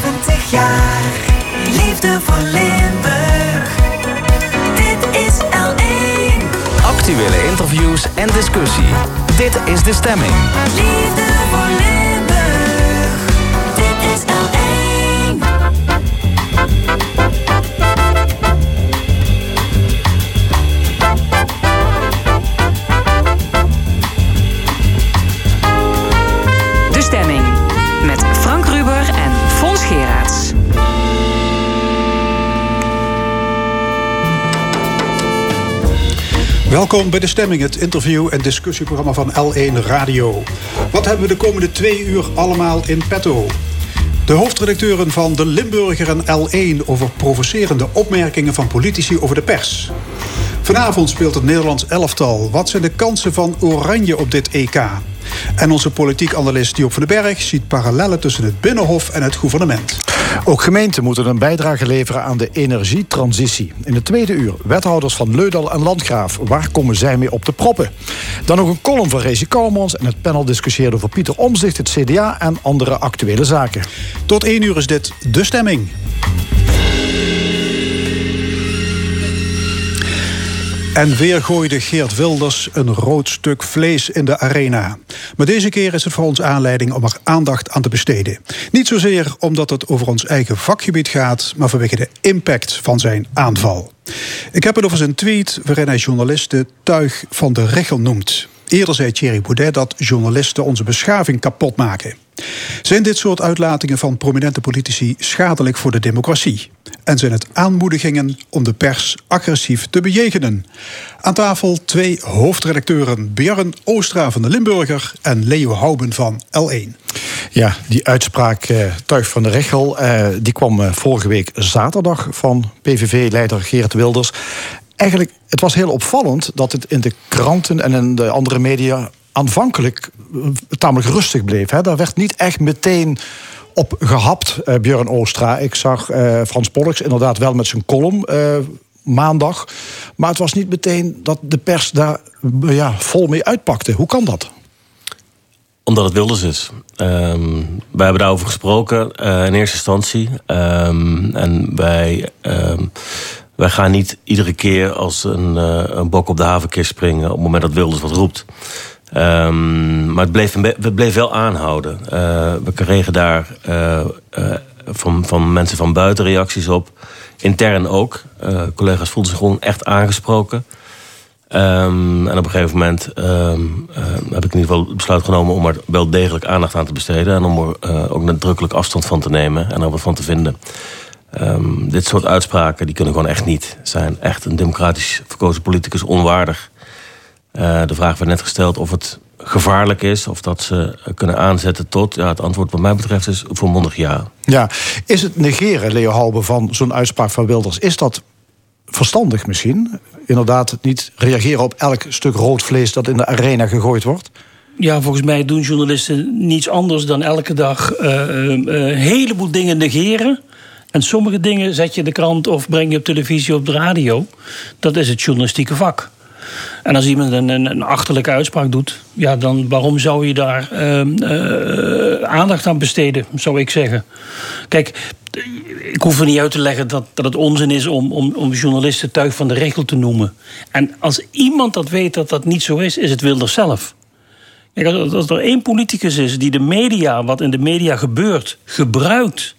70 jaar. Liefde voor Limburg. Dit is L1. Actuele interviews en discussie. Dit is de stemming. Liefde voor Limburg. Welkom bij De Stemming, het interview- en discussieprogramma van L1 Radio. Wat hebben we de komende twee uur allemaal in petto? De hoofdredacteuren van De Limburger en L1 over provocerende opmerkingen van politici over de pers. Vanavond speelt het Nederlands elftal. Wat zijn de kansen van Oranje op dit EK? En onze politiek analist Diop van den Berg ziet parallellen tussen het Binnenhof en het gouvernement. Ook gemeenten moeten een bijdrage leveren aan de energietransitie. In het tweede uur wethouders van Leudal en Landgraaf. Waar komen zij mee op de proppen? Dan nog een column van Rezi Kouwmans en het panel discussieert over Pieter Omzicht, het CDA en andere actuele zaken. Tot één uur is dit De Stemming. En weer gooide Geert Wilders een rood stuk vlees in de arena. Maar deze keer is het voor ons aanleiding om er aandacht aan te besteden. Niet zozeer omdat het over ons eigen vakgebied gaat, maar vanwege de impact van zijn aanval. Ik heb het over zijn tweet waarin hij journalisten tuig van de regel noemt. Eerder zei Thierry Baudet dat journalisten onze beschaving kapot maken. Zijn dit soort uitlatingen van prominente politici schadelijk voor de democratie? En zijn het aanmoedigingen om de pers agressief te bejegenen? Aan tafel twee hoofdredacteuren: Björn Oostra van de Limburger en Leo Houben van L1. Ja, die uitspraak eh, Tuig van de Rechel... Eh, die kwam eh, vorige week zaterdag van PVV-leider Geert Wilders. Eigenlijk, het was heel opvallend dat het in de kranten en in de andere media... aanvankelijk eh, tamelijk rustig bleef. Hè. Daar werd niet echt meteen op gehapt, eh, Björn Oostra. Ik zag eh, Frans Pollux inderdaad wel met zijn column... eh, maandag. Maar het was niet meteen dat de pers daar eh, ja, vol mee uitpakte. Hoe kan dat? Omdat het Wilders is. Ehm, wij hebben daarover gesproken eh, in eerste instantie. Ehm, en wij, ehm, wij gaan niet iedere keer als een, een bok op de havenkist springen... op het moment dat Wilders wat roept. Ehm, maar het bleef, bleef wel aanhouden. Eh, we kregen daar eh, eh, van, van mensen van buiten reacties op. Intern ook. Collega's voelden zich gewoon echt aangesproken. Ehm, en op een gegeven moment ehm, eh, heb ik in ieder geval besluit genomen om er wel degelijk aandacht aan te besteden. En om er ook nadrukkelijk afstand van te nemen en er wat van te vinden. Dit soort uitspraken die kunnen gewoon echt niet zijn. Echt een democratisch verkozen politicus onwaardig. Eh, de vraag werd net gesteld of het gevaarlijk is, of dat ze kunnen aanzetten tot. Ja, het antwoord wat mij betreft is volmondig ja. Ja, is het negeren, Leo Halbe, van zo'n uitspraak van Wilders... is dat verstandig misschien? Inderdaad, niet reageren op elk stuk rood vlees... dat in de arena gegooid wordt? Ja, volgens mij doen journalisten niets anders dan elke dag eh, eh, een heleboel dingen negeren. En sommige dingen zet je in de krant of breng je op televisie op de radio. Dat is het journalistieke vak. En als iemand een, een, een achterlijke uitspraak doet, ja, dan waarom zou je daar ehm, eh, aandacht aan besteden, zou ik zeggen. Kijk, ik hoef er niet uit te leggen dat, dat het onzin is om, om, om journalisten tuig van de regel te noemen. En als iemand dat weet dat dat niet zo is, is het Wilders zelf. Kijk, als, als er één politicus is die de media, wat in de media gebeurt, gebruikt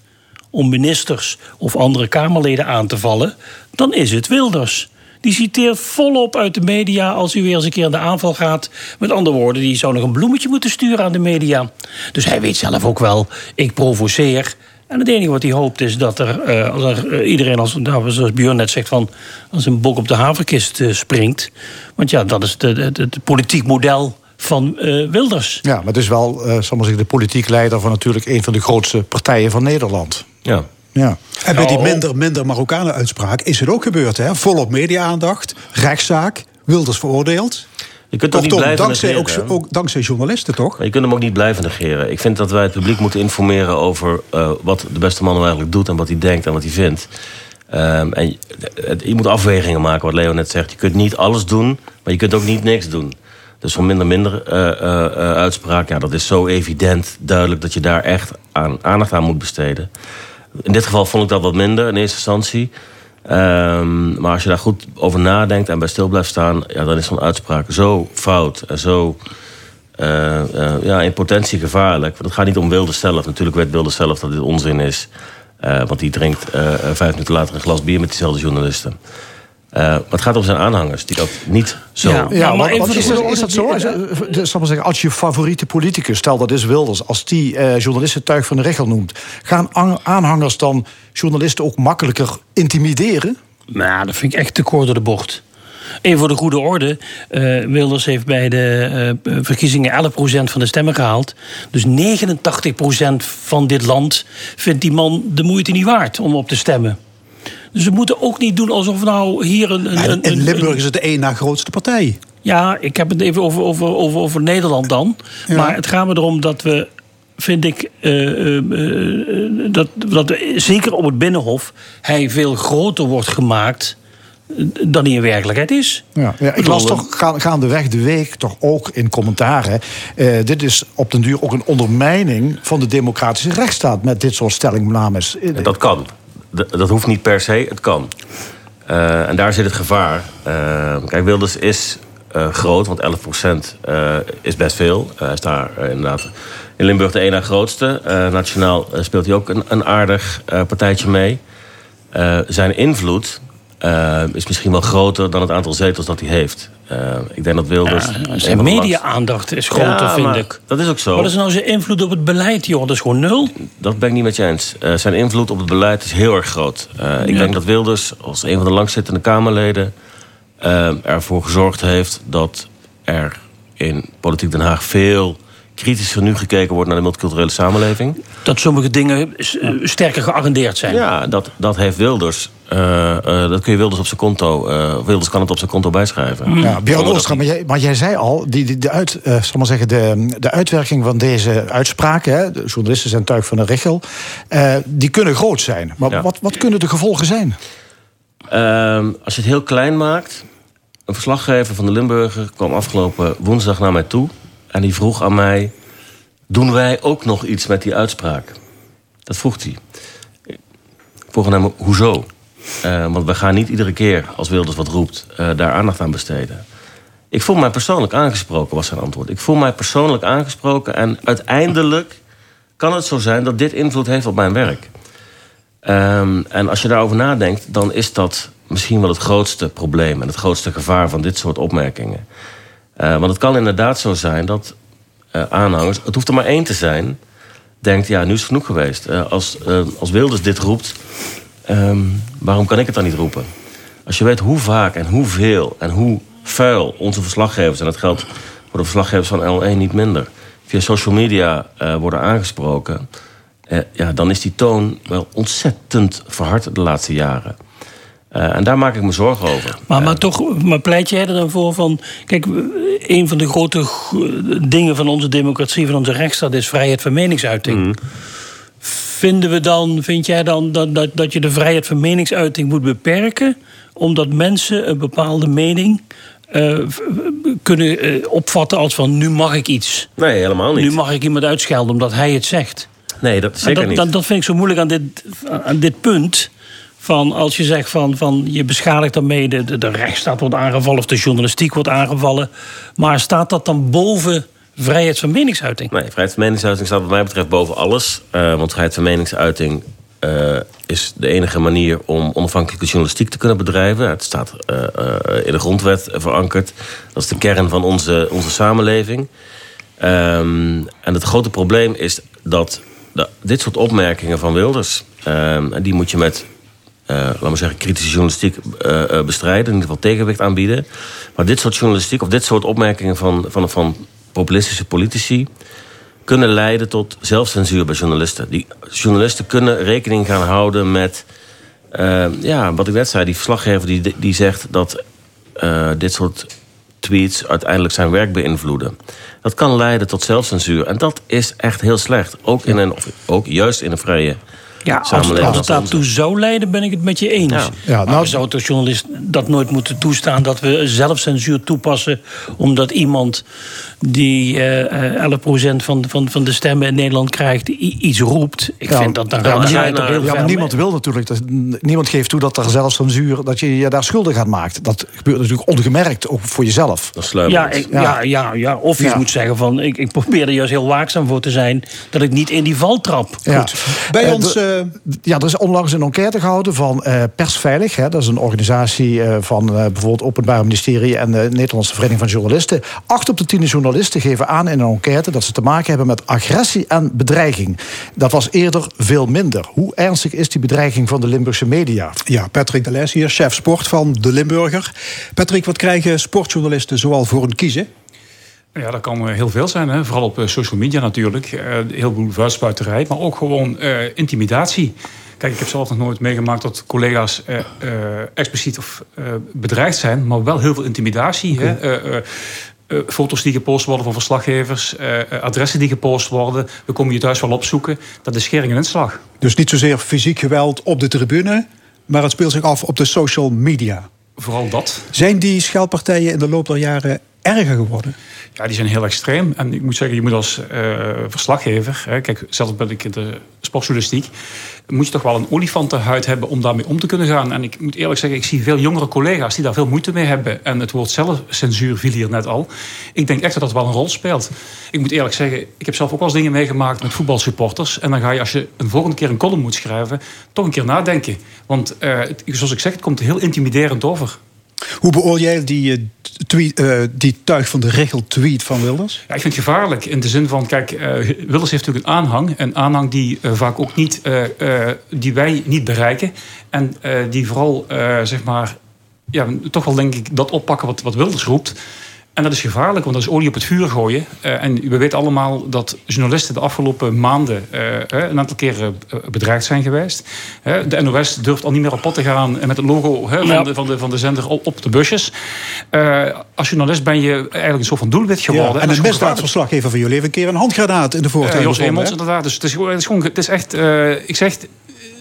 om ministers of andere Kamerleden aan te vallen, dan is het Wilders. Die citeert volop uit de media als u weer eens een keer aan de aanval gaat. Met andere woorden, die zou nog een bloemetje moeten sturen aan de media. Dus hij weet zelf ook wel, ik provoceer. En het enige wat hij hoopt is dat er, eh, als er eh, iedereen, als, nou, zoals Björn net zegt, van, als een bok op de haverkist eh, springt. Want ja, dat is het politiek model van eh, Wilders. Ja, maar het is wel, eh zal maar zeggen, de politiek leider... van natuurlijk een van de grootste partijen van Nederland. Ja. Ja. En bij die Nou. minder, minder Marokkanen-uitspraak is het ook gebeurd. Hè? Volop media-aandacht, rechtszaak, Wilders veroordeeld. Je kunt toch niet blijven dankzij, ook, negeren. ook dankzij journalisten, toch? Maar je kunt hem ook niet blijven negeren. Ik vind dat wij het publiek moeten informeren over eh, wat de beste man nou eigenlijk doet en wat hij denkt en wat hij vindt. Ehm, en je, het- je moet afwegingen maken, wat Leo net zegt. Je kunt niet alles doen, maar je kunt ook niet niks doen. Dus van minder minder eh, eh, eh, uitspraak, ja, dat is zo evident, duidelijk dat je daar echt aan, aandacht aan moet besteden. In dit geval vond ik dat wat minder in eerste instantie. Ehm, maar als je daar goed over nadenkt en bij stil blijft staan, ja, dan is zo'n uitspraak zo fout en zo eh, eh, ja, in potentie gevaarlijk. Want het gaat niet om Wilders zelf. Natuurlijk weet Wilders zelf dat dit onzin is. Eh, want die drinkt vijf minuten later een glas bier met diezelfde journalisten. Eh, maar het gaat om zijn aanhangers die dat niet zo. Ja. Ja, maar is, is dat zo? Is, eh, dus, zal maar zeggen, als je favoriete politicus, stel dat is Wilders, als die eh, journalisten tuig van de regel noemt, gaan aan- aanhangers dan journalisten ook makkelijker intimideren? Nou, dat vind ik echt te kort door de bocht. Even voor de goede orde. eh, Wilders heeft bij de eh, verkiezingen 11% van de stemmen gehaald. Dus 89% van dit land vindt die man de moeite niet waard om op te stemmen. Dus we moeten ook niet doen alsof nou hier een... een, En een- in een- Limburg is het de één na grootste partij. Ja, ik heb het even over, over, over, over Nederland dan. Ja. Maar het gaat me erom dat we, vind ik, eh, eh, eh, dat, dat we, zeker op het Binnenhof hij veel groter wordt gemaakt dan hij in werkelijkheid is. Ja, ja, ik las toch gaan, gaandeweg de week toch ook in commentaren. eh, dit is op den duur ook een ondermijning van de democratische rechtsstaat met dit soort stellingnames. En dat kan. Dat hoeft niet per se, het kan. Eh, en daar zit het gevaar. Eh, kijk, Wilders is eh, groot, want 11% eh, is best veel. Hij is daar inderdaad in Limburg de na grootste. Nationaal speelt hij ook een, een aardig partijtje mee. Zijn invloed eh, is misschien wel groter dan het aantal zetels dat hij heeft. Eh, ik denk dat Wilders... van Zijn media-aandacht is groter, Ja, vind ik. Dat is ook zo. Wat is nou zijn invloed op het beleid, joh? Dat is gewoon nul. Dat ben ik niet met je eens. Eh, zijn invloed op het beleid is heel erg groot. Ik Ja. denk dat Wilders als een van de langzittende Kamerleden... ervoor gezorgd heeft dat er in Politiek Den Haag... veel kritischer nu gekeken wordt naar de multiculturele samenleving. Dat sommige dingen eh, sterker geagendeerd zijn. Ja, dat, dat heeft Wilders. eh, eh, dat kun je Wilders op zijn konto... eh, Wilders kan het op zijn konto bijschrijven. Ja, Björn Oostra, maar jij, maar jij zei al, die, die, de, uit, eh, zal maar zeggen, de, de uitwerking van deze uitspraken, hè, de journalisten zijn tuig van de richel, eh, die kunnen groot zijn. Maar Ja. wat, wat kunnen de gevolgen zijn? Ehm, als je het heel klein maakt. Een verslaggever van de Limburger kwam afgelopen woensdag naar mij toe. En die vroeg aan mij: Doen wij ook nog iets met die uitspraak? Dat vroeg hij. Ik vroeg aan hem: Hoezo? Eh, want we gaan niet iedere keer als Wilders wat roept, eh, daar aandacht aan besteden. Ik voel mij persoonlijk aangesproken, was zijn antwoord. Ik voel mij persoonlijk aangesproken en uiteindelijk kan het zo zijn dat dit invloed heeft op mijn werk. Ehm, en als je daarover nadenkt, dan is dat misschien wel het grootste probleem en het grootste gevaar van dit soort opmerkingen. Eh, want het kan inderdaad zo zijn dat eh, aanhangers, het hoeft er maar één te zijn, denkt: ja, nu is het genoeg geweest. Eh, als, als Wilders dit roept, ehm, waarom kan ik het dan niet roepen? Als je weet hoe vaak en hoeveel en hoe vuil onze verslaggevers, en dat geldt voor de verslaggevers van L1 niet minder, via social media worden aangesproken, ja, dan is die toon wel ontzettend verhard de laatste jaren. Eh, en daar maak ik me zorgen over. Maar, maar toch, maar pleit jij er dan voor van... Kijk, een van de grote dingen van onze democratie, van onze rechtsstaat... is vrijheid van meningsuiting. Vinden we dan, vind jij dan dat, dat, dat je de vrijheid van meningsuiting moet beperken... omdat mensen een bepaalde mening eh, kunnen eh, opvatten als van... nu mag ik iets. Nee, helemaal niet. Nu mag ik iemand uitschelden omdat hij het zegt. Nee, dat En zeker dat, niet. dat, dat vind ik zo moeilijk aan dit, aan dit punt. Van als je zegt van, van je beschadigt daarmee de, de, rechtsstaat wordt aangevallen of de journalistiek wordt aangevallen. Maar staat dat dan boven vrijheid van meningsuiting? Nee, vrijheid van meningsuiting staat wat mij betreft boven alles. Eh, want vrijheid van meningsuiting eh, is de enige manier om onafhankelijke journalistiek te kunnen bedrijven. Het staat eh, in de grondwet verankerd. Dat is de kern van onze, onze samenleving. Ehm, en het grote probleem is dat dit soort opmerkingen van Wilders... en die moet je met eh laten we zeggen, kritische journalistiek eh, eh, bestrijden. In ieder geval tegenwicht aanbieden. Maar dit soort journalistiek, of dit soort opmerkingen van, van, van populistische politici. kunnen leiden tot zelfcensuur bij journalisten. Die journalisten kunnen rekening gaan houden met. ja, wat ik net zei, die verslaggever die, die zegt dat dit soort tweets uiteindelijk zijn werk beïnvloeden. Dat kan leiden tot zelfcensuur. En dat is echt heel slecht. Ook, in een, of ook juist in een vrije Ja, als, samenleving. als het als daartoe zou leiden, ben ik het met je eens. Ja. Ja, maar nou- we zouden als journalist dat nooit moeten toestaan... dat we zelfcensuur toepassen... omdat iemand die eh, eh 11% van, van, van de stemmen in Nederland krijgt... iets roept. Ik Ja, vind dat ja, maar het niemand- er heel Ja, maar niemand wil natuurlijk. Dat, niemand geeft toe dat er zelfcensuur, dat je je daar schuldig aan maakt. Dat gebeurt natuurlijk ongemerkt, ook voor jezelf. Dat sluimert. Ja, ik, Ja. ja. Ja, ja, Of je Ja. moet zeggen van... Ik, ik probeer er juist heel waakzaam voor te zijn... dat ik niet in die val trap. Ja. Bij Eh, ons, de- eh, ja, er is onlangs een enquête gehouden van eh, Persveilig. Hè, dat is een organisatie eh, van eh, bijvoorbeeld het Openbaar Ministerie en de Nederlandse Vereniging van Journalisten. Acht op de tien journalisten geven aan in een enquête dat ze te maken hebben met agressie en bedreiging. Dat was eerder veel minder. Hoe ernstig is die bedreiging van de Limburgse media? Ja, Patrick de Les hier, chef sport van De Limburger. Patrick, wat krijgen sportjournalisten zoal voor een kiezen? Ja, dat kan heel veel zijn. Hè? Vooral op eh, social media natuurlijk. Eh, heel veel vuilspuiterij, maar ook gewoon eh, intimidatie. Kijk, ik heb zelf nog nooit meegemaakt dat collega's eh, eh, expliciet of eh, bedreigd zijn, maar wel heel veel intimidatie. Hè? Eh, foto's die gepost worden van verslaggevers, eh, eh, adressen die gepost worden. We komen je thuis wel opzoeken. Dat is schering en inslag. Dus niet zozeer fysiek geweld op de tribune, maar het speelt zich af op de social media. Vooral dat. Zijn die scheldpartijen in de loop der jaren erger geworden? Ja, die zijn heel extreem. En ik moet zeggen, je moet als eh, verslaggever... Hè, kijk, zelf ben ik in de sportjournalistiek... moet je toch wel een olifantenhuid hebben om daarmee om te kunnen gaan. En ik moet eerlijk zeggen, ik zie veel jongere collega's... die daar veel moeite mee hebben. En het woord zelfcensuur viel hier net al. Ik denk echt dat dat wel een rol speelt. Ik moet eerlijk zeggen, ik heb zelf ook wel eens dingen meegemaakt... met voetbalsupporters. En dan ga je, als je een volgende keer een column moet schrijven... toch een keer nadenken. Want eh, zoals ik zeg, het komt heel intimiderend over. Hoe beoordeel jij die, eh, tweet, eh, die tuig van de regel tweet van Wilders? Ja, ik vind het gevaarlijk in de zin van, kijk, eh, Wilders heeft natuurlijk een aanhang. Een aanhang die vaak ook niet, die wij niet bereiken. En die vooral, zeg maar, ja, toch wel denk ik dat oppakken wat, wat Wilders roept. En dat is gevaarlijk, want dat is olie op het vuur gooien. Eh, en we weten allemaal dat journalisten de afgelopen maanden eh, eh, een aantal keren bedreigd zijn geweest. De NOS durft al niet meer op pad te gaan met het logo hè, van, Ja. de, van, de, van de zender op, op de busjes. Eh, als journalist ben je eigenlijk een soort van doelwit geworden. Ja, en een misdaadverslaggever van jullie heeft een keer een handgranaat in de voortuin Jos Emels, inderdaad. Dus het is, gewoon- het is, gewoon, het is echt, eh, ik zeg,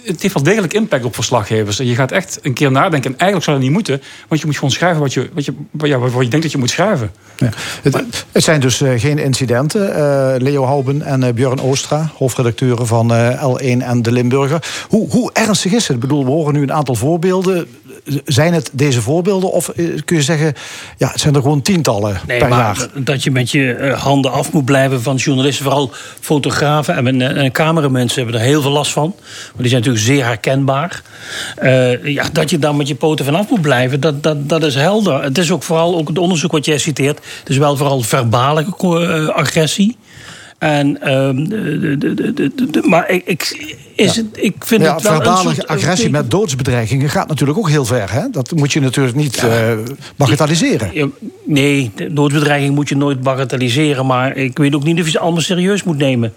het heeft wel degelijk impact op verslaggevers. Je gaat echt een keer nadenken. En eigenlijk zou dat niet moeten, want je moet gewoon schrijven wat je, wat je, ja, waarvoor je denkt dat je moet schrijven. Ja. Het, het zijn dus eh, geen incidenten. Eh, Leo Houben en eh, Björn Oostra, hoofdredacteuren van eh, L1 en De Limburger. Hoe, hoe ernstig is het? Ik bedoel, we horen nu een aantal voorbeelden. Zijn het deze voorbeelden? Of eh, kun je zeggen, ja, het zijn er gewoon tientallen Nee, per maar jaar? dat je met je eh, handen af moet blijven van journalisten. Vooral fotografen en, en, en cameramensen hebben er heel veel last van. Maar die zijn natuurlijk zeer herkenbaar. Eh, ja, dat je daar met je poten vanaf moet blijven, dat, dat, dat is helder. Het is ook vooral ook het onderzoek wat jij citeert. Het is wel vooral verbale eh, agressie. En, ehm, de, de, de, de, de- maar ik, ik, is het, ik vind Ja, het wel soort, agressie met doodsbedreigingen gaat natuurlijk ook heel ver. Hè? Dat moet je natuurlijk niet eh bagatelliseren. Ja, Nee, doodsbedreiging moet je nooit bagatelliseren. Maar ik weet ook niet of je ze allemaal serieus moet nemen.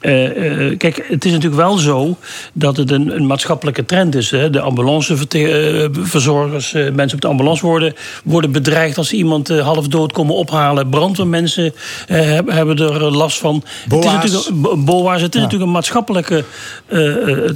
Eh, eh, kijk, het is natuurlijk wel zo dat het een, een maatschappelijke trend is. Hè. De ambulanceverzorgers, mensen op de ambulance worden, worden bedreigd als ze iemand half dood komen ophalen. Brandweermensen eh, hebben, er last van. Het is natuurlijk, boa's, het is Ja. natuurlijk een maatschappelijke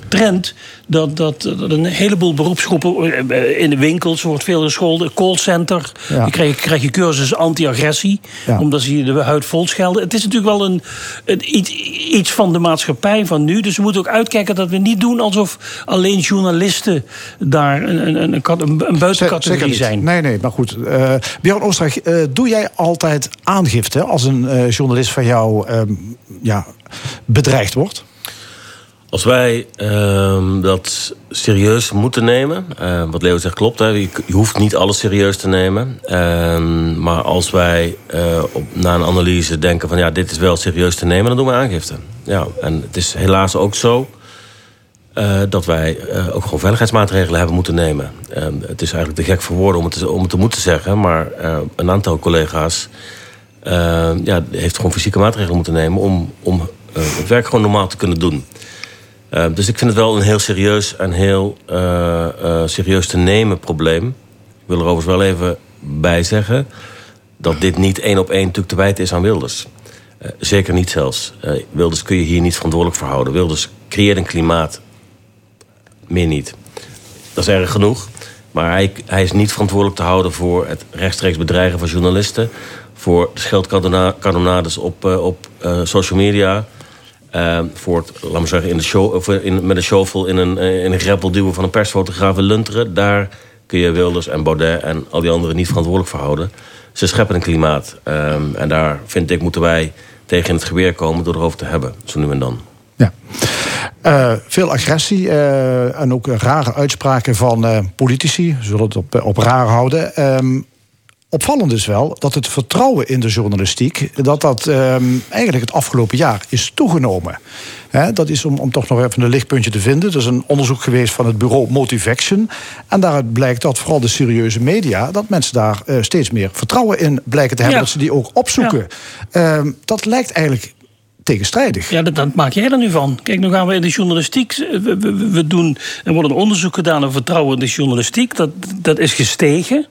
trend. Dat, dat, dat een heleboel beroepsgroepen eh, in de winkels wordt veel gescholden. Callcenter. Ja. Je krijg, krijg je cursus anti-agressie. Ja. Omdat ze je de huid vol schelden. Het is natuurlijk wel een, een, iets, iets van de maatschappij van nu. Dus we moeten ook uitkijken dat we niet doen alsof alleen journalisten daar een, een, een, een, buitencategorie zijn. Nee, nee, maar goed. eh Björn Oostra, eh, doe jij altijd aangifte als een eh, journalist van jou ehm, ja, bedreigd wordt? Als wij ehm, dat serieus moeten nemen, eh, wat Leo zegt klopt, hè, je, hoeft niet alles serieus te nemen. Ehm, maar als wij eh, op, na een analyse denken van ja, dit is wel serieus te nemen, dan doen we aangifte. Ja, en het is helaas ook zo eh, dat wij ook gewoon veiligheidsmaatregelen hebben moeten nemen. Ehm, het is eigenlijk te gek voor woorden om het te, om het te moeten zeggen, maar een aantal collega's ja, heeft gewoon fysieke maatregelen moeten nemen om, om het werk gewoon normaal te kunnen doen. Uh, dus ik vind het wel een heel serieus en heel uh, uh, serieus te nemen probleem. Ik wil er overigens wel even bij zeggen dat dit niet één op één natuurlijk te wijten is aan Wilders. Uh, zeker niet zelfs. Wilders kun je hier niet verantwoordelijk voor houden. Wilders creëert een klimaat meer niet. Dat is erg genoeg. Maar hij, hij is niet verantwoordelijk te houden voor het rechtstreeks bedreigen van journalisten. Voor de scheldkanonades op, op social media. Uh, voor het, laat maar zeggen, in de show, of in, met een shovel in een, in een greppel duwen van een persfotograaf Lunteren. Daar kun je Wilders en Baudet en al die anderen niet verantwoordelijk voor houden. Ze scheppen een klimaat. Um, en daar vind ik moeten wij tegen in het geweer komen door erover te hebben. Zo nu en dan. Ja. Uh, veel agressie uh, en ook rare uitspraken van politici. Zullen het op, op raar houden. Um, opvallend is wel dat het vertrouwen in de journalistiek... dat dat um, eigenlijk het afgelopen jaar is toegenomen. He, dat is om, om toch nog even een lichtpuntje te vinden. Er is een onderzoek geweest van het bureau Motivaction. En daaruit blijkt dat vooral de serieuze media... dat mensen daar uh, steeds meer vertrouwen in blijken te hebben. Ja. Dat ze die ook opzoeken. Ja. Uh, dat lijkt eigenlijk tegenstrijdig. Ja, dat, dat, maak jij er nu van. Kijk, nu gaan we in de journalistiek. We, we, we doen, er wordt een onderzoek gedaan over vertrouwen in de journalistiek. Dat, dat is gestegen.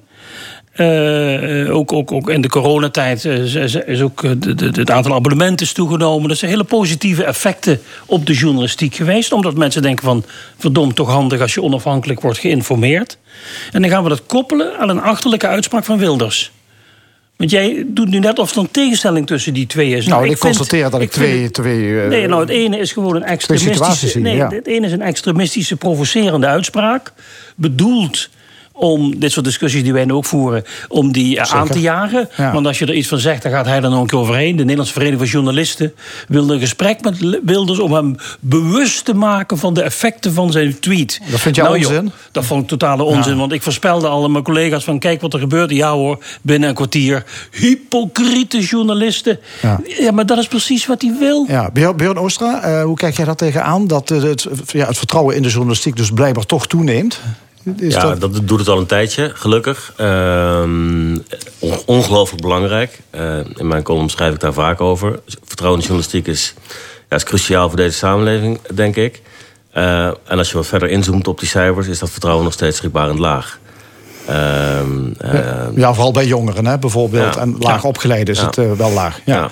Uh, ook, ook, ook in de coronatijd is ook het aantal abonnementen is toegenomen. Dat zijn hele positieve effecten op de journalistiek geweest. Omdat mensen denken van, verdomd toch handig als je onafhankelijk wordt geïnformeerd. En dan gaan we dat koppelen aan een achterlijke uitspraak van Wilders. Want jij doet nu net of er een tegenstelling tussen die twee is. Nou, nou ik, ik constateer dat ik, twee... Vind, twee uh, nee, nou, het ene is gewoon een extremistische... Zien, nee, ja. het ene is een extremistische, provocerende uitspraak. Bedoeld om dit soort discussies die wij nu ook voeren, om die Zeker. aan te jagen. Ja. Want als je er iets van zegt, dan gaat hij er nog een keer overheen. De Nederlandse Vereniging van Journalisten wilde een gesprek met Wilders om hem bewust te maken van de effecten van zijn tweet. Dat vind jij nou, onzin? Joh, dat vond ik totale onzin, ja. want ik voorspelde al aan mijn collega's van kijk wat er gebeurt. Ja hoor, binnen een kwartier. Hypocriete journalisten. Ja, ja maar dat is precies wat hij wil. Ja, Björn Oostra, uh, hoe kijk jij dat tegenaan? Dat het, ja, het vertrouwen in de journalistiek dus blijkbaar toch toeneemt? Is ja, dat... dat... doet het al een tijdje, gelukkig. Uh, ongelooflijk belangrijk. Uh, in mijn column schrijf ik daar vaak over. Vertrouwen in journalistiek is, ja, is cruciaal voor deze samenleving, denk ik. Uh, en als je wat verder inzoomt op die cijfers... is dat vertrouwen nog steeds schrikbarend laag. Ehm, ja, vooral bij jongeren hè, bijvoorbeeld. Ja. En laag opgeleid is het wel laag. ja.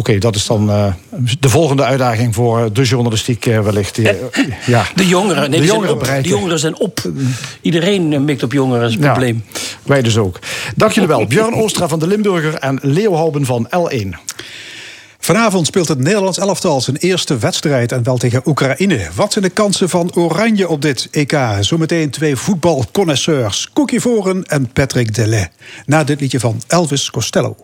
Oké, okay, dat is dan uh, de volgende uitdaging voor de journalistiek uh, wellicht. Uh, ja. De jongeren, nee, de, jongeren zijn op, de jongeren zijn op. Iedereen mikt op jongeren, is het ja, probleem. Wij dus ook. Dank jullie wel. Björn Oostra van de Limburger en Leo Houben van L1. Vanavond speelt het Nederlands elftal zijn eerste wedstrijd en wel tegen Oekraïne. Wat zijn de kansen van Oranje op dit EK? Zometeen twee voetbalconnoisseurs, Cookie Voren en Patrick Delay. Na dit liedje van Elvis Costello.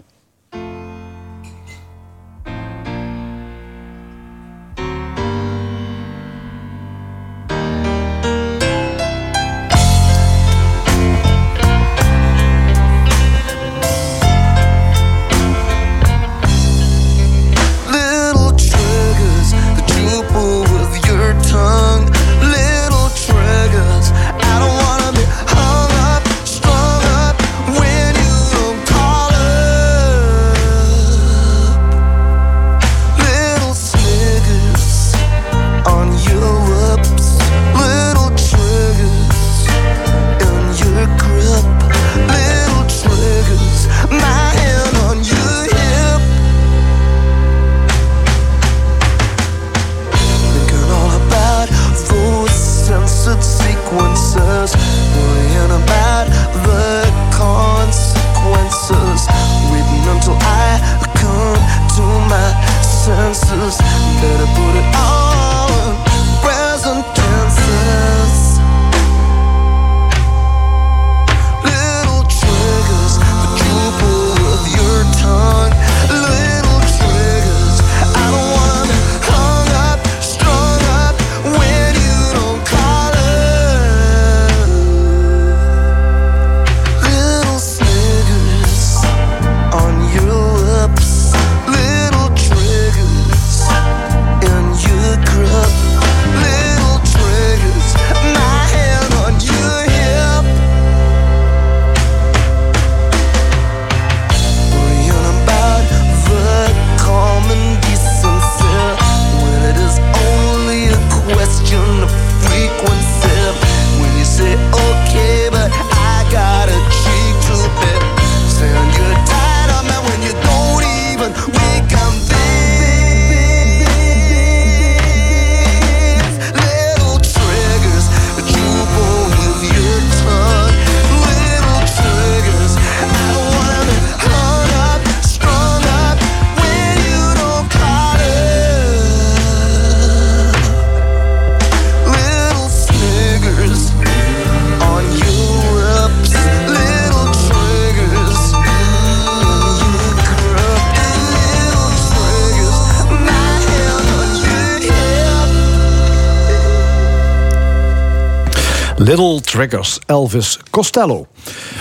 Little Triggers, Elvis Costello.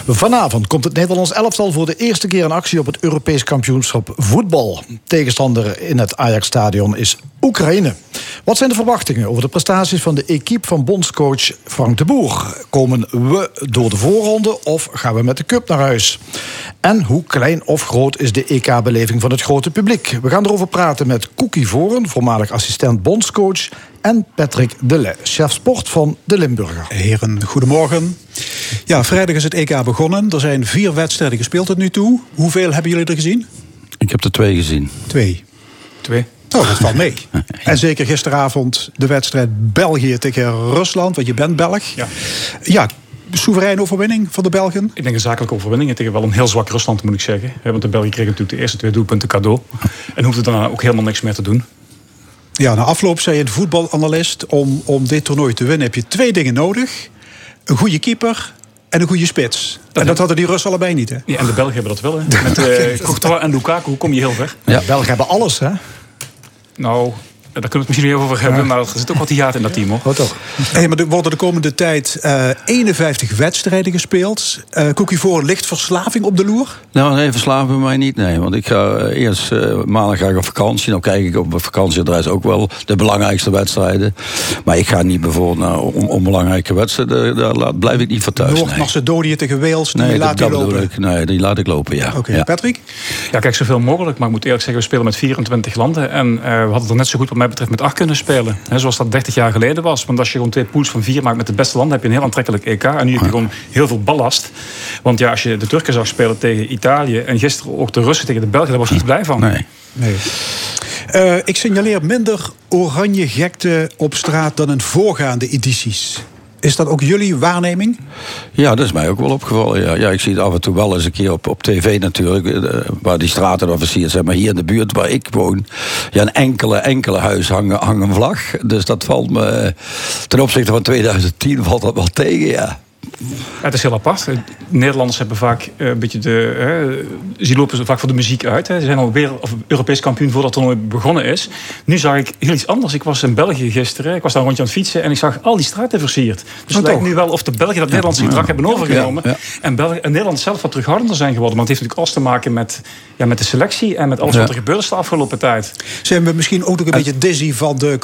Vanavond komt het Nederlands elftal voor de eerste keer in actie op het Europees kampioenschap voetbal. Tegenstander in het Ajax-stadion is Oekraïne. Wat zijn de verwachtingen over de prestaties van de equipe van bondscoach Frank de Boer? Komen we door de voorronde of gaan we met de cup naar huis? En hoe klein of groot is de EK-beleving van het grote publiek? We gaan erover praten met Koekie Voren, voormalig assistent bondscoach... en Patrick Delay, chef sport van de Limburger. Heren, goedemorgen. Ja, vrijdag is het EK begonnen. Er zijn vier wedstrijden gespeeld tot nu toe. Hoeveel hebben jullie er gezien? Ik heb er twee gezien. Twee. Twee. Oh, dat valt mee. En zeker gisteravond de wedstrijd België tegen Rusland, want je bent Belg. Ja. Ja, soevereine overwinning van de Belgen. Ik denk een zakelijke overwinning tegen wel een heel zwak Rusland, moet ik zeggen. Want de België kreeg natuurlijk de eerste twee doelpunten cadeau. En hoefde daarna ook helemaal niks meer te doen. Ja, na afloop zei een voetbalanalist... Om, om dit toernooi te winnen heb je twee dingen nodig. Een goede keeper en een goede spits. en dat hadden die Russen allebei niet, hè? Ja, en de Belgen hebben dat wel. Hè. Met Courtois en Lukaku kom je heel ver. Ja. Belgen hebben alles, hè? Nou, daar kunnen we het misschien niet over hebben. Maar er zit ook wat hiaat in dat team, hoor. Wat toch? Hey, maar er worden de komende tijd eh 51 wedstrijden gespeeld. Eh Cookie voor licht verslaving op de loer? Nou, nee, verslaven bij mij niet, nee. Want ik ga eh, eerst eh, maandag ga ik op vakantie. Nou kijk ik op vakantieadres ook wel de belangrijkste wedstrijden. Maar ik ga niet bijvoorbeeld naar on- onbelangrijke wedstrijden. Daar laat- blijf ik niet voor thuis. nee. Noord-Macedonië tegen Wales, die Nee, laat dat, bedoel lopen. ik. Nee, die laat ik lopen, ja. Oké, ja. Patrick? Ja, kijk, zoveel mogelijk. Maar ik moet eerlijk zeggen, we spelen met 24 landen. En eh, we hadden er net zo goed wat mij betreft met acht kunnen spelen. Hè, zoals dat 30 jaar geleden was. Want als je gewoon twee pools van vier maakt met de beste landen... heb je een heel aantrekkelijk EK. En nu heb je gewoon heel veel ballast. Want ja, als je de Turken zag spelen tegen Italië... en gisteren ook de Russen tegen de Belgen... daar was je niet blij van. Nee. Nee. Eh, ik signaleer minder oranje gekte op straat dan in voorgaande edities. Is dat ook jullie waarneming? Ja, dat is mij ook wel opgevallen. Ja, ja ik zie het af en toe wel eens een keer op, op tv natuurlijk. eh, Waar die straten dan zijn. Maar hier in de buurt waar ik woon. Ja, een enkele, enkele huis hangen, hangen vlag. Dus dat valt me. eh, Ten opzichte van 2010 valt dat wel tegen, ja. Het is heel apart. Eh, Nederlanders hebben vaak eh, een beetje de. Hè, ze lopen vaak voor de muziek uit. Hè. Ze zijn al weer of Europees kampioen voordat het toernooi begonnen is. Nu zag ik heel iets anders. Ik was in België gisteren. Ik was daar een rondje aan het fietsen en ik zag al die straten versierd. Dus het lijkt nu wel of de Belgen dat Nederlandse gedrag hebben overgenomen. Ja. En, België, en Nederland zelf wat terughoudender zijn geworden. Maar het heeft natuurlijk alles te maken met, ja, met de selectie en met alles wat er gebeurd is de afgelopen tijd. Zijn we misschien ook nog een beetje dizzy van de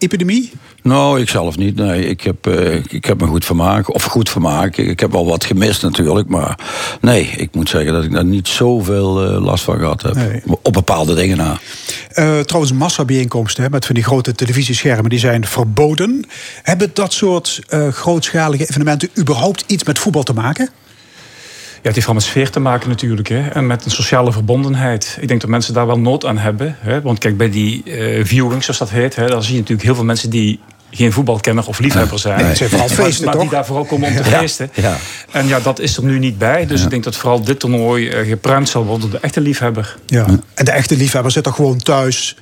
corona-epidemie? Nou, ik zelf niet. Nee, ik heb, eh, ik- heb me goed vermaakt. Of goed vermaakt. Ik, heb wel wat gemist natuurlijk. Maar nee, ik moet zeggen dat ik daar niet zoveel eh, last van gehad heb. Nee. Op bepaalde dingen na. Eh, trouwens, massabijeenkomsten hè, met van die grote televisieschermen... die zijn verboden. Hebben dat soort grootschalige evenementen... überhaupt iets met voetbal te maken? Ja, het heeft vooral met sfeer te maken natuurlijk. Hè? En met een sociale verbondenheid. Ik denk dat mensen daar wel nood aan hebben. Hè? Want kijk, bij die eh viewing, zoals dat heet... Hè, dan zie je natuurlijk heel veel mensen die geen voetbalkenner of liefhebber zijn. Nee, het zijn vooral Maar- feesten, maar, toch? die daar vooral komen om te feesten. ja. En ja, dat is er nu niet bij. Dus ik denk dat vooral dit toernooi eh, gepruimd zal worden door de echte liefhebber. Ja. En de echte liefhebber zit er gewoon thuis...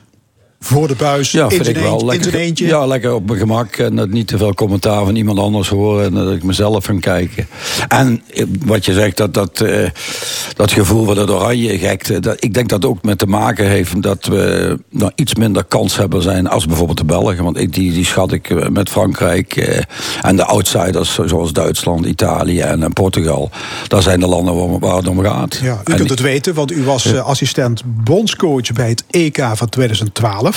voor de buis, Ja, in, vind ik wel eentje, lekker. eentje. Ja, lekker op mijn gemak. En dat niet te veel commentaar van iemand anders horen. En dat ik mezelf kan kijken. En eh, wat je zegt, dat, dat, eh, dat gevoel van het oranje gekte. Dat, ik denk dat ook met te maken heeft dat we nou, iets minder kanshebber zijn als bijvoorbeeld de Belgen. Want ik, die, die schat ik eh, met Frankrijk. en de outsiders zoals Duitsland, Italië en, en Portugal. Dat zijn de landen waar, waar het om gaat. Ja, u En- kunt het weten, want u was assistent bondscoach bij het EK van 2012.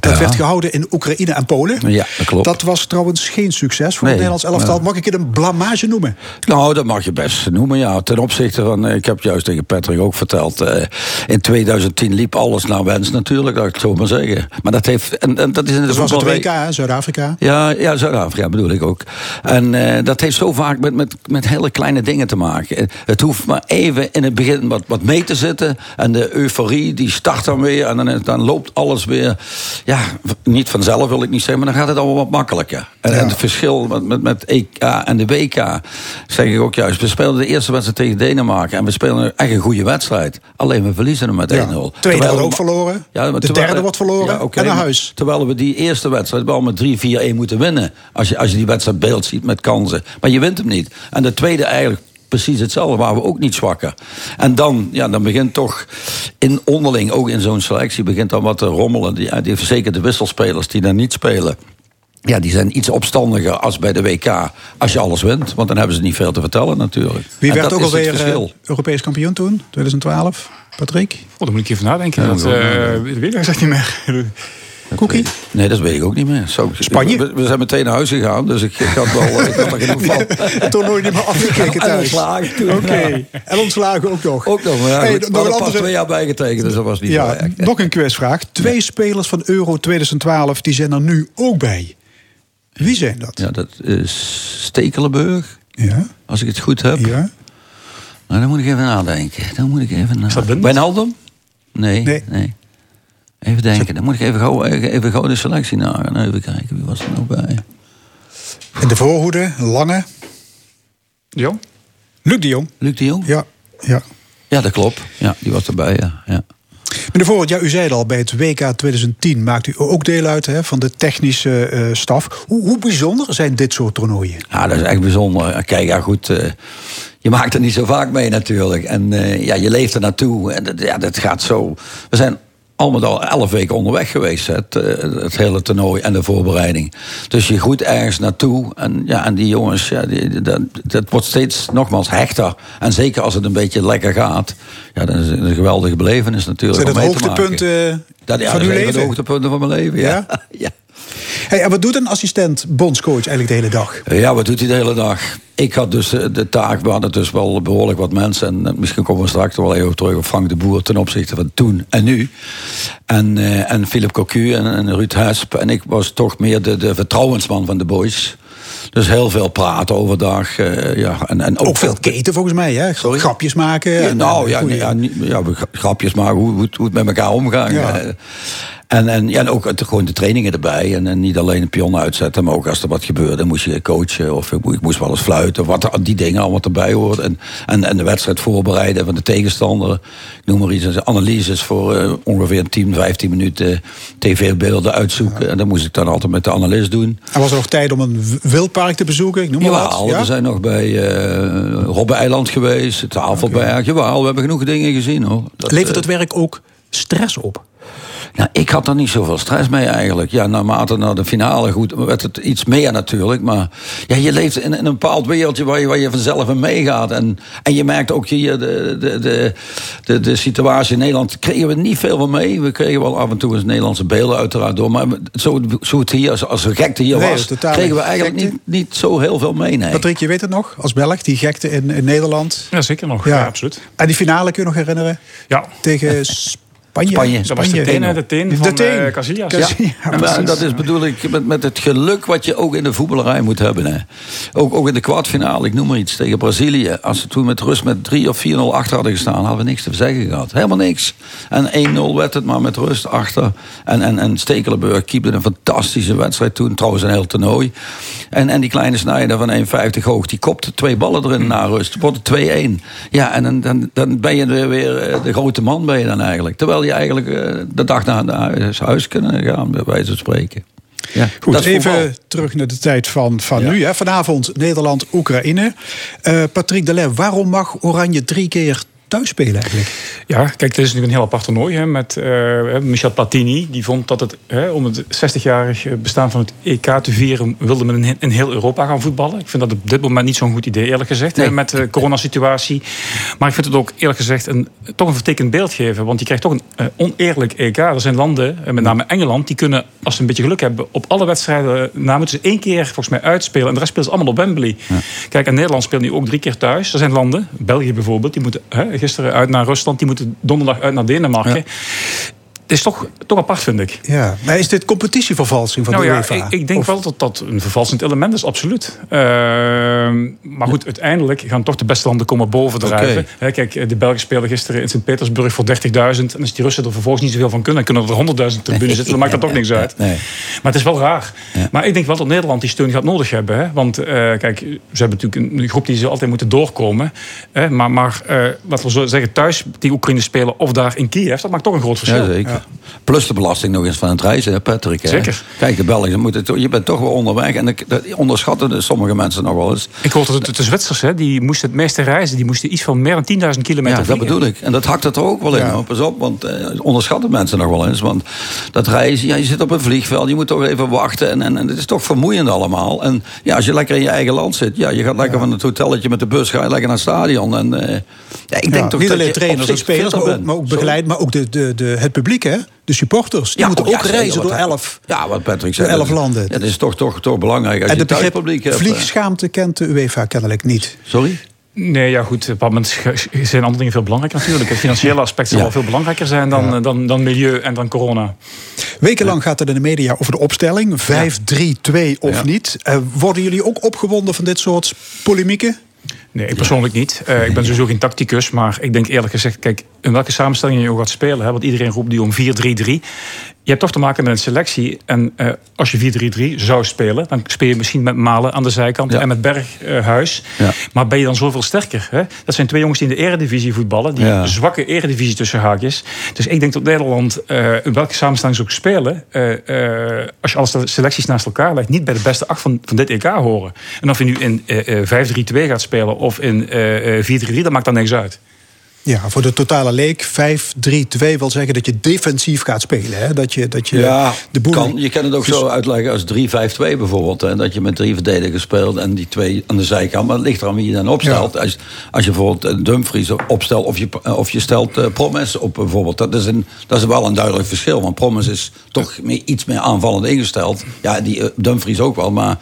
Dat Ja. werd gehouden in Oekraïne en Polen. Ja, dat klopt. Dat was trouwens geen succes voor Nee, het Nederlands elftal. Mag ik het een blamage noemen? Nou, dat mag je best noemen, ja. Ten opzichte van, eh, ik heb juist tegen Patrick ook verteld... eh, in 2010 liep alles naar wens natuurlijk, dat ik het zo maar zeggen. Maar dat heeft... En, en dat is in de Dat was het WK, Zuid-Afrika. Ja, ja Zuid-Afrika bedoel ik ook. En eh, dat heeft zo vaak met, met, met hele kleine dingen te maken. Het hoeft maar even in het begin wat, wat mee te zitten. En de euforie die start dan weer. En dan, dan loopt alles weer. Ja, niet vanzelf wil ik niet zeggen, maar dan gaat het allemaal wat makkelijker. En, Ja. en het verschil met, met, met EK en de WK, zeg ik ook juist. We spelen de eerste wedstrijd tegen Denemarken. En we spelen echt een goede wedstrijd. Alleen we verliezen hem met 1-0. Ja. Tweede Terwijl wordt we- ook verloren. Ja, de derde wordt verloren. Ja, en naar huis. Terwijl we die eerste wedstrijd wel met 3-4-1 moeten winnen. Als je, als je die wedstrijd beeld ziet met kansen. Maar je wint hem niet. En de tweede eigenlijk precies hetzelfde. Waren we ook niet zwakker. En dan, ja, dan begint toch in onderling, ook in zo'n selectie, begint dan wat te rommelen. Die, die, zeker de wisselspelers die daar niet spelen. Ja, die zijn iets opstandiger als bij de WK. Als je alles wint. Want dan hebben ze niet veel te vertellen natuurlijk. Wie werd ook alweer eh. Europees kampioen toen? 2012? Patrick? Oh, daar moet ik even nadenken. Ja, dat- eh, dat weet ik eigenlijk niet meer. Cookie? Nee, dat weet ik ook niet meer. Ik- Spanje? We, we zijn meteen naar huis gegaan, dus ik, ik had wel ik had er genoeg van. Het toernooi niet meer afgekeken En thuis. ontslagen toen. Oké. Ja. En ontslagen ook nog. Ook nog, maar ja, Hey, goed, nog we een hadden pas andere- twee jaar bijgetekend, dus dat was niet zo Ja, nog een quizvraag. Twee spelers van Euro 2012 die zijn er nu ook bij. Wie zijn dat? Ja, dat is Stekelenburg, Ja. als ik het goed heb. ja. Nou, dan moet ik even nadenken. Dan moet ik even nadenken. Wijnaldum? Nee, Nee. nee. Even denken. Dan moet ik even gauw, even gauw de selectie nagaan. Even kijken, wie was er nou bij? In de voorhoede, Lange. Ja? Luc de Jong. Luc de Jong? Ja. ja. Ja, dat klopt. Ja, die was erbij, ja. ja. Meneer Voorhoed, ja, u zei het al, bij het WK 2010 maakt u ook deel uit hè, van de technische eh, staf. Hoe, hoe bijzonder zijn dit soort toernooien? Ja, dat is echt bijzonder. Kijk, ja goed, eh, je maakt er niet zo vaak mee natuurlijk. En eh, ja, je leeft er naartoe. En dat, ja, dat gaat zo. We zijn al met al elf weken onderweg geweest, het, eh, het hele toernooi en de voorbereiding. Dus je goed ergens naartoe. En, ja, en die jongens, ja, die, dat, dat wordt steeds nogmaals hechter. En zeker als het een beetje lekker gaat. Ja, dan is een geweldige belevenis natuurlijk. Zijn dat hoogtepunten Dat, ja, van dat uw zijn leven? de hoogtepunten van mijn leven, ja. ja. Hey, en wat doet een assistent bondscoach eigenlijk de hele dag? Ja, wat doet hij de hele dag? Ik had dus eh, de taak, we hadden dus wel behoorlijk wat mensen. En eh, misschien komen we straks wel even terug op Frank de Boer ten opzichte van toen en nu. En, eh, en Philip Cocu en, en Ruud Hesp. En ik was toch meer de, de vertrouwensman van de boys. Dus heel veel praten overdag. ja, en, en Ook veel keten volgens mij, hè? Sorry? Grapjes maken. Ja, nou ja, ja, ja, grapjes maken, hoe, hoe, het- hoe het met elkaar omgaan. Ja. Eh. En, en, ja, en ook het- gewoon de trainingen erbij. En, en niet alleen een pion uitzetten, maar ook als er wat gebeurde, moest je coachen. Of ik, mo- ik moest wel eens fluiten. Wat die dingen allemaal erbij horen. En, en, en de wedstrijd voorbereiden van de tegenstander. Ik noem maar iets. Analyses voor eh, ongeveer 10, 15 minuten. TV-beelden uitzoeken. En dat moest ik dan altijd met de analist doen. En was er nog tijd om een wildpark te bezoeken? Ik noem maar Jawel, wat. Ja? we zijn nog bij eh Robben-eiland geweest. Het Tafelberg. Jawel, we hebben genoeg dingen gezien hoor. Dat, Levert eh, het werk ook stress op? Nou, ik had er niet zoveel stress mee eigenlijk. Ja, naarmate naar de finale goed werd het iets meer natuurlijk. Maar ja, je leeft in, in een bepaald wereldje waar je, waar je vanzelf in meegaat. En, en je merkt ook hier de, de, de, de, de situatie in Nederland. kregen we niet veel van mee. We kregen wel af en toe eens Nederlandse beelden uiteraard door. Maar zo, zo het hier, als, als de gekte hier Nee, was, kregen we eigenlijk gekte. niet, niet zo heel veel mee. Nee. Patrick, je weet het nog? Als Belg, die gekte in, in Nederland. Ja, zeker nog. Ja, absoluut. En die finale kun je nog herinneren? Ja. Tegen Spanje. Spanje. Dat was de teen, hè, de teen van teen. eh, Casillas. Ja. Ja, Ja, maar precies. dat is bedoel ik met, met het geluk wat je ook in de voetballerij moet hebben. Hè. Ook, ook in de kwartfinale, ik noem maar iets, tegen Brazilië. Als ze toen met rust met 3 of 4-0 achter hadden gestaan, hadden we niks te zeggen gehad. Helemaal niks. En 1-0 werd het maar met rust achter. En, en, en Stekelenburg keepte een fantastische wedstrijd toen. Trouwens een heel toernooi. En, en die kleine snijder van 1,50 hoog, die kopte twee ballen erin na rust. Wordt het 2-1. Ja, en dan, dan, dan ben je weer, weer eh, de grote man ben je dan eigenlijk. Terwijl je eigenlijk eh, de dag naar naar huis kunnen gaan, bij wijze van spreken. Ja, Goed, even voetbal. terug naar de tijd van, van Ja. nu. Hè. Vanavond Nederland-Oekraïne. Eh, Patrick Delay, waarom mag Oranje drie keer thuis spelen eigenlijk? Ja, kijk, het is natuurlijk een heel apart toernooi. Hè, met eh, Michel Platini. Die vond dat het, hè, om het 60-jarig bestaan van het EK te vieren... wilde men in, in heel Europa gaan voetballen. Ik vind dat op dit moment niet zo'n goed idee, eerlijk gezegd. Hè, met de coronasituatie. Maar ik vind het ook, eerlijk gezegd, een, toch een vertekend beeld geven. Want je krijgt toch een eh, oneerlijk EK. Er zijn landen, eh, met name Engeland... die kunnen, als ze een beetje geluk hebben... op alle wedstrijden, na moeten ze één keer volgens mij uitspelen. En de rest speelt ze allemaal op Wembley. Kijk, en Nederland speelt nu ook drie keer thuis. Er zijn landen, België bijvoorbeeld... die moeten hè, gisteren uit naar Rusland... die moeten donderdag uit naar Denemarken. Het is toch, toch apart, vind ik. Ja, maar is dit competitievervalsing van Nou de ja, UEFA? ik, ik denk Of- wel dat dat een vervalsend element is, absoluut. Ehm, maar goed, uiteindelijk gaan toch de beste landen komen bovendrijven. Hè, kijk, de Belgen spelen gisteren in Sint-Petersburg voor 30.000. En als die Russen er vervolgens niet zoveel van kunnen... kunnen er 100.000 tribunes zitten, dan maakt dat toch niks uit. Nee. Maar het is wel raar. Maar ik denk wel dat Nederland die steun gaat nodig hebben. Hè? Want eh, kijk, ze hebben natuurlijk een groep die ze altijd moeten doorkomen. Hè? Maar, maar eh, laten we zo zeggen, thuis die Oekraïne spelen of daar in Kiev... dat maakt toch een groot verschil. Ja, zeker. Plus de belasting nog eens van het reizen, hè, Patrick. Hè? Zeker. Kijk, de Belgen moeten... Je bent toch wel onderweg. En ik, dat onderschatten dus sommige mensen nog wel eens. Ik hoorde dat de Zwitsers, hè, die moesten het meeste reizen. Die moesten iets van meer dan 10.000 kilometer Ja, dat vliegen. bedoel ik. En dat hakt er toch ook wel in. Ja. hoor. Pas op, want eh, onderschatten mensen nog wel eens. Want dat reizen, ja, je zit op een vliegveld, je moet toch even wachten. En, en, en het is toch vermoeiend allemaal. En ja, als je lekker in je eigen land zit, ja, je gaat lekker van het hotelletje met de bus, ga je lekker naar het stadion. En eh, ja, ik denk Ja, toch niet dat alleen trainers op en spelers, maar ook, maar ook begeleid, maar ook de, de, de, het publiek, hè? De supporters. Die Ja, moeten oh, ook ja, reizen door elf. Ja, wat Patrick Door zei. elf dat- landen. Ja, dat is toch, toch, toch belangrijk. Als En je het thuispubliek hebt, eh, vliegschaamte kent de UEFA kennelijk niet. Sorry? Nee, ja goed. Op bepaald moment zijn andere dingen veel belangrijker natuurlijk. Het financiële aspect zal Ja. wel veel belangrijker zijn dan, eh, dan, dan milieu en dan corona. Wekenlang gaat het in de media over de opstelling. 5-3-2 of Ja. niet. Eh, worden jullie ook opgewonden van dit soort polemieken? Nee, ik persoonlijk niet. Eh, ik ben sowieso geen tacticus. Maar ik denk eerlijk gezegd, kijk, in welke samenstelling je ook gaat spelen. Hè, want iedereen roept die om 4-3-3. Je hebt toch te maken met een selectie. En eh, als je 4-3-3 zou spelen, dan speel je misschien met Malen aan de zijkant Ja. en met Berghuis. Ja. Maar ben je dan zoveel sterker? Hè? Dat zijn twee jongens die in de eredivisie voetballen. Die Ja. zwakke eredivisie tussen haakjes. Dus ik denk dat Nederland, eh, in welke samenstelling ze ook spelen... eh, als je alle selecties naast elkaar legt... niet bij de beste acht van, van dit EK horen. En of je nu in eh, eh, 5-3-2 gaat spelen of in eh, eh, 4-3-3... dat maakt dan niks uit. Ja, voor de totale leek 5-3-2 wil zeggen dat je defensief gaat spelen. Hè? Dat je, dat je Ja, de boel... kan, je kan het ook zo uitleggen als 3-5-2 bijvoorbeeld. Hè, dat je met drie verdedigers speelt en die twee aan de zijkant. Maar het ligt eraan wie je dan opstelt. Als, als je bijvoorbeeld eh, Dumfries opstelt of je, of je stelt eh, Promes op bijvoorbeeld. Dat is, een, dat is wel een duidelijk verschil. Want Promes is toch meer, iets meer aanvallend ingesteld. Ja, die eh, Dumfries ook wel. Maar,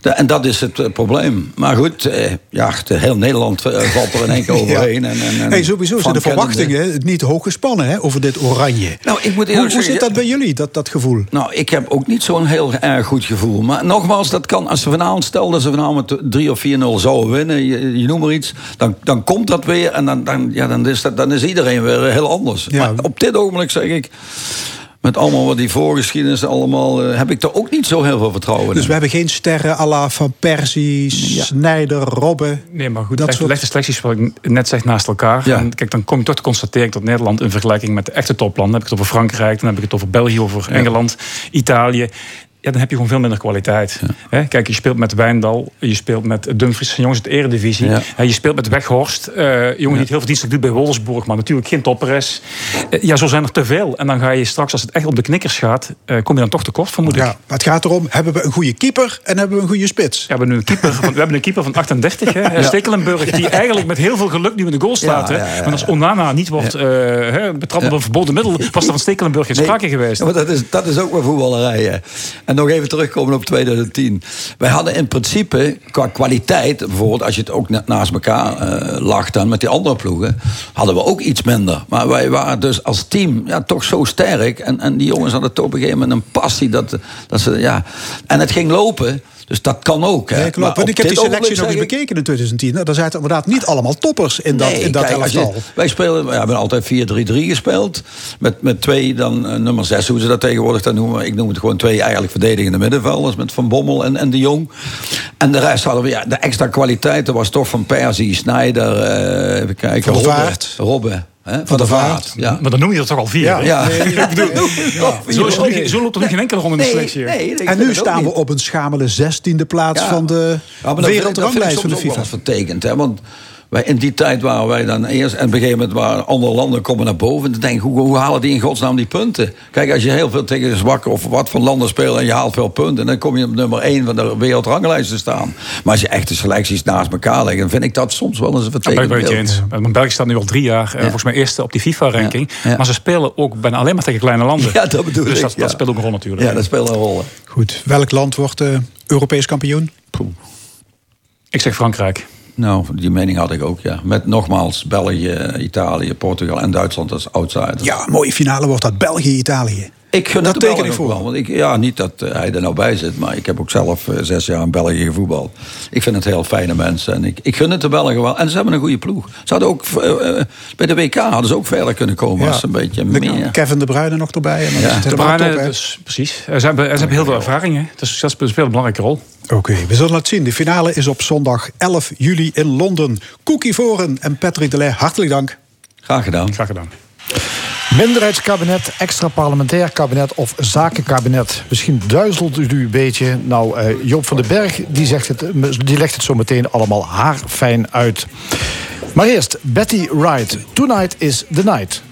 de- en dat is het probleem. Maar goed, ja, heel Nederland valt er in één keer overheen. En, en, en Sowieso zijn de verwachtingen niet hoog gespannen hè, over dit oranje. Nou, ik moet hoe, zit dat bij jullie, dat, dat gevoel? Nou, ik heb ook niet zo'n heel erg goed gevoel. Maar nogmaals, dat kan als ze vanavond stel dat ze vanavond met 3 of 4-0 zouden winnen, je, je noemt maar iets, dan, dan komt dat weer en dan, dan, ja, dan, is, dat, dan is iedereen weer heel anders. Ja. Maar op dit ogenblik zeg ik, met allemaal wat die voorgeschiedenis allemaal, eh, heb ik er ook niet zo heel veel vertrouwen Dus in. we hebben geen sterren à la Van Persie, Snijder, Robben. Nee, maar goed, Dat leg, soort- leg de selecties wat ik net zeg naast elkaar. Ja. En kijk, dan kom je toch te constateren dat Nederland in vergelijking met de echte toplanden, dan heb ik het over Frankrijk, dan heb ik het over België, over Engeland, Italië. Ja, dan heb je gewoon veel minder kwaliteit. Hè, Kijk, je speelt met Wijndal, je speelt met Dumfries, jongens uit de eredivisie. Ja. Hè, Je speelt met Weghorst, eh jongen die het heel verdienstelijk doet bij Wolfsburg, maar natuurlijk geen topper is. Eh, Ja, zo zijn er te veel. En dan ga je straks, als het echt op de knikkers gaat, eh, kom je dan toch tekort, vermoed ik. Ja, maar het gaat erom, hebben we een goede keeper en hebben we een goede spits? We hebben nu een keeper van, we hebben een keeper van 38, hè, Stekelenburg, die eigenlijk met heel veel geluk nu in de goal staat. Ja, hè. ja, ja, Want als Onana niet wordt eh, hè, betrapt op een verboden middel, was er van Stekelenburg geen sprake geweest. Ja, maar dat is, dat is ook wel voetballerij. hè. En nog even terugkomen op 2010. Wij hadden in principe qua kwaliteit, bijvoorbeeld als je het ook na- naast elkaar eh lag dan met die andere ploegen, hadden we ook iets minder. Maar wij waren dus als team ja, toch zo sterk. En, en die jongens hadden toch op een gegeven moment een passie. Dat, dat ze, ja. En het ging lopen. Dus dat kan ook. Hè. Ja, klopt. Want ik heb die selectie nog eens bekeken in 2010. Nou, Daar zaten inderdaad niet allemaal toppers in dat, in dat kijk, als je- elftal. wij spelen, ja, we hebben altijd 4-3-3 gespeeld. Met, met twee dan eh, nummer 6, hoe ze dat tegenwoordig dan noemen. Ik noem het gewoon twee eigenlijk verdedigende middenvelders. Met Van Bommel en, en de Jong. En de rest hadden we, ja, de extra kwaliteit. Dat was toch van Persie, Snijder, eh, even kijken. Van. Robben. Hè? Van der Vaart. Ja. Maar dan noem je er toch al vier. hè? Ja. Zo, is er nu- zo loopt er nu geen enkele ronde in de selectie. nee, En nu staan we niet. op een schamele zestiende plaats Ja. van de Ja, dat dat wereldranglijst van de FIFA. eens vertekend. Hè? Want wij, in die tijd waren wij dan eerst... en op een gegeven moment waren andere landen komen naar boven. En dan denk ik, hoe, hoe halen die in godsnaam die punten? Kijk, als je heel veel tegen zwakke of wat voor landen speelt... en je haalt veel punten, dan kom je op nummer 1 van de wereldranglijst te staan. Maar als je echt de selecties naast elkaar legt... dan vind ik dat soms wel eens een Ja, ben ik vertekend beeld. eens. België staat nu al drie jaar, eh, volgens mij eerste op die FIFA-ranking. Ja, ja. Maar ze spelen ook bijna alleen maar tegen kleine landen. Ja, dat bedoel dus ik, dat, ja. dat speelt ook een rol natuurlijk. Ja, dat speelt een rol. Goed, welk land wordt eh, Europees kampioen? Ik zeg Frankrijk. Nou, die mening had ik ook, ja. Met nogmaals België, Italië, Portugal en Duitsland als outsiders. Ja, mooie finale wordt dat België-Italië. Ik gun Dat het de teken Belgen ik ook voor. wel. Want ik, ja, niet dat eh, hij er nou bij zit, maar ik heb ook zelf eh, zes jaar in België gevoetbald. Ik vind het heel fijne mensen. En ik, ik gun het de Belgen wel. En ze hebben een goede ploeg. Ze hadden ook, eh, bij de WK hadden ze ook verder kunnen komen als ze een beetje De- meer... Kevin De Bruyne nog erbij. En dan Ja. is het De Bruyne, top, dus, precies. Ze hebben, ze hebben heel veel ervaring. hè. Dus dat speelt een belangrijke rol. Oké, we zullen het zien. De finale is op zondag 11 juli in Londen. Cookie Voren en Patrick Delay, hartelijk dank. Graag gedaan. Graag gedaan. Minderheidskabinet, extra parlementair kabinet of zakenkabinet. Misschien duizelt u een beetje. Nou, eh, Joop van den Berg die zegt het, die legt het zo meteen allemaal haarfijn uit. Maar eerst Betty Wright. Tonight is the night.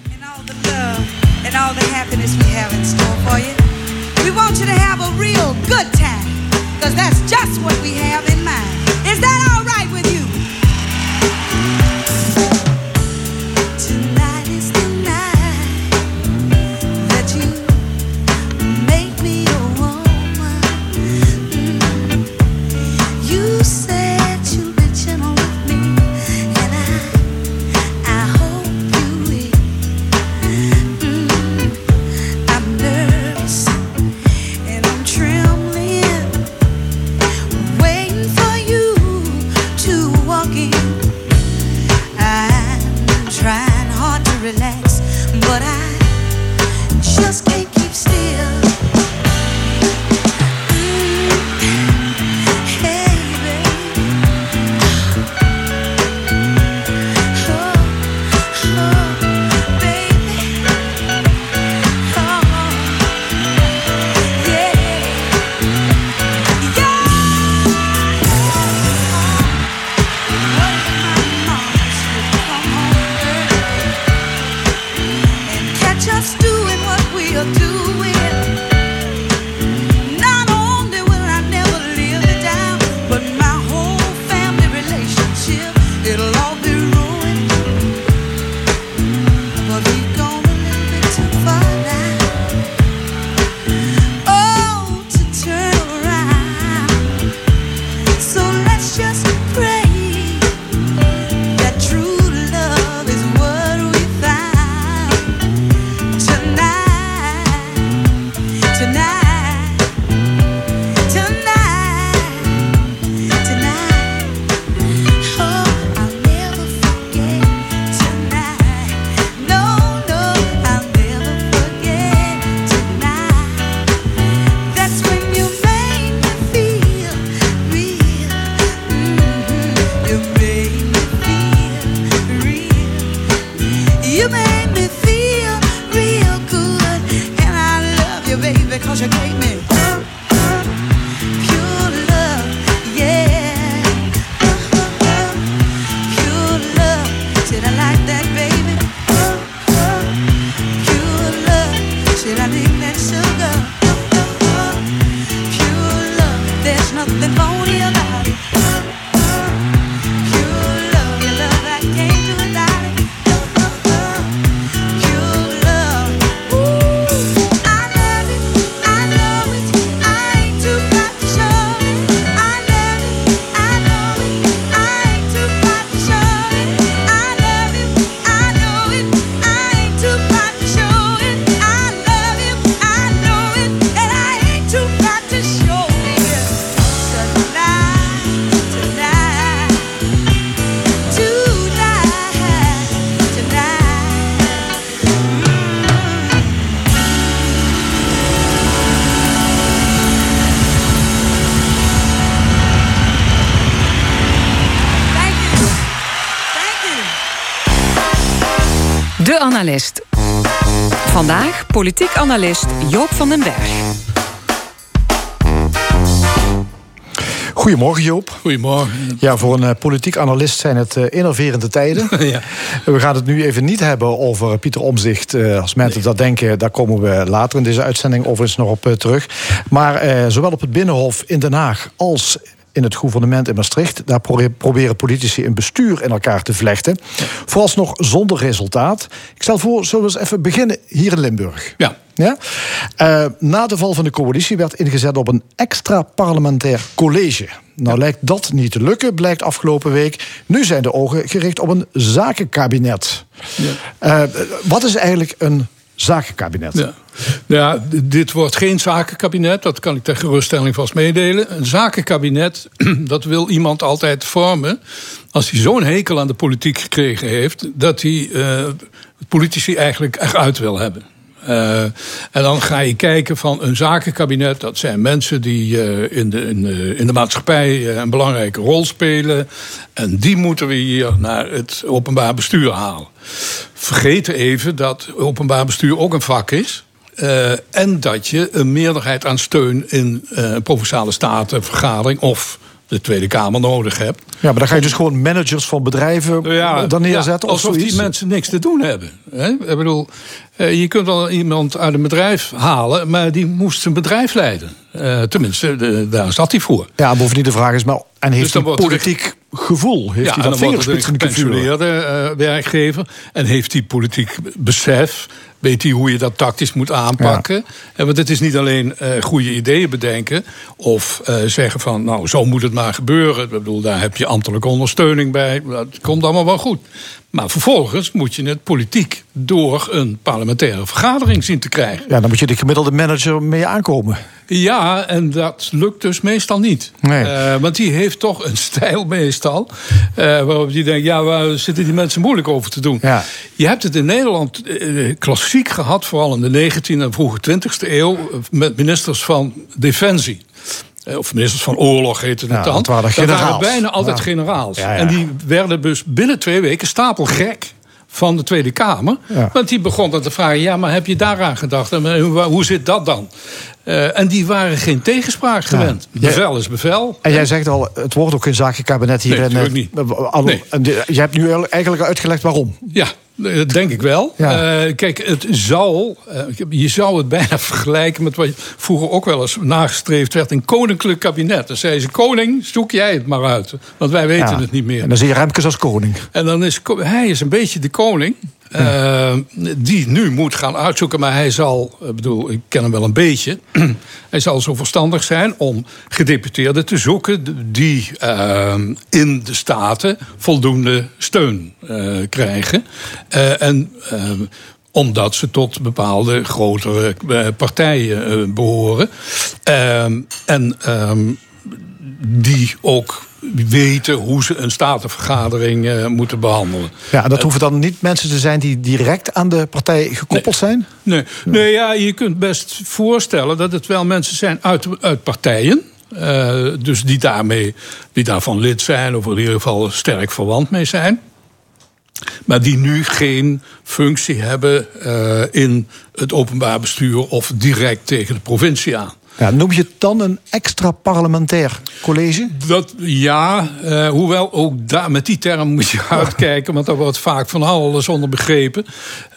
all the happiness we have in store for you. We want you to have a real good time, that's just what we have Analist. Vandaag politiek analist Joop van den Berg. Goedemorgen Joop. Goedemorgen. Ja, voor een eh, politiek analist zijn het eh, innoverende tijden. Ja. We gaan het nu even niet hebben over Pieter Omzicht. Eh, als mensen dat denken, daar komen we later in deze uitzending overigens nog op terug. Maar eh, zowel op het Binnenhof in Den Haag als in het gouvernement in Maastricht. Daar pro- proberen politici een bestuur in elkaar te vlechten. Vooralsnog zonder resultaat. Ik stel voor, zullen we eens even beginnen hier in Limburg. Ja. Ja? Eh, na de val van de coalitie werd ingezet op een extra parlementair college. Nou lijkt dat niet te lukken, blijkt afgelopen week. Nu zijn de ogen gericht op een zakenkabinet. Eh, wat is eigenlijk een zakenkabinet? Ja. Dit wordt geen zakenkabinet, dat kan ik ter geruststelling vast meedelen. Een zakenkabinet, dat wil iemand altijd vormen als hij zo'n hekel aan de politiek gekregen heeft, dat hij eh, politici eigenlijk eruit wil hebben. Eh, en dan ga je kijken van een zakenkabinet. Dat zijn mensen die eh, in, de, in, de, in de maatschappij eh, een belangrijke rol spelen. En die moeten we hier naar het openbaar bestuur halen. Vergeet even dat openbaar bestuur ook een vak is. Eh, en dat je een meerderheid aan steun in eh, een provinciale statenvergadering of de Tweede Kamer nodig hebt. Ja, maar dan ga je dus gewoon managers van bedrijven dan neerzetten. Ja, of alsof die mensen niks te doen hebben. Hè? Ik bedoel, eh, je kunt wel iemand uit een bedrijf halen, maar die moest zijn bedrijf leiden. Eh, tenminste, de- daar zat hij voor. Ja, bovendien de vraag is, maar, en heeft Dus hij er- politiek gevoel? Heeft ja, hij dat dan wordt het een vingerspitsengevoel? eh, werkgever. En heeft hij politiek besef. Weet hij hoe je dat tactisch moet aanpakken. En want het is niet alleen eh, goede ideeën bedenken. Of eh, zeggen van, nou, zo moet het maar gebeuren. Ik bedoel, daar heb je ambtelijke ondersteuning bij. Dat komt allemaal wel goed. Maar vervolgens moet je het politiek door een parlementaire vergadering zien te krijgen. Ja, dan moet je de gemiddelde manager mee aankomen. Ja, en dat lukt dus meestal niet. Nee. Eh, want die heeft toch een stijl meestal. eh, waarop je denkt, ja, waar zitten die mensen moeilijk over te doen? Ja. Je hebt het in Nederland eh, klassiek gehad, vooral in de 19e en vroege 20e eeuw, met ministers van Defensie. Of ministers van oorlog heette het Ja, dan. dat waren bijna altijd Ja. generaals. Ja. En die werden dus binnen twee weken stapelgek van de Tweede Kamer. Want die begon dan te vragen: ja, maar heb je daaraan gedacht? En eh, hoe, zit dat dan? Eh, en die waren geen tegenspraak gewend. Bevel is bevel. En jij zegt al, het wordt ook geen zakenkabinet hier. Nee, natuurlijk eh, niet. Nee. en je hebt nu eigenlijk uitgelegd waarom. Ja, dat denk ik wel. Ja. Eh, kijk, het zal, eh, je zou het bijna vergelijken met wat vroeger ook wel eens nagestreefd werd: een koninklijk kabinet. Dan zei ze: Koning, zoek jij het maar uit. Want wij weten Ja. het niet meer. En dan zie je Remkes als koning. En dan is hij is een beetje de koning. Eh, die nu moet gaan uitzoeken. Maar hij zal, ik bedoel, ik ken hem wel een beetje. hij zal zo verstandig zijn om gedeputeerden te zoeken. die eh, in de staten voldoende steun eh, krijgen. Eh, en. eh, omdat ze tot bepaalde grotere eh, partijen eh, behoren. En ehm, die ook weten hoe ze een statenvergadering eh, moeten behandelen. Ja, en dat hoeven dan niet mensen te zijn die direct aan de partij gekoppeld zijn? Nee, nee ja, je kunt best voorstellen dat het wel mensen zijn uit, uit partijen. eh, dus die, daarmee, die daarvan lid zijn, of in ieder geval sterk verwant mee zijn. Maar die nu geen functie hebben eh, in het openbaar bestuur of direct tegen de provincie aan. Noem je het dan een extra parlementair college? Dat, ja, eh, hoewel ook daar, met die term moet je uitkijken, want daar wordt vaak van alles onder begrepen.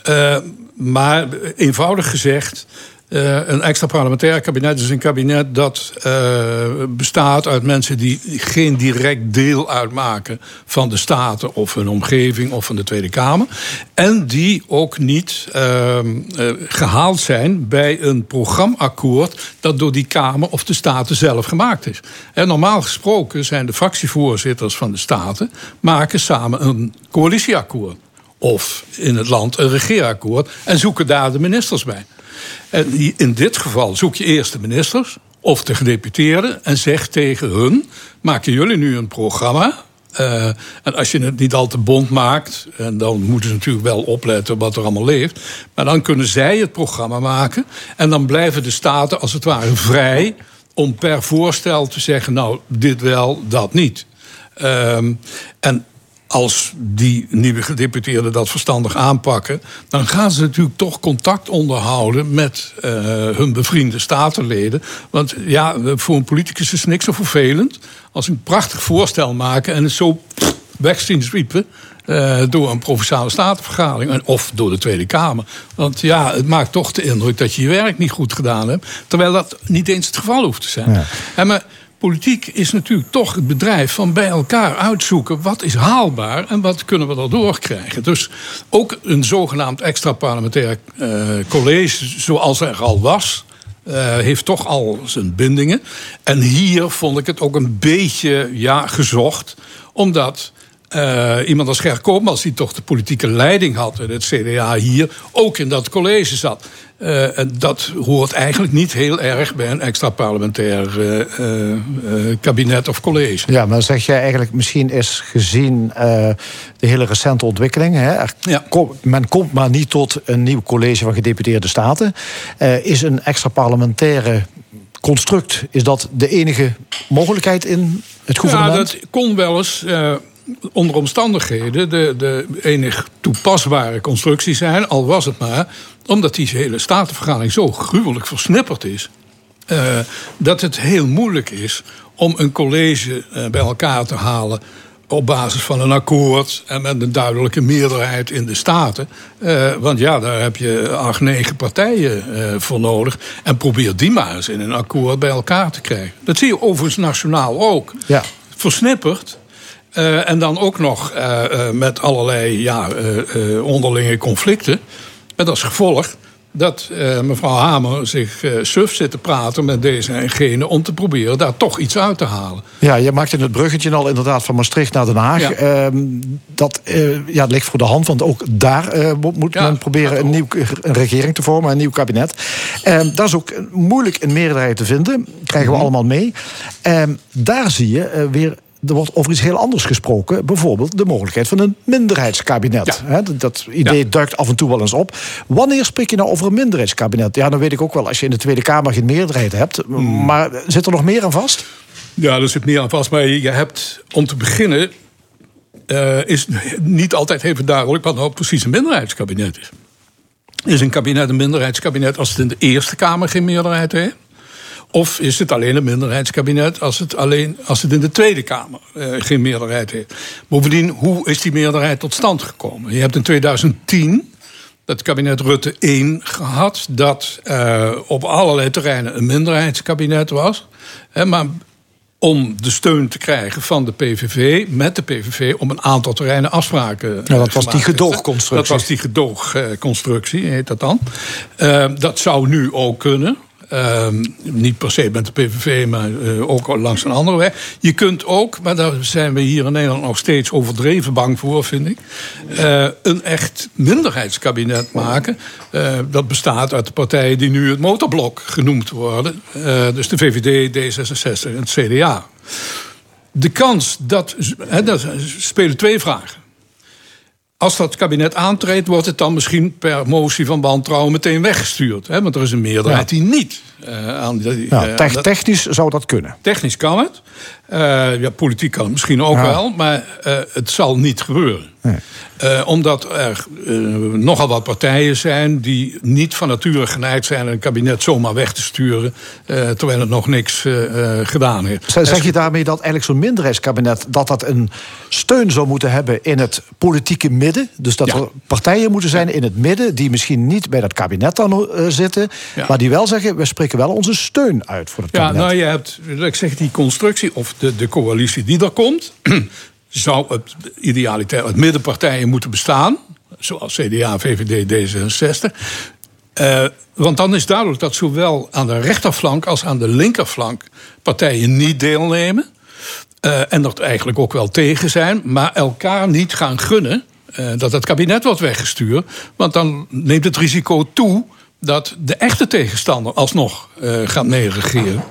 Eh, maar eenvoudig gezegd, eh, een extra parlementair kabinet is een kabinet dat eh, bestaat uit mensen die geen direct deel uitmaken van de Staten of hun omgeving of van de Tweede Kamer. En die ook niet ehm, eh, gehaald zijn bij een programmaakkoord dat door die Kamer of de Staten zelf gemaakt is. Normaal gesproken zijn de fractievoorzitters van de Staten maken samen een coalitieakkoord. Of in het land een regeerakkoord en zoeken daar de ministers bij. En in dit geval zoek je eerst de ministers of de gedeputeerden en zeg tegen hun: maken jullie nu een programma? Eh, en als je het niet al te bond maakt, en dan moeten ze natuurlijk wel opletten wat er allemaal leeft. Maar dan kunnen zij het programma maken. En dan blijven de staten als het ware vrij om per voorstel te zeggen: nou, dit wel, dat niet. Ehm, en als die nieuwe gedeputeerden dat verstandig aanpakken, dan gaan ze natuurlijk toch contact onderhouden met eh, hun bevriende statenleden. Want ja, voor een politicus is niks zo vervelend als een prachtig voorstel maken en het zo weg zien zwiepen. eh, door een provinciale statenvergadering en- of door de Tweede Kamer. Want ja, het maakt toch de indruk dat je je werk niet goed gedaan hebt. Terwijl dat niet eens het geval hoeft te zijn. Ja. En maar politiek is natuurlijk toch het bedrijf van bij elkaar uitzoeken wat is haalbaar en wat kunnen we erdoor krijgen. Dus ook een zogenaamd extra parlementair eh, college, zoals er al was. eh, heeft toch al zijn bindingen. En hier vond ik het ook een beetje ja, gezocht, omdat eh, iemand als Ger Koopmans, die toch de politieke leiding had in het CDA hier, ook in dat college zat. Eh, en dat hoort eigenlijk niet heel erg bij een extra parlementair eh, kabinet of college. Ja, maar dan zeg jij eigenlijk misschien is gezien de hele recente ontwikkeling. Hè, kom- men komt maar niet tot een nieuw college van gedeputeerde staten. Is een extra parlementaire construct, is dat de enige mogelijkheid in het Ja, gouvernement? dat kon wel eens onder omstandigheden de, de enig toepasbare constructie zijn. Al was het maar omdat die hele statenvergadering zo gruwelijk versnipperd is. eh, dat het heel moeilijk is om een college eh, bij elkaar te halen op basis van een akkoord en met een duidelijke meerderheid in de Staten. Eh, want ja, daar heb je acht, negen partijen voor nodig. En probeer die maar eens in een akkoord bij elkaar te krijgen. Dat zie je overigens nationaal ook. Ja. Versnipperd. Eh, en dan ook nog eh, eh, met allerlei ja, onderlinge conflicten. Met als gevolg dat mevrouw Hamer zich suf zit te praten met deze en gene... om te proberen daar toch iets uit te halen. Ja, je maakte het bruggetje al inderdaad van Maastricht naar Den Haag. Ja. Ehm, dat ja, ligt voor de hand, want ook daar mo- moet men proberen een, nieuw, een regering te vormen, een nieuw kabinet. Ehm, daar is ook moeilijk een meerderheid te vinden, krijgen we Mhm. allemaal mee. Ehm, daar zie je weer. Er wordt over iets heel anders gesproken. Bijvoorbeeld de mogelijkheid van een minderheidskabinet. Dat, dat idee duikt af en toe wel eens op. Wanneer spreek je nou over een minderheidskabinet? Ja, dan weet ik ook wel als je in de Tweede Kamer geen meerderheid hebt. Hmm. Maar zit er nog meer aan vast? Ja, er zit meer aan vast. Maar je hebt, om te beginnen... eh, is niet altijd even duidelijk wat nou precies een minderheidskabinet is. Is een kabinet een minderheidskabinet als het in de Eerste Kamer geen meerderheid heeft? Of is het alleen een minderheidskabinet als het, alleen, als het in de Tweede Kamer eh, geen meerderheid heeft? Bovendien, hoe is die meerderheid tot stand gekomen? Je hebt in 2010 het kabinet Rutte 1 gehad, dat eh, op allerlei terreinen een minderheidskabinet was. Hè, maar om de steun te krijgen van de PVV, met de PVV, om een aantal terreinen afspraken Ja, dat was die gedoogconstructie. Dat was die gedoogconstructie, heet dat dan. Eh, dat zou nu ook kunnen. Ehm, niet per se met de PVV, maar eh, ook langs een andere weg. Je kunt ook, maar daar zijn we hier in Nederland nog steeds overdreven bang voor, vind ik. eh, een echt minderheidskabinet maken. Eh, dat bestaat uit de partijen die nu het motorblok genoemd worden. Dus de VVD, D66 en het CDA. De kans dat. Hè, spelen twee vragen. Als dat kabinet aantreedt, wordt het dan misschien per motie van wantrouwen meteen weggestuurd. Hè? Want er is een meerderheid Ja. die niet eh, aan die. Eh, technisch zou dat kunnen. Technisch kan het. Eh, ja, politiek kan het misschien ook Ja. wel. Maar eh, het zal niet gebeuren. Eh, omdat er nogal wat partijen zijn die niet van nature geneigd zijn een kabinet zomaar weg te sturen. terwijl het nog niks gedaan heeft. Zeg je daarmee dat eigenlijk zo'n minderheidskabinet... dat dat een steun zou moeten hebben in het politieke midden? Dus dat Ja. er partijen moeten zijn in het midden... die misschien niet bij dat kabinet dan zitten... Ja. maar die wel zeggen, we spreken wel onze steun uit voor het Ja, kabinet. nou, je hebt, ik zeg, die constructie of de, de coalitie die er komt, zou het idealiter uit middenpartijen moeten bestaan, zoals CDA, VVD, D66. Eh, want dan is duidelijk dat zowel aan de rechterflank als aan de linkerflank partijen niet deelnemen. eh, en dat eigenlijk ook wel tegen zijn, maar elkaar niet gaan gunnen eh, dat het kabinet wordt weggestuurd. Want dan neemt het risico toe dat de echte tegenstander alsnog eh, gaat meeregeren.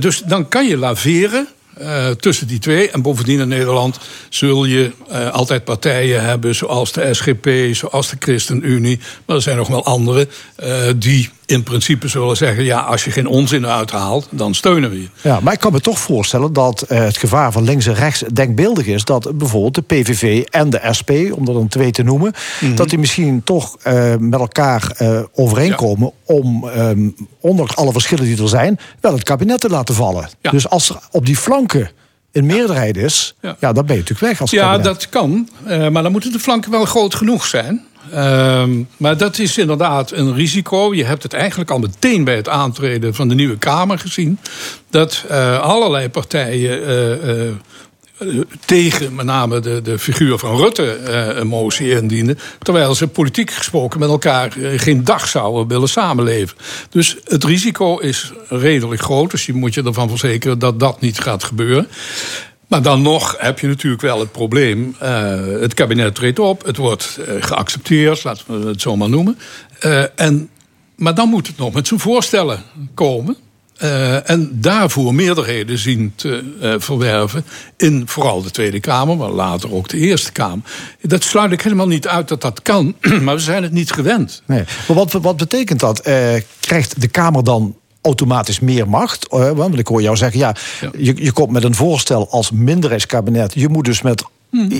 Dus dan kan je laveren. Eh, tussen die twee. En bovendien in Nederland zul je eh, altijd partijen hebben, zoals de SGP, zoals de ChristenUnie. Maar er zijn nog wel andere eh, die in principe zullen zeggen: ja, als je geen onzin uithaalt, dan steunen we je. Ja, maar ik kan me toch voorstellen dat eh, het gevaar van links en rechts denkbeeldig is. Dat bijvoorbeeld de PVV en de SP, om er dan twee te noemen. Mhm. dat die misschien toch eh, met elkaar eh, overeenkomen. om, ehm, ondanks alle verschillen die er zijn. wel het kabinet te laten vallen. Ja. Dus als er op die flanken een meerderheid is. ja, dan ben je natuurlijk weg als Ja, kabinet. dat kan. maar dan moeten de flanken wel groot genoeg zijn. Ehm, maar dat is inderdaad een risico. Je hebt het eigenlijk al meteen bij het aantreden van de nieuwe Kamer gezien. Dat eh, allerlei partijen eh, eh, tegen met name de, de figuur van Rutte een motie indienen. Terwijl ze politiek gesproken met elkaar geen dag zouden willen samenleven. Dus het risico is redelijk groot. Dus je moet je ervan verzekeren dat dat niet gaat gebeuren. Maar dan nog heb je natuurlijk wel het probleem. eh, het kabinet treedt op, het wordt eh, geaccepteerd, laten we het zo maar noemen. Eh, en, maar dan moet het nog met zijn voorstellen komen. En daarvoor meerderheden zien te verwerven in vooral de Tweede Kamer, maar later ook de Eerste Kamer. Dat sluit ik helemaal niet uit dat dat kan, maar we zijn het niet gewend. Nee. Maar wat, wat betekent dat? Krijgt de Kamer dan automatisch meer macht? Eh, want ik hoor jou zeggen, ja, Je, je komt met een voorstel als minderheidskabinet. Je moet dus met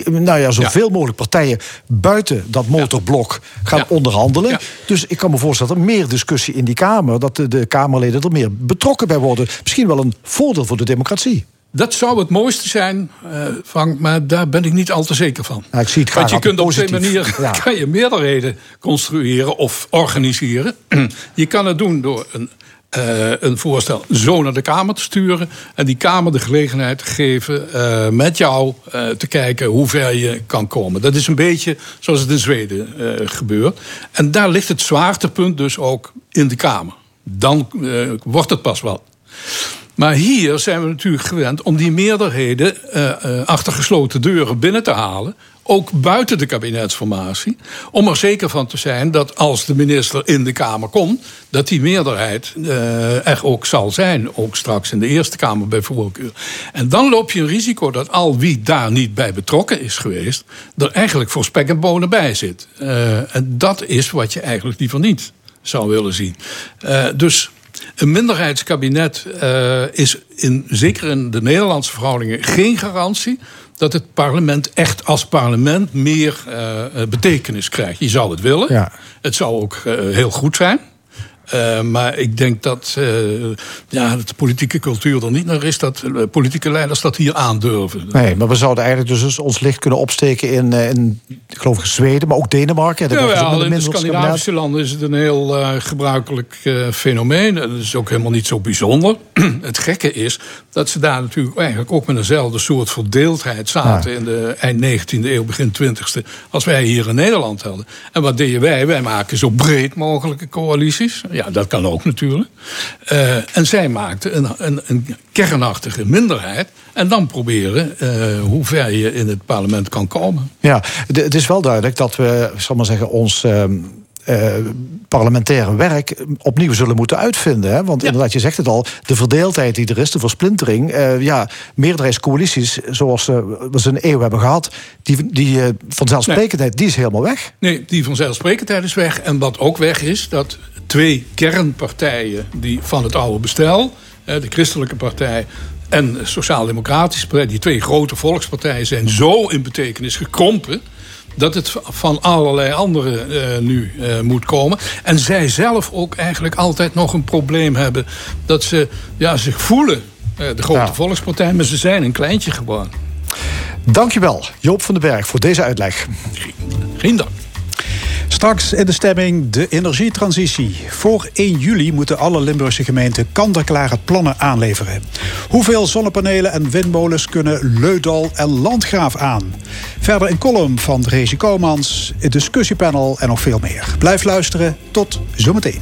nou ja, zoveel mogelijk partijen buiten dat motorblok gaan onderhandelen. Dus ik kan me voorstellen dat er meer discussie in die Kamer, dat de, de Kamerleden er meer betrokken bij worden. Misschien wel een voordeel voor de democratie. Dat zou het mooiste zijn, eh, Frank, maar daar ben ik niet al te zeker van. Nou, ik zie het Want je kunt op twee manieren kan je meerderheden construeren of organiseren. je kan het doen door een, eh, een voorstel zo naar de Kamer te sturen. En die Kamer de gelegenheid te geven eh, met jou eh, te kijken hoe ver je kan komen. Dat is een beetje zoals het in Zweden gebeurt. En daar ligt het zwaartepunt dus ook in de Kamer. Dan wordt het pas wel. Maar hier zijn we natuurlijk gewend om die meerderheden achter gesloten deuren binnen te halen. Ook buiten de kabinetsformatie. Om er zeker van te zijn dat als de minister in de Kamer komt. dat die meerderheid eh, er ook zal zijn. Ook straks in de Eerste Kamer bij voorkeur. En dan loop je een risico dat al wie daar niet bij betrokken is geweest. er eigenlijk voor spek en bonen bij zit. Eh, en dat is wat je eigenlijk liever niet zou willen zien. Eh, dus. Een minderheidskabinet eh, is in, zeker in de Nederlandse verhoudingen geen garantie dat het parlement echt als parlement meer eh, eh, betekenis krijgt. Je zou het willen. Ja. Het zou ook eh, heel goed zijn. Eh, maar ik denk dat eh, ja, de politieke cultuur er niet naar is dat eh, politieke leiders dat hier aandurven. Nee, maar we zouden eigenlijk dus ons licht kunnen opsteken in, in ik geloof ik, Zweden, maar ook Denemarken. Ja, wel, in de. Scandinavische landen is het een heel gebruikelijk fenomeen. Dat is ook helemaal niet zo bijzonder. het gekke is dat ze daar natuurlijk eigenlijk ook met eenzelfde soort verdeeldheid zaten... Ja. in de eind 19e eeuw, begin 20e, als wij hier in Nederland hadden. En wat deden wij? Wij maken zo breed mogelijke coalities. Ja, dat kan ook natuurlijk. Eh, en zij maakten een, een, een kernachtige minderheid. En dan proberen eh, hoe ver je in het parlement kan komen. Ja, het- is wel duidelijk dat we, zal maar zeggen, ons ehm, eh, parlementaire werk opnieuw zullen moeten uitvinden. Hè? Want inderdaad, je zegt het al, de verdeeldheid die er is, de versplintering, eh, ja, meerderheidscoalities zoals we ze een eeuw hebben gehad, die, die vanzelfsprekendheid, die is helemaal weg. Nee, die vanzelfsprekendheid is weg. En wat ook weg is, dat twee kernpartijen die van het oude bestel, de Christelijke Partij en de Sociaal-Democratische Partij, die twee grote volkspartijen zijn zo in betekenis gekrompen. Dat het van allerlei anderen eh, nu eh, moet komen. En zij zelf ook eigenlijk altijd nog een probleem hebben. Dat ze ja, zich voelen, eh, de grote volkspartij, maar ze zijn een kleintje gewoon. Dankjewel, Joop van den Berg, voor deze uitleg. Geen dank. Straks in de stemming de energietransitie. Voor 1 juli moeten alle Limburgse gemeenten kant-en-klare plannen aanleveren. Hoeveel zonnepanelen en windmolens kunnen Leudal en Landgraaf aan? Verder een column van Rezi Komans, een discussiepanel en nog veel meer. Blijf luisteren, tot zometeen.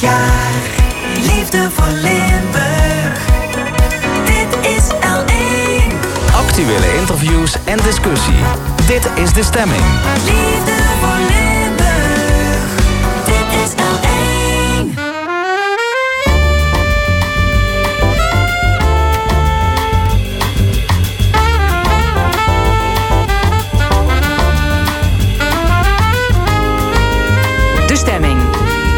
Jaar, liefde voor Limburg. Actuele interviews en discussie. Dit is de stemming. Liefde voor Limburg. Dit is L1. De stemming.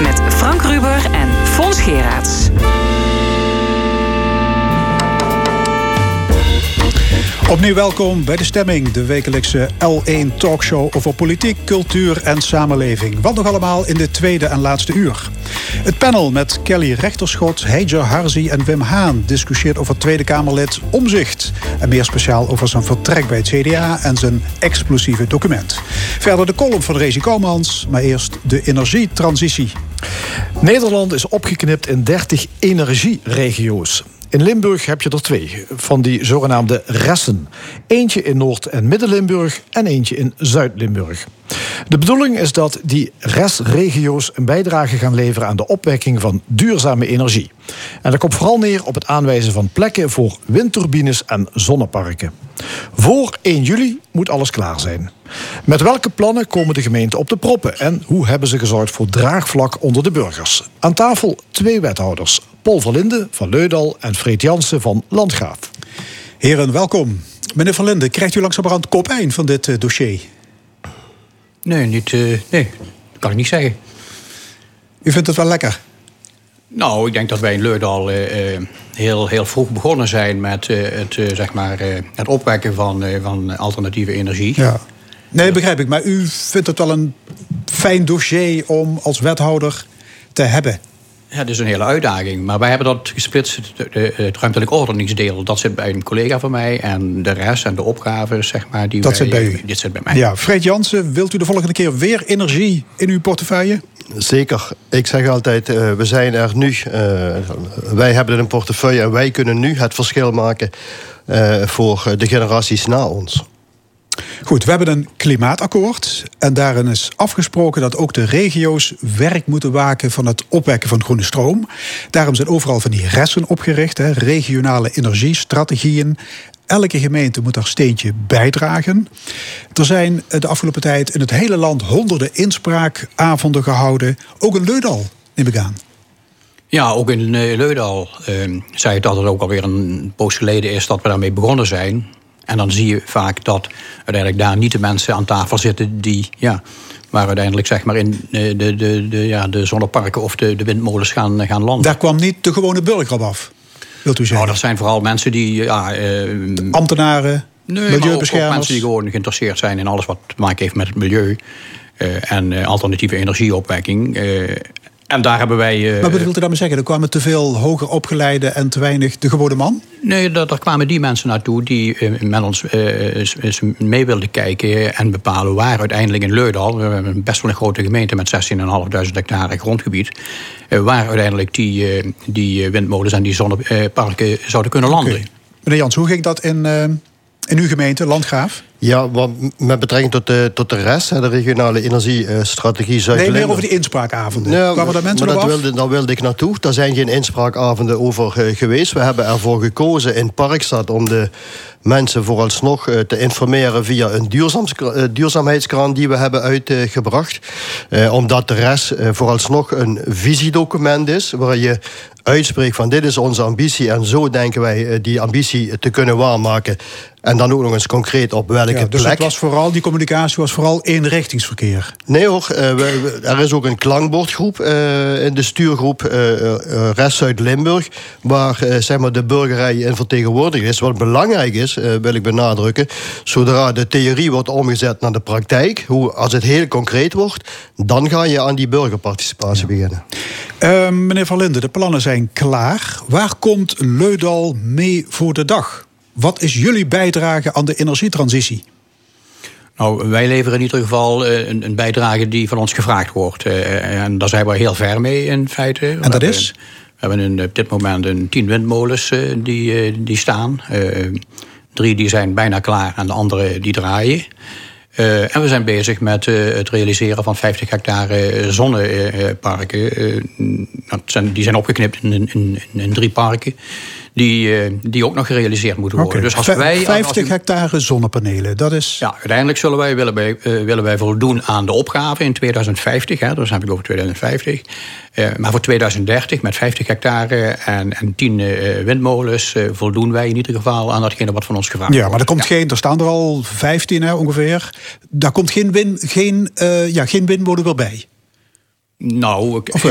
Met Frank Ruber en Fons Geraerts. Opnieuw welkom bij de stemming, de wekelijkse L1 talkshow over politiek, cultuur en samenleving. Wat nog allemaal in de tweede en laatste uur. Het panel met Kelly Rechterschot, Heijer Harzi en Wim Haan discussieert over Tweede Kamerlid Omzicht. En meer speciaal over zijn vertrek bij het CDA en zijn explosieve document. Verder de column van Rezi Komans, maar eerst de energietransitie. Nederland is opgeknipt in 30 energieregio's. In Limburg heb je er twee, van die zogenaamde ressen. Eentje in Noord- en Midden-Limburg en eentje in Zuid-Limburg. De bedoeling is dat die restregio's een bijdrage gaan leveren aan de opwekking van duurzame energie. En dat komt vooral neer op het aanwijzen van plekken voor windturbines en zonneparken. Voor 1 juli moet alles klaar zijn. Met welke plannen komen de gemeenten op de proppen en hoe hebben ze gezorgd voor draagvlak onder de burgers? Aan tafel twee wethouders, Paul Verlinde van Leudal en Freet Jansen van Landgraaf. Heren, welkom. Meneer Van Linden, krijgt u langzamerhand kopijn van dit eh, dossier? Nee, niet, eh, nee, dat kan ik niet zeggen. U vindt het wel lekker? Nou, ik denk dat wij in Leudal eh, eh, heel, heel vroeg begonnen zijn met eh, het, zeg maar, eh, het opwekken van, eh, van alternatieve energie. Ja. Nee, begrijp ik. Maar u vindt het wel een fijn dossier om als wethouder te hebben. Ja, dat is een hele uitdaging. Maar wij hebben dat gesplitst, het, ruimtelijk ordeningsdeel. Dat zit bij een collega van mij. En de rest en de opgaven, zeg maar, die Dat wij, zit bij u? Dit zit bij mij. Ja, Fred Jansen, wilt u de volgende keer weer energie in uw portefeuille? Zeker. Ik zeg altijd, eh, we zijn er nu. eh, wij hebben een portefeuille en wij kunnen nu het verschil maken eh, voor de generaties na ons. Goed, we hebben een klimaatakkoord. En daarin is afgesproken dat ook de regio's werk moeten waken van het opwekken van groene stroom. Daarom zijn overal van die resten opgericht, hè, regionale energiestrategieën. Elke gemeente moet daar steentje bijdragen. Er zijn de afgelopen tijd in het hele land honderden inspraakavonden gehouden. Ook in Leudal, neem ik aan. Ja, ook in eh, Leudal eh, zei ik dat het ook alweer een poos geleden is dat we daarmee begonnen zijn. En dan zie je vaak dat uiteindelijk daar niet de mensen aan tafel zitten die, ja, waar uiteindelijk zeg maar in eh, de, de, de, ja, de zonneparken of de, de windmolens gaan, gaan landen. Daar kwam niet de gewone burger op af, wilt u zeggen? Nou, dat zijn vooral mensen die, ja, eh, Ambtenaren, Nee, maar ook, ook milieubeschermers. mensen die gewoon geïnteresseerd zijn in alles wat te maken heeft met het milieu. eh, en eh, alternatieve energieopwekking. eh, en daar hebben wij. eh, Maar wat wilt u daarmee zeggen? Er kwamen te veel hoger opgeleide en te weinig de gewone man? Nee, daar, daar kwamen die mensen naartoe die eh, met ons eh, mee wilden kijken en bepalen waar uiteindelijk in Leudal, we hebben best wel een grote gemeente met 16.500 hectare grondgebied, eh, waar uiteindelijk die, eh, die eh, windmolens en die zonneparken zouden kunnen landen. Meneer Jans, hoe ging dat in, eh, in uw gemeente, Landgraaf? Ja, want met betrekking tot de, tot de rest, hè, de regionale energiestrategie Nee, Zuid-Limburg. meer over die inspraakavonden. Ja, Kwamen daar mensen maar dat af? wilde, daar wilde ik naartoe. Daar zijn geen inspraakavonden over eh, geweest. We hebben ervoor gekozen in Parkstad om de mensen vooralsnog eh, te informeren via een duurzaams, eh, duurzaamheidskraan die we hebben uitgebracht. Omdat de rest vooralsnog een visiedocument is waar je uitspreekt van dit is onze ambitie en zo denken wij die ambitie te kunnen waarmaken. En dan ook nog eens concreet op welke Ja, dus plek. het was vooral, die communicatie was vooral eenrichtingsverkeer. Nee hoor, eh, er is ook een klankbordgroep eh, in de stuurgroep eh, Rest Zuid-Limburg... waar zeg maar de burgerij in vertegenwoordigd is. Wat belangrijk is, wil ik benadrukken... zodra de theorie wordt omgezet naar de praktijk... Hoe, als het heel concreet wordt... dan ga je aan die burgerparticipatie beginnen. Meneer Van Linden, de plannen zijn klaar. Waar komt Leudal mee voor de dag? Wat is jullie bijdrage aan de energietransitie? Nou, wij leveren in ieder geval eh, een, een bijdrage die van ons gevraagd wordt. Eh, en daar zijn we heel ver mee in feite. En dat is? We hebben een, op dit moment een tien windmolens eh, die, eh, die staan. Eh, drie die zijn bijna klaar en de andere die draaien. Eh, en we zijn bezig met eh, het realiseren van 50 hectare zonneparken. Eh, die zijn opgeknipt in, in, in, in drie parken. Die, eh, die ook nog gerealiseerd moeten worden. Dus als wij, als- 50 hectare zonnepanelen, dat is... ja, uiteindelijk zullen wij, willen, wij, eh, willen wij voldoen aan de opgave in 2050. Hè, dus dan heb ik over 2050. Eh, maar voor 2030 met 50 hectare en, en 10 eh, windmolens... voldoen wij in ieder geval aan datgene wat van ons gevraagd Ja, wordt. maar er, komt geen, er staan er al 15 hè, ongeveer. Daar komt geen, win, geen, ja, geen windmolen weer bij. Nou, ik- Of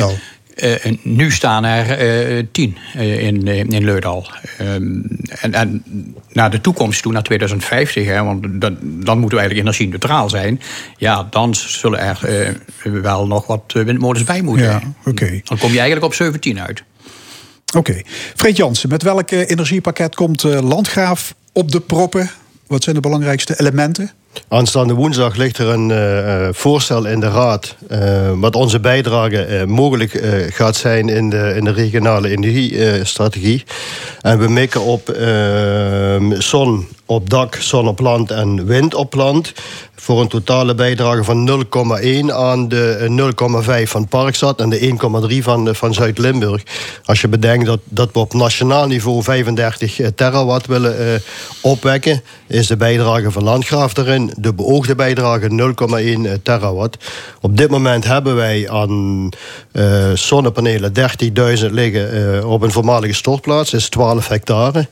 eh, nu staan er eh, tien eh, in, in Leudal. Ehm, en, en naar de toekomst toe, naar 2050, hè, want dan, dan moeten we eigenlijk energie-neutraal zijn. Ja, dan zullen er wel nog wat windmolens bij moeten. Ja. Dan kom je eigenlijk op 17 uit. Oké. Fred Jansen, met welk energiepakket komt Landgraaf op de proppen? Wat zijn de belangrijkste elementen? Aanstaande woensdag ligt er een eh, eh, voorstel in de Raad. eh, wat onze bijdrage mogelijk gaat zijn in de, in de regionale energiestrategie. en we mikken op zon, op dak, zon op land en wind op land. Voor een totale bijdrage van 0,1 aan de eh, 0,5 van Parkstad en de 1,3 van, eh, van Zuid-Limburg. Als je bedenkt dat, dat we op nationaal niveau 35 terawatt willen eh, opwekken, is de bijdrage van Landgraaf erin. De beoogde bijdrage 0,1 terawatt. Op dit moment hebben wij aan eh, zonnepanelen 30.000 liggen eh, op een voormalige stortplaats. Is 12 hectare.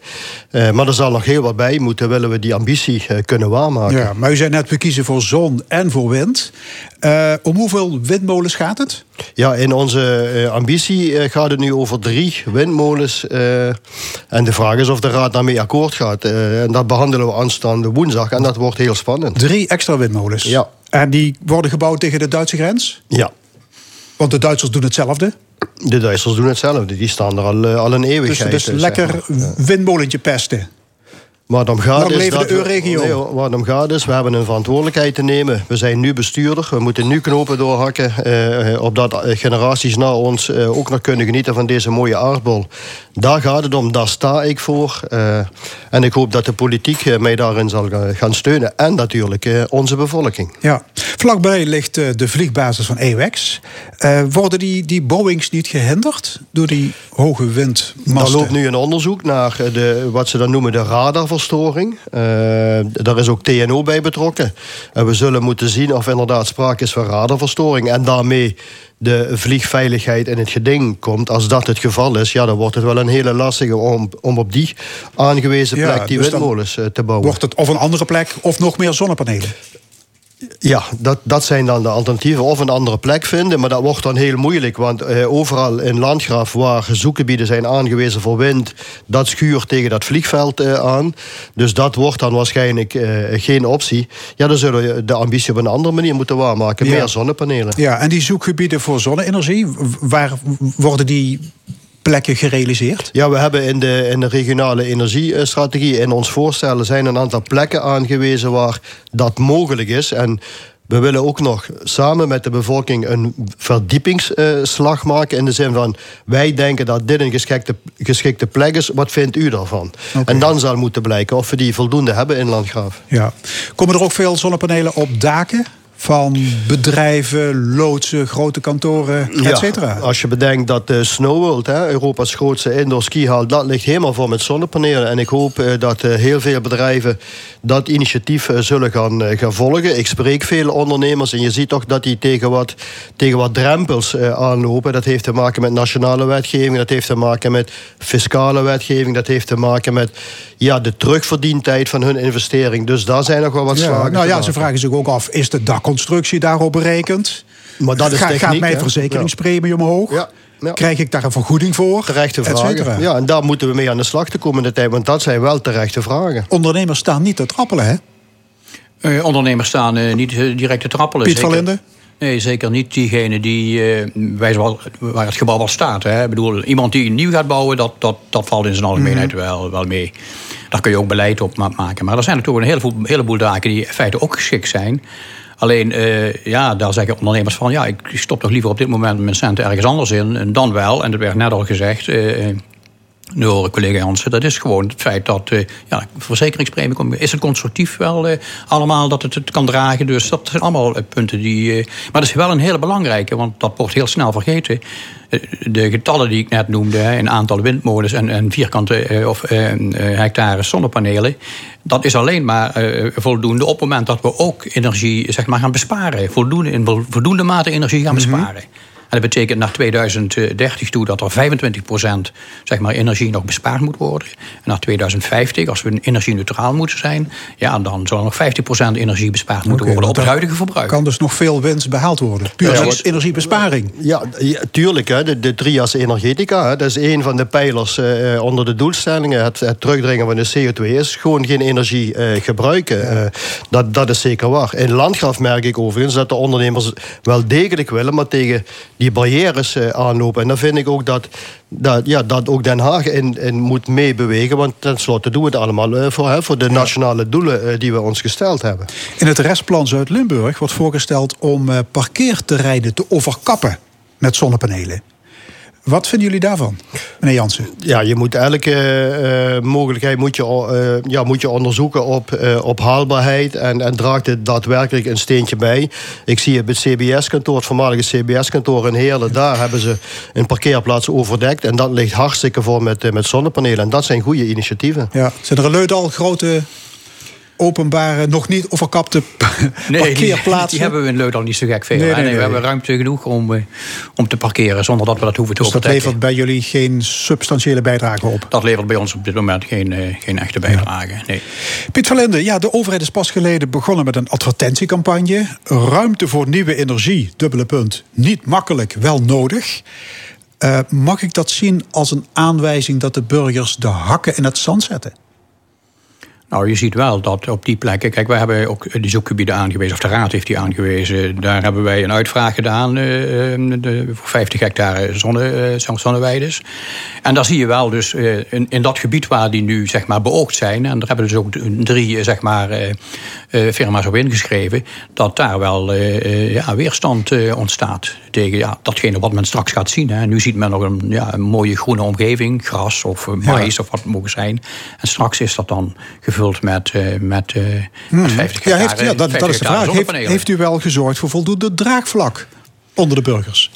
Eh, maar er zal nog heel wat bij moeten, willen we die ambitie eh, kunnen waarmaken. Ja, maar u zei net, we kiezen voor zon en voor wind. Eh, om hoeveel windmolens gaat het? Ja, in onze eh, ambitie gaat het nu over drie windmolens. en de vraag is of de Raad daarmee akkoord gaat. En dat behandelen we aanstaande woensdag. En dat wordt heel spannend. Drie extra windmolens? Ja. En die worden gebouwd tegen de Duitse grens? Ja. Want de Duitsers doen hetzelfde? De Duitsers doen hetzelfde. Die staan er al, al een Dus eeuwigheid. eh, zeg lekker windmolentje pesten. Waar het om gaat Lang is dat de we-. Nee, waar het om gaat is, we hebben een verantwoordelijkheid te nemen. We zijn nu bestuurder. We moeten nu knopen doorhakken. eh, opdat eh, generaties na ons eh, ook nog kunnen genieten van deze mooie aardbol. Daar gaat het om. Daar sta ik voor. Eh, en ik hoop dat de politiek eh, mij daarin zal ga- gaan steunen. En natuurlijk eh, onze bevolking. Ja. Vlakbij ligt eh, de vliegbasis van AWACS. Eh, worden die, die Boeings niet gehinderd door die hoge windmasten? Er loopt nu een onderzoek naar eh, de, wat ze dan noemen de radarverstoring. Eh, daar is ook TNO bij betrokken. En we zullen moeten zien of inderdaad sprake is van radarverstoring. En daarmee de vliegveiligheid in het geding komt. Als dat het geval is, ja, dan wordt het wel een hele lastige om, om op die aangewezen Ja, plek die dus windmolens te bouwen. Wordt het of een andere plek of nog meer zonnepanelen? Ja, dat, dat zijn dan de alternatieven. Of een andere plek vinden, maar dat wordt dan heel moeilijk. Want eh, overal in Landgraaf waar zoekgebieden zijn aangewezen voor wind... dat schuurt tegen dat vliegveld eh, aan. Dus dat wordt dan waarschijnlijk eh, geen optie. Ja, dan zullen we de ambitie op een andere manier moeten waarmaken. Ja. Meer zonnepanelen. Ja, en die zoekgebieden voor zonne-energie, waar worden die plekken gerealiseerd? Ja, we hebben in de, in de regionale energiestrategie... in ons voorstellen zijn een aantal plekken aangewezen... waar dat mogelijk is. En we willen ook nog samen met de bevolking... een verdiepingsslag maken in de zin van... wij denken dat dit een geschikte, geschikte plek is. Wat vindt u daarvan? En dan zal moeten blijken of we die voldoende hebben in Landgraaf. Ja. Komen er ook veel zonnepanelen op daken? Van bedrijven, loodsen, grote kantoren, et cetera. als je bedenkt dat de Snow World, hè, Europa's grootste indoor skihal, dat ligt helemaal vol met zonnepanelen. En ik hoop eh, dat eh, heel veel bedrijven dat initiatief eh, zullen gaan, eh, gaan volgen. Ik spreek veel ondernemers en je ziet toch dat die tegen wat, tegen wat drempels eh, aanlopen. Dat heeft te maken met nationale wetgeving, dat heeft te maken met fiscale wetgeving, dat heeft te maken met ja, de terugverdientijd van hun investering. Dus daar zijn nog wel wat Ja, slagen nou ja, ze vragen zich ook af, is de dakconstructie daarop berekend? Maar dat is Ga- Gaat techniek, mijn hè? verzekeringspremie omhoog? Ja, ja. Krijg ik daar een vergoeding voor? Terechte vragen. Ja, en daar moeten we mee aan de slag de komende tijd, want dat zijn wel terechte vragen. Ondernemers staan niet te trappelen, hè? Eh, ondernemers staan eh, niet eh, direct te trappelen. Piet van Linden? Nee, zeker niet diegene die, eh, wij zoal, waar het gebouw al staat. Hè. Ik bedoel, iemand die nieuw gaat bouwen, dat, dat, dat valt in zijn algemeenheid wel, wel mee. Daar kun je ook beleid op ma- maken. Maar er zijn natuurlijk een heleboel, heleboel daken die in feite ook geschikt zijn. Alleen, eh, ja, daar zeggen ondernemers van... ja, ik stop toch liever op dit moment mijn centen ergens anders in... dan wel, en dat werd net al gezegd... door collega Jansen, dat is gewoon het feit dat eh, ja, verzekeringspremie komt. Is het constructief wel eh, allemaal dat het het kan dragen? Dus dat zijn allemaal eh, punten die. maar dat is wel een hele belangrijke, want dat wordt heel snel vergeten. De getallen die ik net noemde, hè, in aantal windmolens en, en vierkante of hectare zonnepanelen. Dat is alleen maar voldoende op het moment dat we ook energie zeg maar, gaan besparen. Voldoende, in vol- voldoende mate energie gaan besparen. En dat betekent naar 2030 toe dat er 25% zeg maar, energie nog bespaard moet worden. En naar 2050, als we energie-neutraal moeten zijn, ja, dan zal er nog 50% energie bespaard moeten worden op het huidige verbruik. Kan dus nog veel winst behaald worden. Puur Ja, energiebesparing. Ja, ja, tuurlijk. Hè, de, de trias energetica, hè, dat is een van de pijlers eh, onder de doelstellingen. Het, het terugdringen van de CO2 is gewoon geen energie eh, gebruiken. Eh, dat, dat is zeker waar. In Landgraf merk ik overigens dat de ondernemers wel degelijk willen, maar tegen die barrières eh, aanlopen. En dan vind ik ook dat, dat, ja, dat ook Den Haag in, in moet meebewegen. Want tenslotte doen we het allemaal eh, voor, hè, voor de nationale doelen eh, die we ons gesteld hebben. In het restplan Zuid-Limburg wordt voorgesteld om parkeerterreinen te overkappen met zonnepanelen. Wat vinden jullie daarvan, meneer Jansen? Ja, je moet elke eh, mogelijkheid moet je, eh, ja, moet je onderzoeken op, eh, op haalbaarheid. En, en draagt het daadwerkelijk een steentje bij. Ik zie het bij het CBS-kantoor, het voormalige CBS-kantoor in Heerlen. Daar hebben ze een parkeerplaats overdekt. En dat ligt hartstikke vol met, eh, met zonnepanelen. En dat zijn goede initiatieven. Ja. Zijn er al grote openbare, nog niet overkapte Nee, die, parkeerplaatsen? die hebben we in Leuden al niet zo gek veel. Nee, hè. nee, Nee, nee. We hebben ruimte genoeg om, eh, om te parkeren zonder dat we dat hoeven te Dus dat levert bij jullie geen substantiële bijdrage op? Dat levert bij ons op dit moment geen, eh, geen echte bijdrage. Nee. Piet van Linden, ja, de overheid is pas geleden begonnen met een advertentiecampagne. Ruimte voor nieuwe energie, dubbele punt. Niet makkelijk, wel nodig. Eh, mag ik dat zien als een aanwijzing dat de burgers de hakken in het zand zetten? Nou, je ziet wel dat op die plekken... Kijk, wij hebben ook die zoekgebieden aangewezen, of de Raad heeft die aangewezen. Daar hebben wij een uitvraag gedaan eh, eh, de, voor 50 hectare zonne, eh, zonneweides. En daar zie je wel dus in, in dat gebied waar die nu zeg maar beoogd zijn... en daar hebben dus ook drie zeg maar, firma's op ingeschreven... dat daar wel ja, weerstand ontstaat tegen ja, datgene wat men straks gaat zien. Hè. Nu ziet men nog een, ja, een mooie groene omgeving, gras of mais of wat het mogen zijn. En straks is dat dan gevuld met, eh, met, eh met 50 Hmm. Ja, hectare, heeft, ja dat, dat 50 is de hectare vraag. Heeft, heeft u wel gezorgd voor voldoende draagvlak onder de burgers?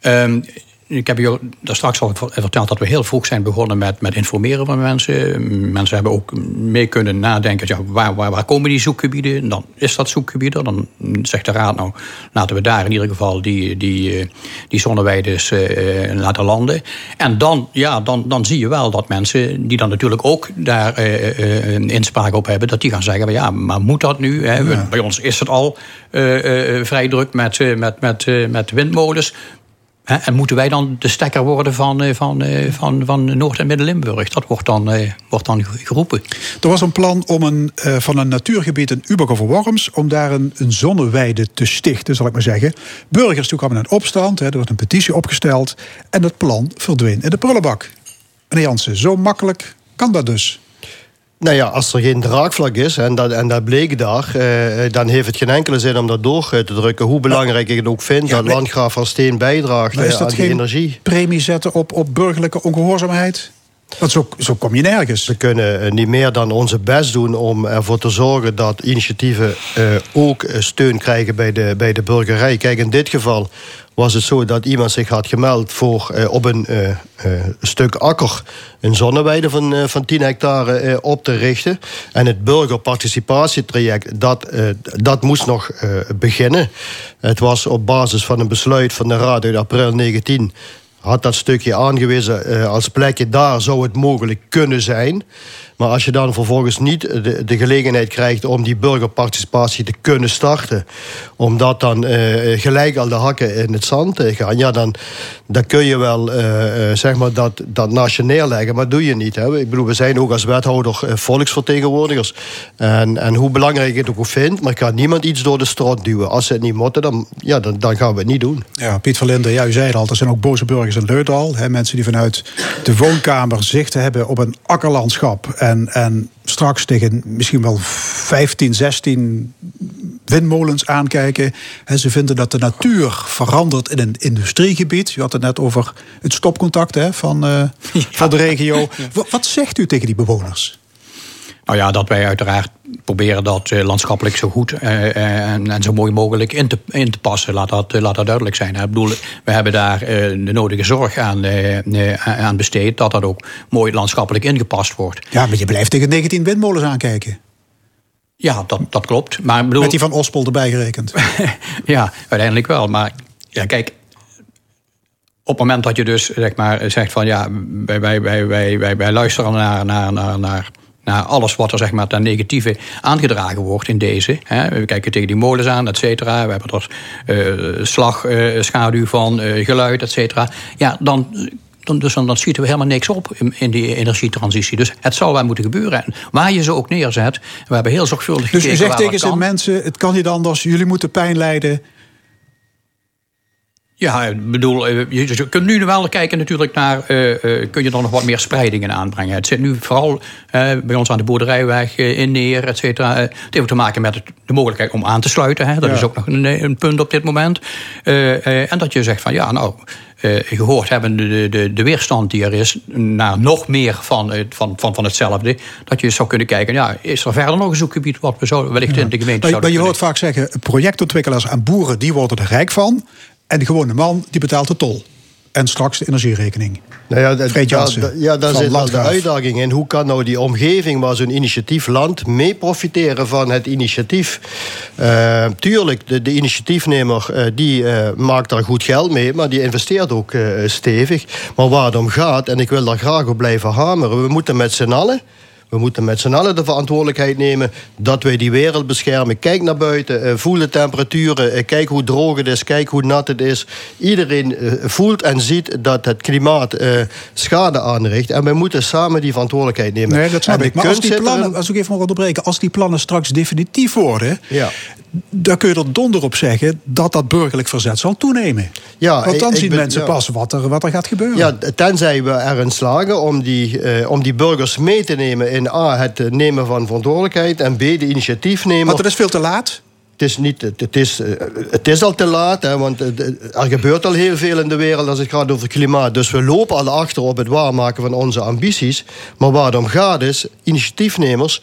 Ehm, ik heb je daar straks al verteld dat we heel vroeg zijn begonnen met, met informeren van mensen. Mensen hebben ook mee kunnen nadenken, ja, waar, waar, waar komen die zoekgebieden? Dan is dat zoekgebieden. Dan zegt de raad, nou laten we daar in ieder geval die, die, eh, die zonneweides eh, laten landen. En dan, ja, dan, dan zie je wel dat mensen die dan natuurlijk ook daar eh, eh, een inspraak op hebben, dat die gaan zeggen, ja, maar moet dat nu? Hè? Bij ons is het al vrij druk met, met, met, met windmolens. En moeten wij dan de stekker worden van, eh, van, eh, van, van Noord- en Midden-Limburg? Dat wordt dan, eh, wordt dan geroepen. Er was een plan om een, van een natuurgebied in over Worms... om daar een, een zonneweide te stichten, zal ik maar zeggen. Burgers toen in opstand, hè, er werd een petitie opgesteld... en het plan verdween in de prullenbak. Meneer Jansen, zo makkelijk kan dat dus. Nou ja, als er geen draagvlak is, en dat, en dat bleek daar... eh, dan heeft het geen enkele zin om dat door eh, te drukken. Hoe belangrijk ik het ook vind dat Landgraaf van Steen bijdraagt eh, aan die energie. premie zetten op, op burgerlijke ongehoorzaamheid? Want zo, zo kom je nergens. We kunnen eh, niet meer dan onze best doen om ervoor te zorgen dat initiatieven eh, ook eh, steun krijgen bij de, bij de burgerij. Kijk, in dit geval was het zo dat iemand zich had gemeld voor eh, op een eh, eh, stuk akker een zonneweide van, van 10 hectare op te richten. En het burgerparticipatietraject, dat, dat moest nog beginnen. Het was op basis van een besluit van de Raad uit april 19 had dat stukje aangewezen als plekje daar zou het mogelijk kunnen zijn. Maar als je dan vervolgens niet de, de gelegenheid krijgt om die burgerparticipatie te kunnen starten, omdat dan eh, gelijk al de hakken in het zand eh, gaan, ja, dan, dan kun je wel eh, zeg maar dat, dat naast je maar doe je niet. Hè? Ik bedoel, we zijn ook als wethouder volksvertegenwoordigers. En, en hoe belangrijk ik het ook vind, maar ik ga niemand iets door de strot duwen. Als ze het niet moeten, dan, ja, dan, dan gaan we het niet doen. Ja, Piet van Linden, ja, u zei het al, er zijn ook boze burgers in Leudal. Hè, mensen die vanuit de woonkamer zicht hebben op een akkerlandschap. En, en straks tegen misschien wel 15, 16 windmolens aankijken. En ze vinden dat de natuur verandert in een industriegebied. U had het net over het stopcontact hè, van, eh, van de regio. Wat, wat zegt u tegen die bewoners? Nou ja, dat wij uiteraard proberen dat eh, landschappelijk zo goed eh, eh, en, en zo mooi mogelijk in te, in te passen. Laat dat, laat dat duidelijk zijn. Ik bedoel, we hebben daar de nodige zorg aan, aan besteed... dat dat ook mooi landschappelijk ingepast wordt. Ja, maar je blijft tegen 19 windmolens aankijken. Ja, dat, dat klopt. Maar bedoel, Met die van Ospel erbij gerekend. Ja, uiteindelijk wel. Maar ja, kijk, op het moment dat je dus zeg maar, zegt van ja, wij, wij, wij, wij, wij, wij luisteren naar, naar, naar, naar, naar alles wat er zeg maar, ten negatieve aangedragen wordt in deze. Hè. We kijken tegen die molens aan, et cetera. We hebben er eh, slag, eh, schaduw van, eh, geluid, et cetera. Ja, dan. Dan, dus dan, dan schieten we helemaal niks op in, in die energietransitie. Dus het zal wel moeten gebeuren. En waar je ze ook neerzet. We hebben heel zorgvuldig Dus u gekeken zegt tegen zijn mensen: het kan niet anders, jullie moeten pijn lijden. Ja, ik bedoel, eh, je, kunt nu wel kijken natuurlijk naar... eh, eh, kun je er nog wat meer spreidingen aanbrengen. Het zit nu vooral bij ons aan de boerderijweg in neer, et cetera. Het heeft te maken met het- de mogelijkheid om aan te sluiten. Hè. Dat Ja. is ook nog een, een punt op dit moment. En dat je zegt van, ja, nou... eh, eh, gehoord hebben, de, de, de weerstand die er is, naar nog meer van, van, van, van hetzelfde. Dat je zou kunnen kijken, ja, is er verder nog een zoekgebied wat we zo, wellicht in de gemeente Maar, maar zouden je hoort vaak zeggen, projectontwikkelaars en boeren die worden er rijk van. En de gewone man die betaalt de tol. En straks de energierekening. Nou ja, dat- Freek ja, Jansen da- ja, daar zit wel de uitdaging in. Hoe kan nou die omgeving waar zo'n initiatief landt... mee profiteren van het initiatief? Eh, tuurlijk, de, de initiatiefnemer eh, die, eh, maakt daar goed geld mee... maar die investeert ook stevig. Maar waar het om gaat, en ik wil daar graag op blijven hameren... we moeten met z'n allen... We moeten met z'n allen de verantwoordelijkheid nemen dat wij die wereld beschermen. Kijk naar buiten, eh, voel de temperaturen, eh, kijk hoe droog het is, kijk hoe nat het is. Iedereen eh, voelt en ziet dat het klimaat eh, schade aanricht. En wij moeten samen die verantwoordelijkheid nemen. Nee, dat snap ik. Maar als die plannen, als ik even mag onderbreken, als die plannen straks definitief worden, Ja. Dan kun je er donder op zeggen dat dat burgerlijk verzet zal toenemen. Ja, Want dan ik- ik zien ben- mensen ja. pas wat er, wat er gaat gebeuren. Ja, tenzij we erin slagen om die, eh, om die burgers mee te nemen in A, het nemen van verantwoordelijkheid en B, de initiatiefnemer. Want het is veel te laat. Het is, niet, het, het is, eh, het is al te laat, hè, want eh, er gebeurt al heel veel in de wereld als het gaat over klimaat. Dus we lopen al achter op het waarmaken van onze ambities. Maar waar het om gaat is, initiatiefnemers,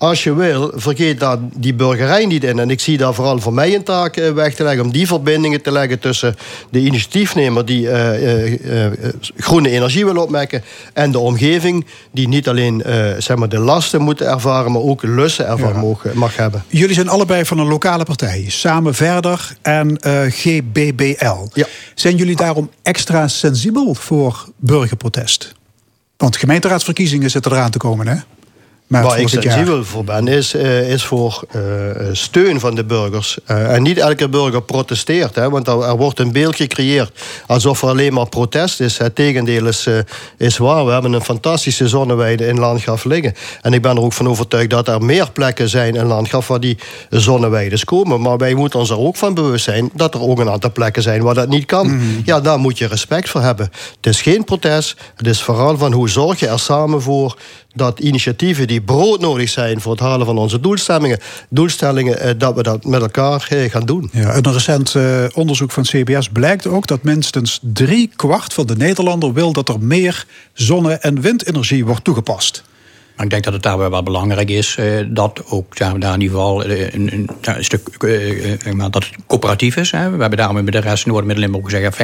als je wil, vergeet daar die burgerij niet in. En ik zie daar vooral voor mij een taak eh, weg te leggen... om die verbindingen te leggen tussen de initiatiefnemer... die eh, eh, groene energie wil opwekken... en de omgeving die niet alleen zeg maar de lasten moet ervaren... maar ook lussen ervan mag, mag hebben. Jullie zijn allebei van een lokale partij. Samen Verder en GBBL. Zijn jullie daarom extra sensibel voor burgerprotest? Want gemeenteraadsverkiezingen zitten eraan te komen, hè? Maar Waar ik sensibel voor ben, is, eh, is voor eh, steun van de burgers. Eh, en niet elke burger protesteert, hè, want er, er wordt een beeld gecreëerd alsof er alleen maar protest is. Het tegendeel is, is waar. We hebben een fantastische zonneweide in Landgraf liggen. En ik ben er ook van overtuigd dat er meer plekken zijn in Landgraf waar die zonneweides komen. Maar wij moeten ons er ook van bewust zijn dat er ook een aantal plekken zijn waar dat niet kan. Ja, daar moet je respect voor hebben. Het is geen protest. Het is vooral van hoe zorg je er samen voor dat initiatieven die broodnodig zijn voor het halen van onze doelstellingen, doelstellingen eh, dat we dat met elkaar eh, gaan doen. Ja, een recent eh, onderzoek van CBS blijkt ook dat minstens drie kwart van de Nederlander wil dat er meer zonne- en windenergie wordt toegepast. Maar ik denk dat het daarbij wel belangrijk is eh, dat ook daar, daar in ieder geval eh, een, een, een stuk eh, eh, maar dat het coöperatief is. Hè. We hebben daarom in de rest Noord-Midden-Limburg gezegd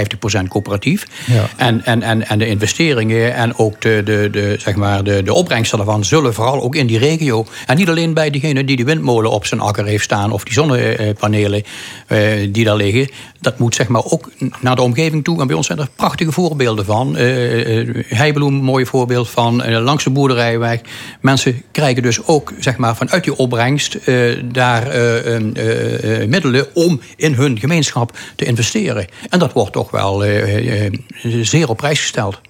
50% coöperatief. Ja. En, en, en, en de investeringen en ook de, de, de, zeg maar de, de opbrengsten daarvan zullen vooral ook in die regio. En niet alleen bij diegene die de windmolen op zijn akker heeft staan of die zonnepanelen eh, die daar liggen. Dat moet zeg maar ook naar de omgeving toe. En bij ons zijn er prachtige voorbeelden van. Eh, Heibloem, mooi voorbeeld van. langs de boerderijweg. Mensen krijgen dus ook zeg maar, vanuit die opbrengst eh, daar eh, eh, middelen om in hun gemeenschap te investeren. En dat wordt toch wel zeer op prijs gesteld.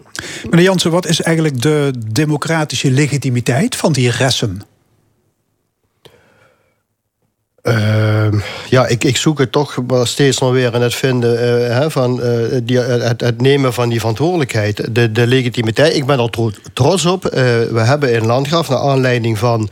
Meneer Jansen, wat is eigenlijk de democratische legitimiteit van die ressen? Ehm, ja, ik, ik zoek het toch steeds nog weer in het vinden eh, hè, van eh, die, het, het nemen van die verantwoordelijkheid. De, de legitimiteit. Ik ben er tro- trots op. Eh, we hebben in Landgraf, naar aanleiding van eh,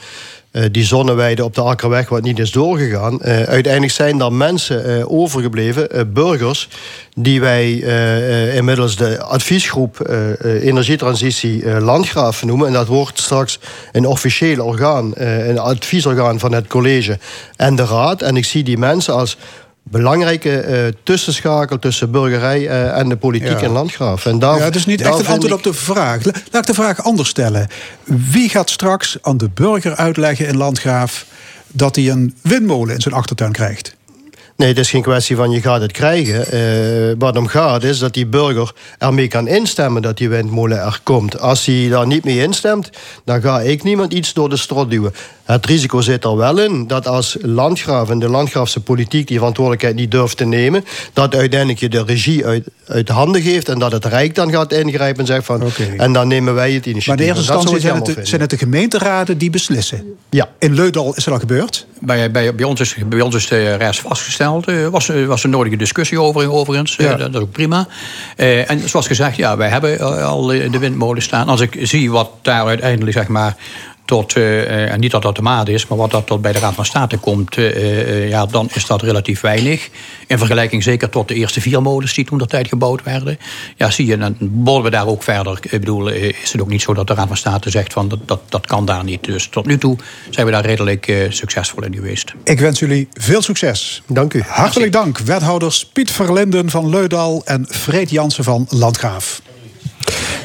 die zonneweide op de Akkerweg, wat niet is doorgegaan. eh, uiteindelijk zijn daar mensen eh, overgebleven, eh, burgers, die wij eh, eh, inmiddels de adviesgroep eh, eh, Energietransitie eh, Landgraaf noemen. En dat wordt straks een officieel orgaan, eh, een adviesorgaan van het college en de raad. En ik zie die mensen als belangrijke eh, tussenschakel tussen burgerij eh, en de politiek Ja. in Landgraaf. En daar, ja, het is niet echt een antwoord ik- op de vraag. La- Laat ik de vraag anders stellen. Wie gaat straks aan de burger uitleggen in Landgraaf dat hij een windmolen in zijn achtertuin krijgt? Nee, het is geen kwestie van je gaat het krijgen. Eh, wat om gaat is dat die burger ermee kan instemmen dat die windmolen er komt. Als hij daar niet mee instemt, dan ga ik niemand iets door de strot duwen. Het risico zit er wel in dat als landgraaf en de landgraafse politiek die verantwoordelijkheid niet durft te nemen, dat uiteindelijk je de regie uit, uit handen geeft en dat het Rijk dan gaat ingrijpen en zegt van en dan nemen wij het initiatief. Maar in eerste instantie zijn het, de, zijn het de gemeenteraden die beslissen. Ja. In Leudal is dat al gebeurd. Bij, bij, bij, ons is, bij ons is de rest vastgesteld. Er was, eh, was een nodige discussie over, overigens. Eh, Ja. dat, dat is ook prima. Eh, en zoals gezegd, ja, wij hebben eh, al eh, de windmolen staan. Als ik zie wat daar uiteindelijk zeg maar, tot, eh, eh, en niet dat dat de maat is, maar wat dat tot bij de Raad van State komt, eh, eh, ja, dan is dat relatief weinig. In vergelijking zeker tot de eerste vier molens die toen de tijd gebouwd werden. Ja, zie je, dan bollen we daar ook verder. Ik bedoel, is het ook niet zo dat de Raad van State zegt van dat, dat, dat kan daar niet. Dus tot nu toe zijn we daar redelijk eh, succesvol in geweest. Ik wens jullie veel succes. Dank u. Hartelijk dank, wethouders Piet Verlinden van Leudal en Freed Jansen van Landgraaf.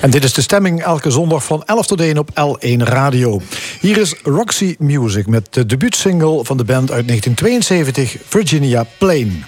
En dit is de stemming elke zondag van 11 tot 1 op L1 Radio. Hier is Roxy Music met de debuutsingle van de band uit 1972, Virginia Plain.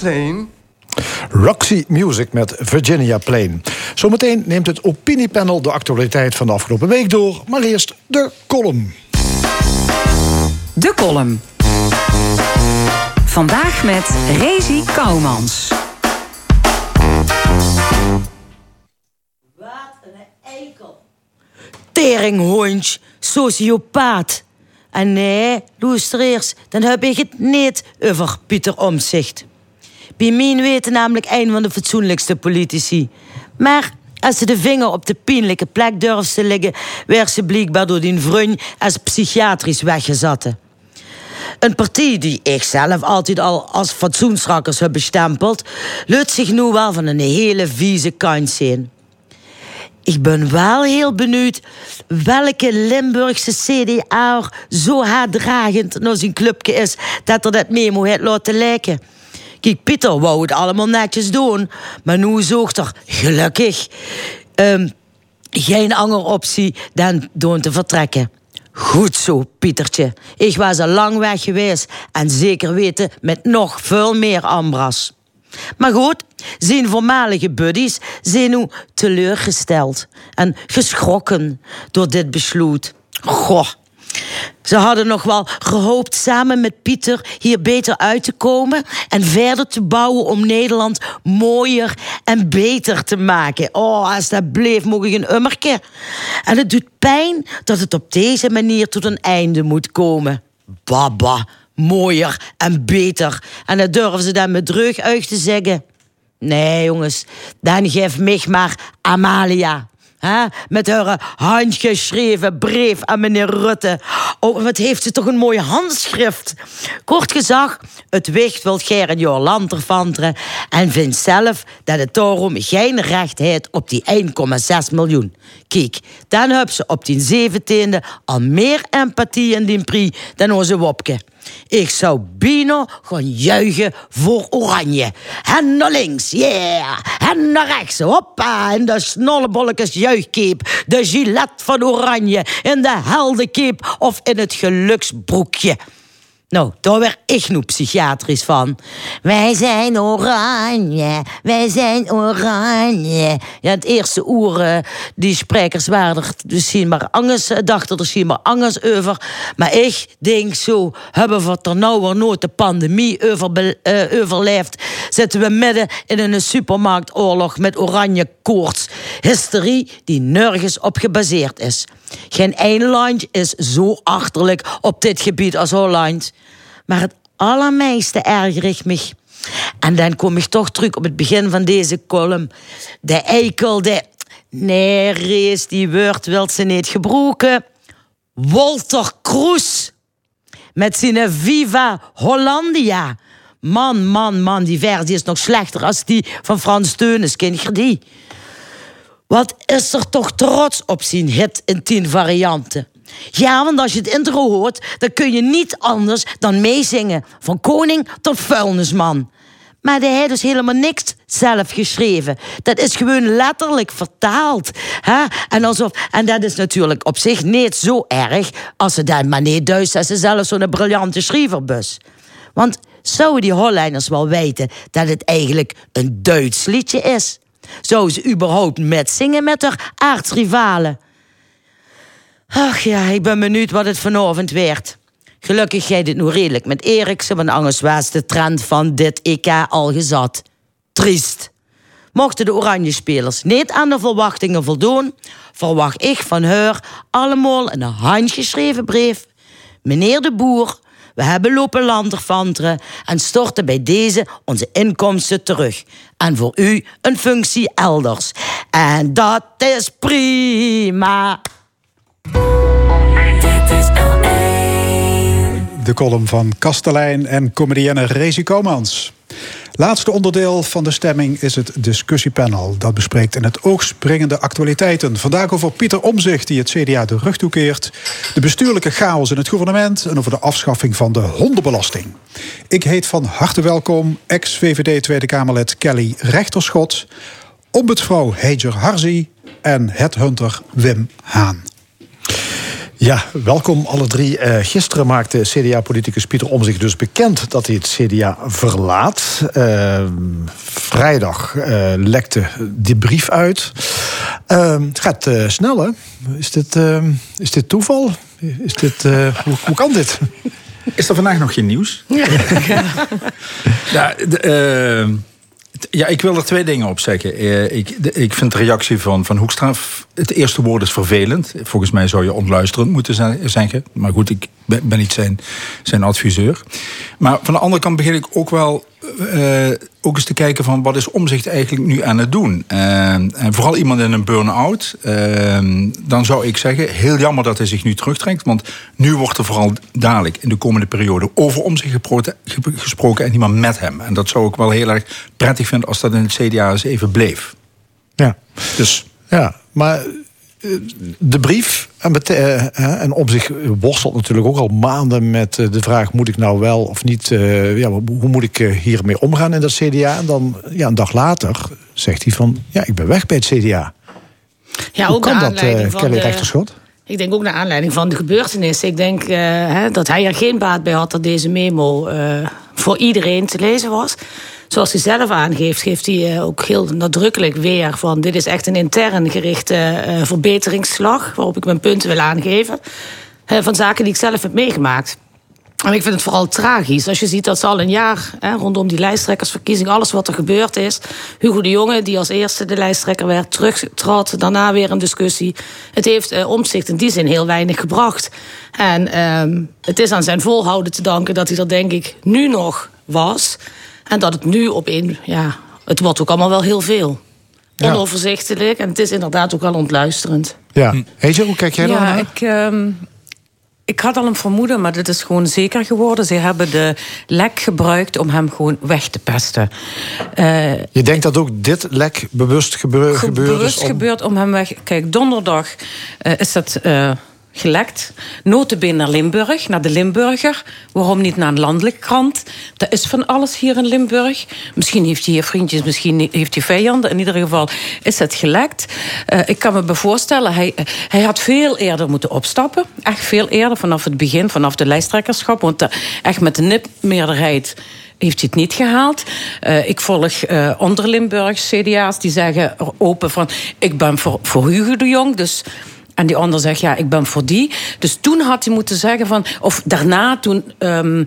Plain. Roxy Music met Virginia Plain. Zometeen neemt het opiniepanel de actualiteit van de afgelopen week door. Maar eerst de column. De column. Vandaag met Rezi Kouwmans. Teringhondje, sociopaat. En nee, luister eerst, dan heb ik het niet over Pieter Omzicht. Bij mij weten namelijk een van de fatsoenlijkste politici. Maar als ze de vinger op de pijnlijke plek durft te leggen, werd ze blijkbaar door die vriend als psychiatrisch weggezatten. Een partij die ik zelf altijd al als fatsoensrakkers heb bestempeld, lukt zich nu wel van een hele vieze kant zien. Ik ben wel heel benieuwd welke Limburgse CDA zo haatdragend naar zijn clubje is dat er dat memo heeft laten lijken. Kijk, Pieter wou het allemaal netjes doen, maar nu zocht er gelukkig ehm, geen andere optie dan door te vertrekken. Goed zo, Pietertje. Ik was al lang weg geweest en zeker weten met nog veel meer ambras. Maar goed, zijn voormalige buddies zijn nu teleurgesteld en geschrokken door dit besluit. Goh, Ze hadden nog wel gehoopt samen met Pieter hier beter uit te komen en verder te bouwen om Nederland mooier en beter te maken. Oh, als dat bleef, mocht ik een ummerke. En het doet pijn dat het op deze manier tot een einde moet komen. Baba, mooier en beter. En dat durven ze dan met dreug uit te zeggen. Nee, jongens, dan geef mij maar Amalia. Met haar handgeschreven brief aan meneer Rutte. Oh, wat heeft ze toch een mooi handschrift. Kort gezegd, het wicht wil Gerrit jouw land ervanderen... en vindt zelf dat het daarom geen recht heeft op die 1,6 miljoen. Kijk, dan heb ze op die zeventiende al meer empathie in die prix dan onze Wopke. Ik zou Bino gaan juichen voor Oranje. En naar links, yeah. En naar rechts, hoppa. In de snollebolletjes juichkeep. De gilet van Oranje. In de heldenkeep of in het geluksbroekje. Nou, daar werd ik nu psychiatrisch van. Wij zijn oranje, wij zijn oranje. Ja, het eerste oer, eh, die sprekers waren er misschien maar angers, eh, dachten er misschien maar angers over. Maar ik denk zo, hebben we er nou nooit de pandemie over, eh, overleefd, zitten we midden in een supermarktoorlog met oranje koorts. Hysterie die nergens op gebaseerd is. Geen één land is zo achterlijk op dit gebied als Holland. Maar het allermeeste erger ik me. En dan kom ik toch terug op het begin van deze column. De eikel, de... Nee, Rees, die woord wil ze niet gebruiken. Walter Kroes. Met zijn Viva Hollandia. Man, man, man, die versie is nog slechter als die van Frans Teunis, je die? Wat is er toch trots op zijn hit in tien varianten? Ja, want als je het intro hoort, dan kun je niet anders dan meezingen. Van koning tot vuilnisman. Maar hij heeft dus helemaal niks zelf geschreven. Dat is gewoon letterlijk vertaald. Hè? En, alsof, en dat is natuurlijk op zich niet zo erg... als ze dan maar niet duist dat ze zelf zo'n briljante schrijverbus. Want zouden die Hollanders wel weten dat het eigenlijk een Duits liedje is? Zou ze überhaupt met zingen met haar aardsrivalen? Ach ja, ik ben benieuwd wat het vanavond werd. Gelukkig gaat het nu redelijk met Eriksen, want anders was de trend van dit EK al gezat. Triest. Mochten de Oranje Spelers niet aan de verwachtingen voldoen, verwacht ik van haar allemaal een handgeschreven brief. Meneer de Boer, we hebben lopen landervanteren en storten bij deze onze inkomsten terug. En voor u een functie elders. En dat is prima. Dit is L1. De column van Kastelein en comedienne Rezi Komans. Laatste onderdeel van de stemming is het discussiepanel. Dat bespreekt in het oog springende actualiteiten. Vandaag over Pieter Omzicht, die het CDA de rug toekeert. De bestuurlijke chaos in het gouvernement. En over de afschaffing van de hondenbelasting. Ik heet van harte welkom ex-VVD Tweede Kamerlid Kelly Rechterschot. Ombudsvrouw Heijer Harzi en headhunter Wim Haan. Ja, welkom alle drie. Eh, gisteren maakte CDA-politicus Pieter Omzicht dus bekend dat hij het CDA verlaat. Eh, vrijdag eh, lekte die brief uit. Eh, het gaat eh, snel, hè? Is dit, eh, is dit toeval? Is dit, hoe, hoe kan dit? Is er vandaag nog geen nieuws? Ja, de, eh, t- ja, ik wil er twee dingen op zeggen. Eh, ik, ik vind de reactie van, van Hoekstra... Het eerste woord is vervelend. Volgens mij zou je ontluisterend moeten ze- zeggen. Maar goed, ik ben, ben niet zijn, zijn adviseur. Maar van de andere kant begin ik ook wel... eh, ook eens te kijken van wat is omzicht eigenlijk nu aan het doen. Eh, en vooral iemand in een burn-out. eh, dan zou ik zeggen, heel jammer dat hij zich nu terugtrekt. Want nu wordt er vooral dadelijk in de komende periode over omzicht gesproken en meer met hem. En dat zou ik wel heel erg prettig vinden als dat in het CDA eens even bleef. Ja. Dus Ja, maar de brief en, eh, en op zich worstelt natuurlijk ook al maanden met eh, de vraag: moet ik nou wel of niet? eh, ja, hoe moet ik hiermee omgaan in dat CDA? En dan ja, een dag later zegt hij van: ja, ik ben weg bij het CDA. Ja, hoe ook kan dat, van Kelly de- Rechterschot? Ik denk ook naar aanleiding van de gebeurtenissen. Ik denk hè, dat hij er geen baat bij had dat deze memo voor iedereen te lezen was. Zoals hij zelf aangeeft, geeft hij eh, ook heel nadrukkelijk weer van dit is echt een intern gerichte eh, verbeteringsslag waarop ik mijn punten wil aangeven. eh, van zaken die ik zelf heb meegemaakt. En ik vind het vooral tragisch. Als je ziet dat ze al een jaar hè, rondom die lijsttrekkersverkiezing, alles wat er gebeurd is. Hugo de Jonge, die als eerste de lijsttrekker werd, terugtrad. Daarna weer een discussie. Het heeft eh, omzicht in die zin heel weinig gebracht. En ehm, het is aan zijn volhouden te danken dat hij er, denk ik, nu nog was. En dat het nu op een. Ja, het wordt ook allemaal wel heel veel. Ja. Onoverzichtelijk. En het is inderdaad ook wel ontluisterend. Ja. Heetje, hoe kijk jij ja, daarnaar? ik, ehm, ik had al een vermoeden, maar dit is gewoon zeker geworden. Ze hebben de lek gebruikt om hem gewoon weg te pesten. Eh, Je denkt dat ook dit lek bewust gebeur, gebeurd is? bewust om- gebeurd om hem weg... Kijk, donderdag eh, is dat eh, gelekt. Notabene naar Limburg, naar de Limburger. Waarom niet naar een landelijke krant? Er is van alles hier in Limburg. Misschien heeft hij hier vriendjes, misschien heeft hij vijanden. In ieder geval is het gelekt. Eh, ik kan me voorstellen, hij, hij had veel eerder moeten opstappen. Echt veel eerder, vanaf het begin, vanaf de lijsttrekkerschap. Want eh, echt met de nipmeerderheid heeft hij het niet gehaald. Eh, ik volg eh onder Limburgs CDA's die zeggen open van... ik ben voor, voor Hugo de Jong, dus... En die ander zegt, ja, ik ben voor die. Dus toen had hij moeten zeggen van... Of daarna, toen ehm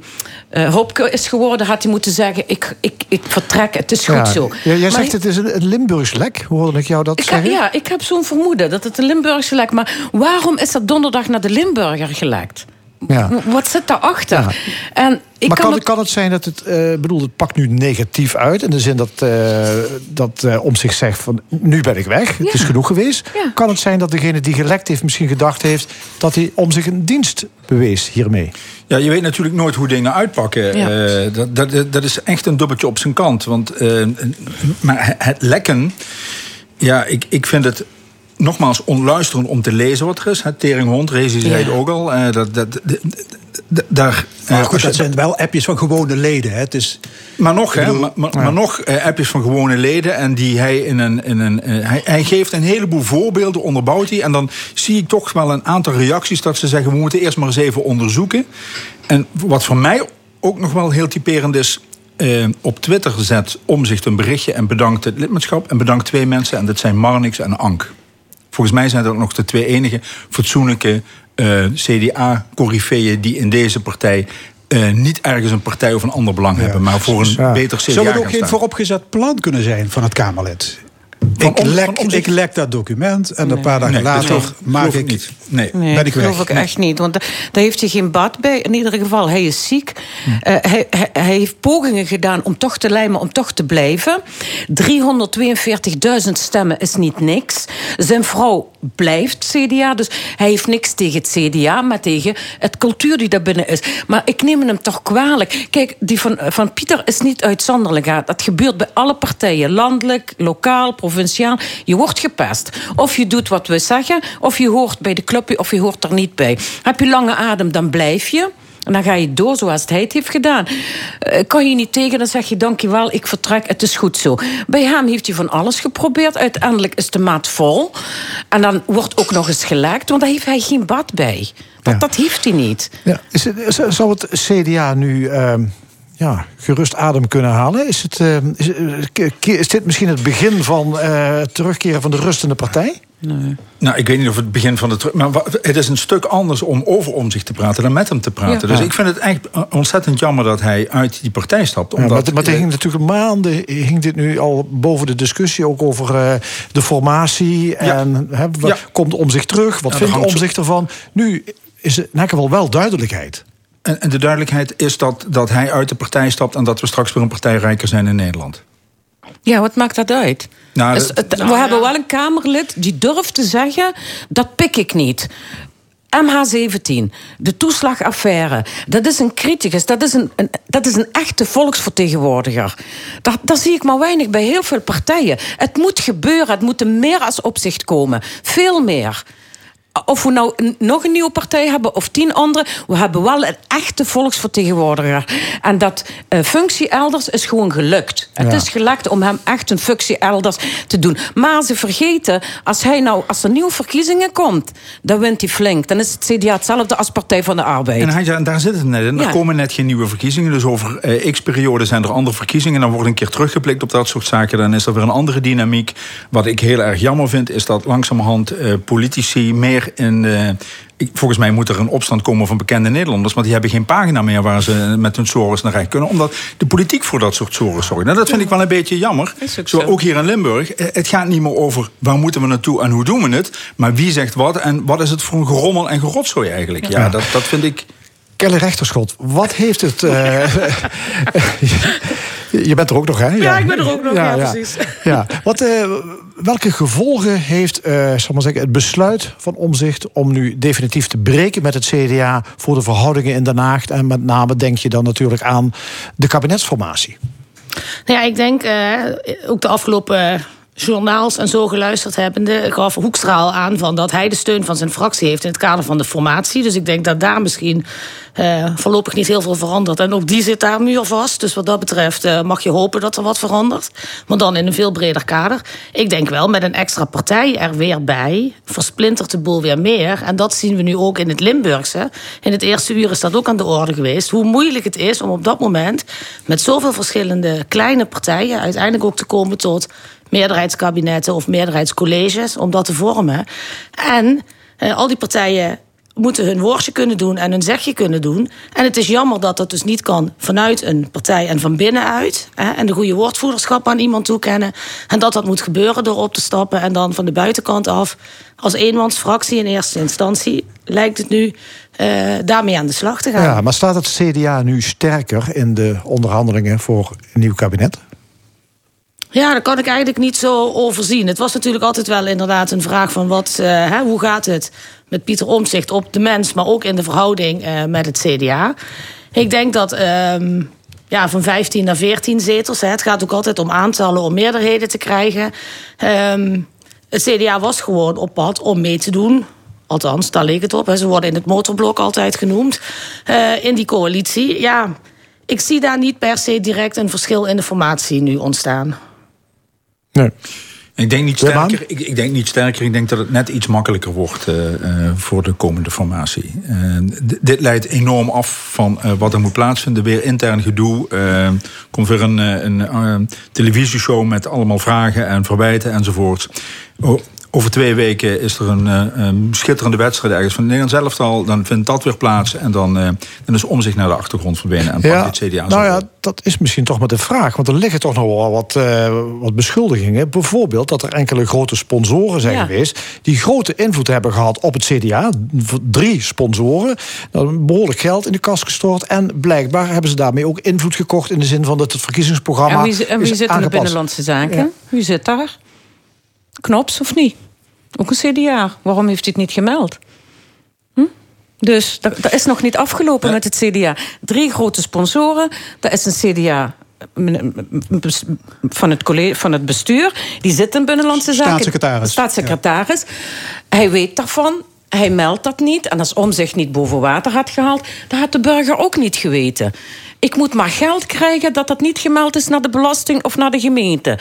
eh, Hopke is geworden... had hij moeten zeggen, ik, ik, ik vertrek, het is goed Ja. zo. Ja, jij Maar zegt het is een, een Limburgs lek. Hoorde ik jou dat ik heb, zeggen? ja, ik heb zo'n vermoeden dat het een Limburgse lek... Maar waarom is dat donderdag naar de Limburger gelekt? Ja. Wat zit daarachter? Ja. En ik maar kan, kan, het- kan het zijn dat het, eh bedoel, het pakt nu negatief uit... in de zin dat, eh dat eh, om zich zegt van, nu ben ik weg, het Ja. is genoeg geweest. Ja. Kan het zijn dat degene die gelekt heeft misschien gedacht heeft... dat hij om zich een dienst bewees hiermee? Ja, je weet natuurlijk nooit hoe dingen uitpakken. Ja. Eh, dat, dat, dat is echt een dubbeltje op zijn kant. Want, eh, maar het lekken, ja, ik, ik vind het nogmaals onluisterend om te lezen wat er is. Het Teringhond, Rezi zei het Ja. ook al. eh, dat, dat, dat- dat- daar, Maar eh, goed, dat zijn wel appjes van gewone leden. Hè. Het is, maar nog, hè, maar, maar, Ja. maar nog eh, appjes van gewone leden. En die hij in een. In een eh, hij, hij geeft een heleboel voorbeelden, onderbouwt hij. En dan zie ik toch wel een aantal reacties dat ze zeggen: we moeten eerst maar eens even onderzoeken. En wat voor mij ook nog wel heel typerend is. eh, op Twitter zet Omzicht een berichtje en bedankt het lidmaatschap. En bedankt twee mensen, en dat zijn Marnix en Ank. Volgens mij zijn dat ook nog de twee enige fatsoenlijke eh, CDA-corifeeën die in deze partij eh, niet ergens een partij of een ander belang hebben, maar voor een Ja. beter CDA Zou het ook geen vooropgezet plan kunnen zijn van het Kamerlid? Ik, om- lek, ik lek dat document en een paar dagen Nee, dat later maak geloof ik ik, niet. Nee. Nee, ben ik dat geloof weg. ik echt niet. Want da- daar heeft hij geen baat bij. In ieder geval, hij is ziek. Eh, hij, hij, hij heeft pogingen gedaan om toch te lijmen, om toch te blijven. 342.000 stemmen is niet niks. Zijn vrouw blijft CDA. Dus hij heeft niks tegen het CDA, maar tegen het cultuur die daar binnen is. Maar ik neem hem toch kwalijk. Kijk, die van, van Pieter is niet uitzonderlijk. Dat gebeurt bij alle partijen. Landelijk, lokaal, provinciaal. Je wordt gepest. Of je doet wat we zeggen, of je hoort bij de clubje, of je hoort er niet bij. Heb je lange adem, dan blijf je. En dan ga je door zoals hij het heeft gedaan. Eh, kan je niet tegen, dan zeg je dankjewel, ik vertrek, het is goed zo. Bij hem heeft hij van alles geprobeerd. Uiteindelijk is de maat vol. En dan wordt ook nog eens gelekt, want daar heeft hij geen bad bij. Dat, dat heeft hij niet. Ja. Het, zou het CDA nu ehm, ja, gerust adem kunnen halen? Is, het, ehm, is, eh, is dit misschien het begin van eh, het terugkeren van de rust in de partij? Nou, ik weet niet of het begin van de terug. Maar het is een stuk anders om over om zich te praten dan met hem te praten. Ja. Dus Ja. ik vind het echt ontzettend jammer dat hij uit die partij stapt. Ja, Omdat, maar, maar er hing natuurlijk maanden hing dit nu al boven de discussie, ook over eh, de formatie. En hè, wa- Ja. komt om zich terug? Wat Ja, vindt om zich ervan? Nu is er in elk geval wel duidelijkheid. En, en de duidelijkheid is dat, dat hij uit de partij stapt en dat we straks weer een partij rijker zijn in Nederland. Ja, wat maakt dat uit? Nou, Dus het- we hebben wel een Kamerlid die durft te zeggen: dat pik ik niet. MH17, de toeslagaffaire, dat is een criticus, dat is een, een- dat is een echte volksvertegenwoordiger. Dat, dat zie ik maar weinig bij heel veel partijen. Het moet gebeuren, het moet er meer als opzicht komen. Veel meer. Of we nou nog een nieuwe partij hebben of tien andere, we hebben wel een echte volksvertegenwoordiger. En dat eh, functie elders is gewoon gelukt. Het is gelukt om hem echt een functie elders te doen. Maar ze vergeten, als, hij nou, als er nieuwe verkiezingen komt, dan wint hij flink. Dan is het CDA hetzelfde als Partij van de Arbeid. En, hij, en daar zit het net in. Er Ja. komen net geen nieuwe verkiezingen. Dus over eh, x-periode zijn er andere verkiezingen. Dan wordt een keer teruggeblikt op dat soort zaken. Dan is er weer een andere dynamiek. Wat ik heel erg jammer vind, is dat langzamerhand eh, politici meer eh, ik- volgens mij moet er een opstand komen van bekende Nederlanders. Maar die hebben geen pagina meer waar ze met hun sores naar recht kunnen. Omdat de politiek voor dat soort sores zorgt. Nou, dat vind ik wel een beetje jammer. Ook Zo, zo. ook hier in Limburg. Eh, Het gaat niet meer over waar moeten we naartoe en hoe doen we het. Maar wie zegt wat en wat is het voor een gerommel en gerotzooi eigenlijk. Ja, Ja. dat, dat vind ik. Kelle Rechterschot, wat heeft het... eh, je bent er ook nog, hè? Ja, ik ben er ook nog, ja, precies. Ja. Wat, eh, welke gevolgen heeft eh, zal maar zeggen, het besluit van Omzicht... om nu definitief te breken met het CDA... voor de verhoudingen in Den Haag? En met name denk je dan natuurlijk aan de kabinetsformatie. Nou ja, ik denk eh, ook de afgelopen journaals en zo geluisterd hebbende... gaf Hoekstra al aan van dat hij de steun van zijn fractie heeft... in het kader van de formatie. Dus ik denk dat daar misschien eh, voorlopig niet heel veel verandert. En ook die zit daar nu al vast. Dus wat dat betreft eh, mag je hopen dat er wat verandert. Maar dan in een veel breder kader. Ik denk wel, met een extra partij er weer bij... versplintert de boel weer meer. En dat zien we nu ook in het Limburgse. In het eerste uur is dat ook aan de orde geweest. Hoe moeilijk het is om op dat moment... met zoveel verschillende kleine partijen... uiteindelijk ook te komen tot meerderheidskabinetten of meerderheidscolleges... om dat te vormen. En eh, al die partijen moeten hun woordje kunnen doen en hun zegje kunnen doen. En het is jammer dat dat dus niet kan vanuit een partij en van binnenuit. Hè, en de goede woordvoerderschap aan iemand toekennen. En dat dat moet gebeuren door op te stappen en dan van de buitenkant af... als eenmansfractie in eerste instantie lijkt het nu eh, daarmee aan de slag te gaan. Ja, maar staat het CDA nu sterker in de onderhandelingen voor een nieuw kabinet? Ja, daar kan ik eigenlijk niet zo overzien. Het was natuurlijk altijd wel inderdaad een vraag van wat, eh, hè, hoe gaat het met Pieter Omzicht op de mens, maar ook in de verhouding eh, met het CDA. Ik denk dat ehm, ja, van 15 naar 14 zetels, hè, het gaat ook altijd om aantallen, om meerderheden te krijgen. Ehm, het CDA was gewoon op pad om mee te doen. Althans, daar leek het op. Ze worden in het motorblok altijd genoemd. eh, in die coalitie. Ja, ik zie daar niet per se direct een verschil in de formatie nu ontstaan. Nee. Ik denk niet sterker. Ik, ik denk niet sterker. Ik denk dat het net iets makkelijker wordt eh, eh, voor de komende formatie. Eh, dit leidt enorm af van wat er moet plaatsvinden. Weer intern gedoe. Komt weer een, een televisieshow met allemaal vragen en verwijten enzovoorts. Over twee weken is er een, eh, een schitterende wedstrijd ergens van Nederland zelf al. Dan vindt dat weer plaats. En dan, eh, dan is om zich naar de achtergrond verdwenen. En pakt het CDA nou ja, dat is misschien toch maar de vraag. Want er liggen toch nog wel wat, eh, wat beschuldigingen. Bijvoorbeeld dat er enkele grote sponsoren zijn Ja. geweest... die grote invloed hebben gehad op het CDA. Drie sponsoren. Behoorlijk geld in de kas gestort. En blijkbaar hebben ze daarmee ook invloed gekocht... in de zin van dat het verkiezingsprogramma En wie, en wie is zit in de aangepast. Binnenlandse Zaken? Ja. Wie zit daar? Knops of niet? Ook een CDA. Waarom heeft hij het niet gemeld? Hm? Dus dat, dat is nog niet afgelopen met het CDA. Drie grote sponsoren. Dat is een CDA van het, college, van het bestuur. Die zit in Binnenlandse Zaken. Staatssecretaris. Staatssecretaris. Hij weet daarvan. Hij meldt dat niet. En als Omzicht niet boven water had gehaald... dan had de burger ook niet geweten. Ik moet maar geld krijgen dat dat niet gemeld is naar de belasting of naar de gemeente.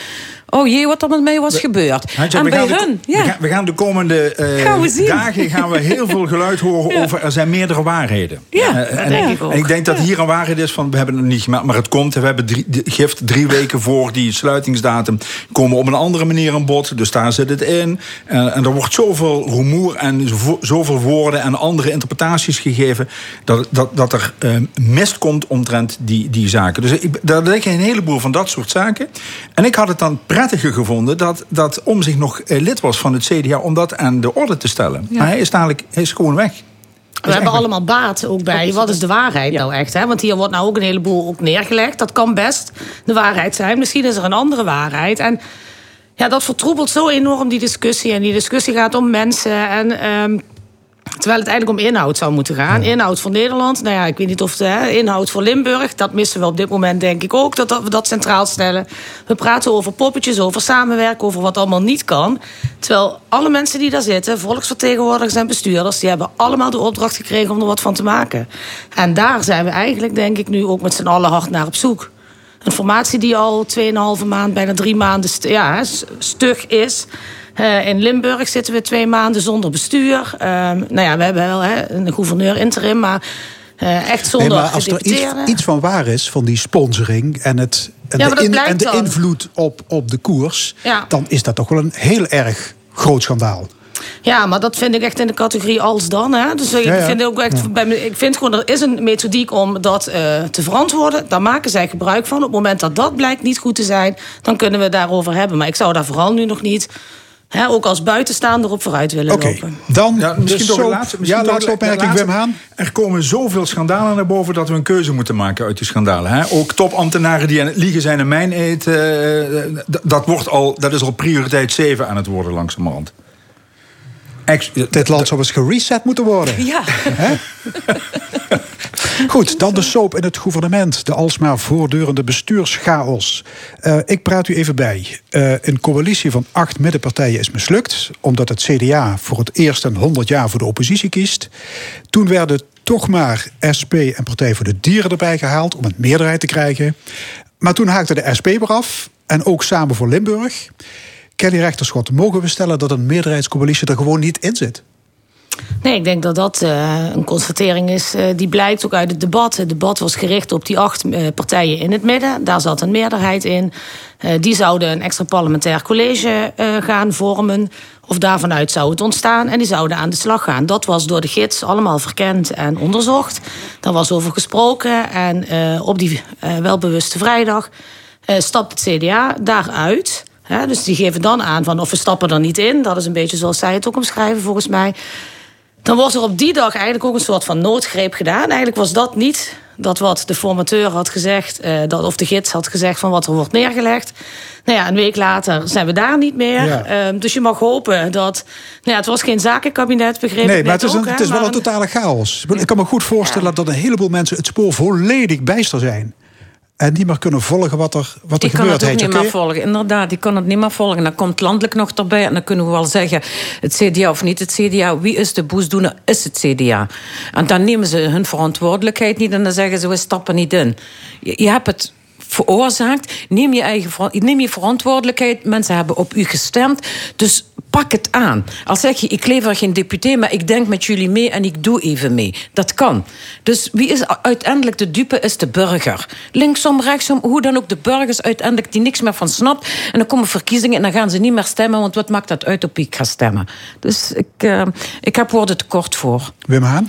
Oh jee, wat er met mij was gebeurd. En bij de, hun, we, ja. gaan, we gaan de komende eh, Gaan we zien. dagen gaan we heel veel geluid horen Ja. over er zijn meerdere waarheden. Ja, Eh, en, denk ik ook. en ik denk dat hier een waarheid is van we hebben het nog niet gemeld, maar het komt. We hebben drie, de gift drie weken voor die sluitingsdatum komen op een andere manier aan bod. Dus daar zit het in. Eh, en er wordt zoveel rumoer en zo- zoveel woorden en andere interpretaties gegeven dat, dat, dat er mist komt omtrent die, die zaken. Dus ik, daar liggen een heleboel van dat soort zaken. En ik had het dan prettiger gevonden dat, dat om zich nog eh, lid was van het CDA om dat aan de orde te stellen. Ja. Maar hij is dadelijk hij is gewoon weg. We hebben allemaal baat ook bij. Wat is de waarheid nou echt? Hè? Want hier wordt nou ook een heleboel ook neergelegd. Dat kan best de waarheid zijn. Misschien is er een andere waarheid. En ja, dat vertroebelt zo enorm die discussie. En die discussie gaat om mensen. En, ehm, terwijl het eigenlijk om inhoud zou moeten gaan. Inhoud voor Nederland. Nou ja, ik weet niet of de hè, inhoud voor Limburg. Dat missen we op dit moment denk ik ook. Dat, dat we dat centraal stellen. We praten over poppetjes, over samenwerken, over wat allemaal niet kan. Terwijl alle mensen die daar zitten, volksvertegenwoordigers en bestuurders, die hebben allemaal de opdracht gekregen om er wat van te maken. En daar zijn we eigenlijk, denk ik, nu ook met z'n allen hard naar op zoek. Een formatie die al 2,5 maand, bijna drie maanden ja, stug is. Eh, in Limburg zitten we twee maanden zonder bestuur. Ehm, nou ja, we hebben wel hè, een gouverneur interim, maar eh, echt zonder Nee, maar als er iets, iets van waar is, van die sponsoring en, het, en, Ja, de, in- en de invloed op, op de koers, Ja. dan is dat toch wel een heel erg groot schandaal. Ja, maar dat vind ik echt in de categorie als dan. Hè? Dus ik Ja, ja. vind ook echt, Ja. bij me- ik vind gewoon, er is een methodiek om dat eh, te verantwoorden. Daar maken zij gebruik van. Op het moment dat dat blijkt niet goed te zijn, dan kunnen we het daarover hebben. Maar ik zou daar vooral nu nog niet, hè, ook als buitenstaander, op vooruit willen lopen. Dan Ja, misschien de toch laatste, misschien ja, laatste de opmerking. Wim Haan. Er komen zoveel schandalen naar boven dat we een keuze moeten maken uit die schandalen. Hè? Ook topambtenaren die aan het liegen zijn en mijn eet. eh, d- dat, wordt al, dat is al prioriteit 7 aan het worden langzamerhand. Ex- Dit land zou eens gereset moeten worden. Ja. Goed, dan de soap in het gouvernement. De alsmaar voortdurende bestuurschaos. Eh, ik praat u even bij. Eh, een coalitie van acht middenpartijen is mislukt... omdat het CDA voor het eerst in 100 jaar voor de oppositie kiest. Toen werden toch maar SP en Partij voor de Dieren erbij gehaald... om een meerderheid te krijgen. Maar toen haakte de SP weer af. En ook Samen voor Limburg. Kelly Rechterschot, mogen we stellen dat een meerderheidscoalitie er gewoon niet in zit? Nee, ik denk dat dat eh, een constatering is eh, die blijkt ook uit het debat. Het debat was gericht op die acht eh, partijen in het midden. Daar zat een meerderheid in. Die zouden een extra parlementair college gaan vormen. Of daarvanuit zou het ontstaan. En die zouden aan de slag gaan. Dat was door de gids allemaal verkend en onderzocht. Daar was over gesproken. En op die welbewuste vrijdag stapt het CDA daaruit. Dus die geven dan aan van of we stappen er niet in. Dat is een beetje zoals zij het ook omschrijven volgens mij. Dan wordt er op die dag eigenlijk ook een soort van noodgreep gedaan. Eigenlijk was dat niet dat wat de formateur had gezegd, eh, dat, of de gids had gezegd van wat er wordt neergelegd. Nou ja, een week later zijn we daar niet meer. Ja. Ehm, dus je mag hopen dat. Nou ja, het was geen zakenkabinet, begreep Nee, maar het is, een, ook, het is wel een totale chaos. Ik kan me goed voorstellen dat een heleboel mensen het spoor volledig bijster zijn. En niet meer kunnen volgen wat er, wat er Ik kan gebeurt. het ook niet meer volgen. Inderdaad, ik kan het niet meer volgen. Dan komt landelijk nog erbij. En dan kunnen we wel zeggen, het CDA of niet het CDA. Wie is de boesdoener? Is het CDA. En dan nemen ze hun verantwoordelijkheid niet. En dan zeggen ze, we stappen niet in. Je, je hebt het veroorzaakt. Neem je, eigen, neem je verantwoordelijkheid. Mensen hebben op u gestemd. Dus pak het aan. Al zeg je, ik lever geen deputé, maar ik denk met jullie mee en ik doe even mee. Dat kan. Dus wie is uiteindelijk de dupe, is de burger. Linksom, rechtsom, hoe dan ook de burgers uiteindelijk die niks meer van snapt. En dan komen verkiezingen en dan gaan ze niet meer stemmen, want wat maakt dat uit op wie ik ga stemmen? Dus ik, eh, ik heb woorden tekort voor. Wim Haan?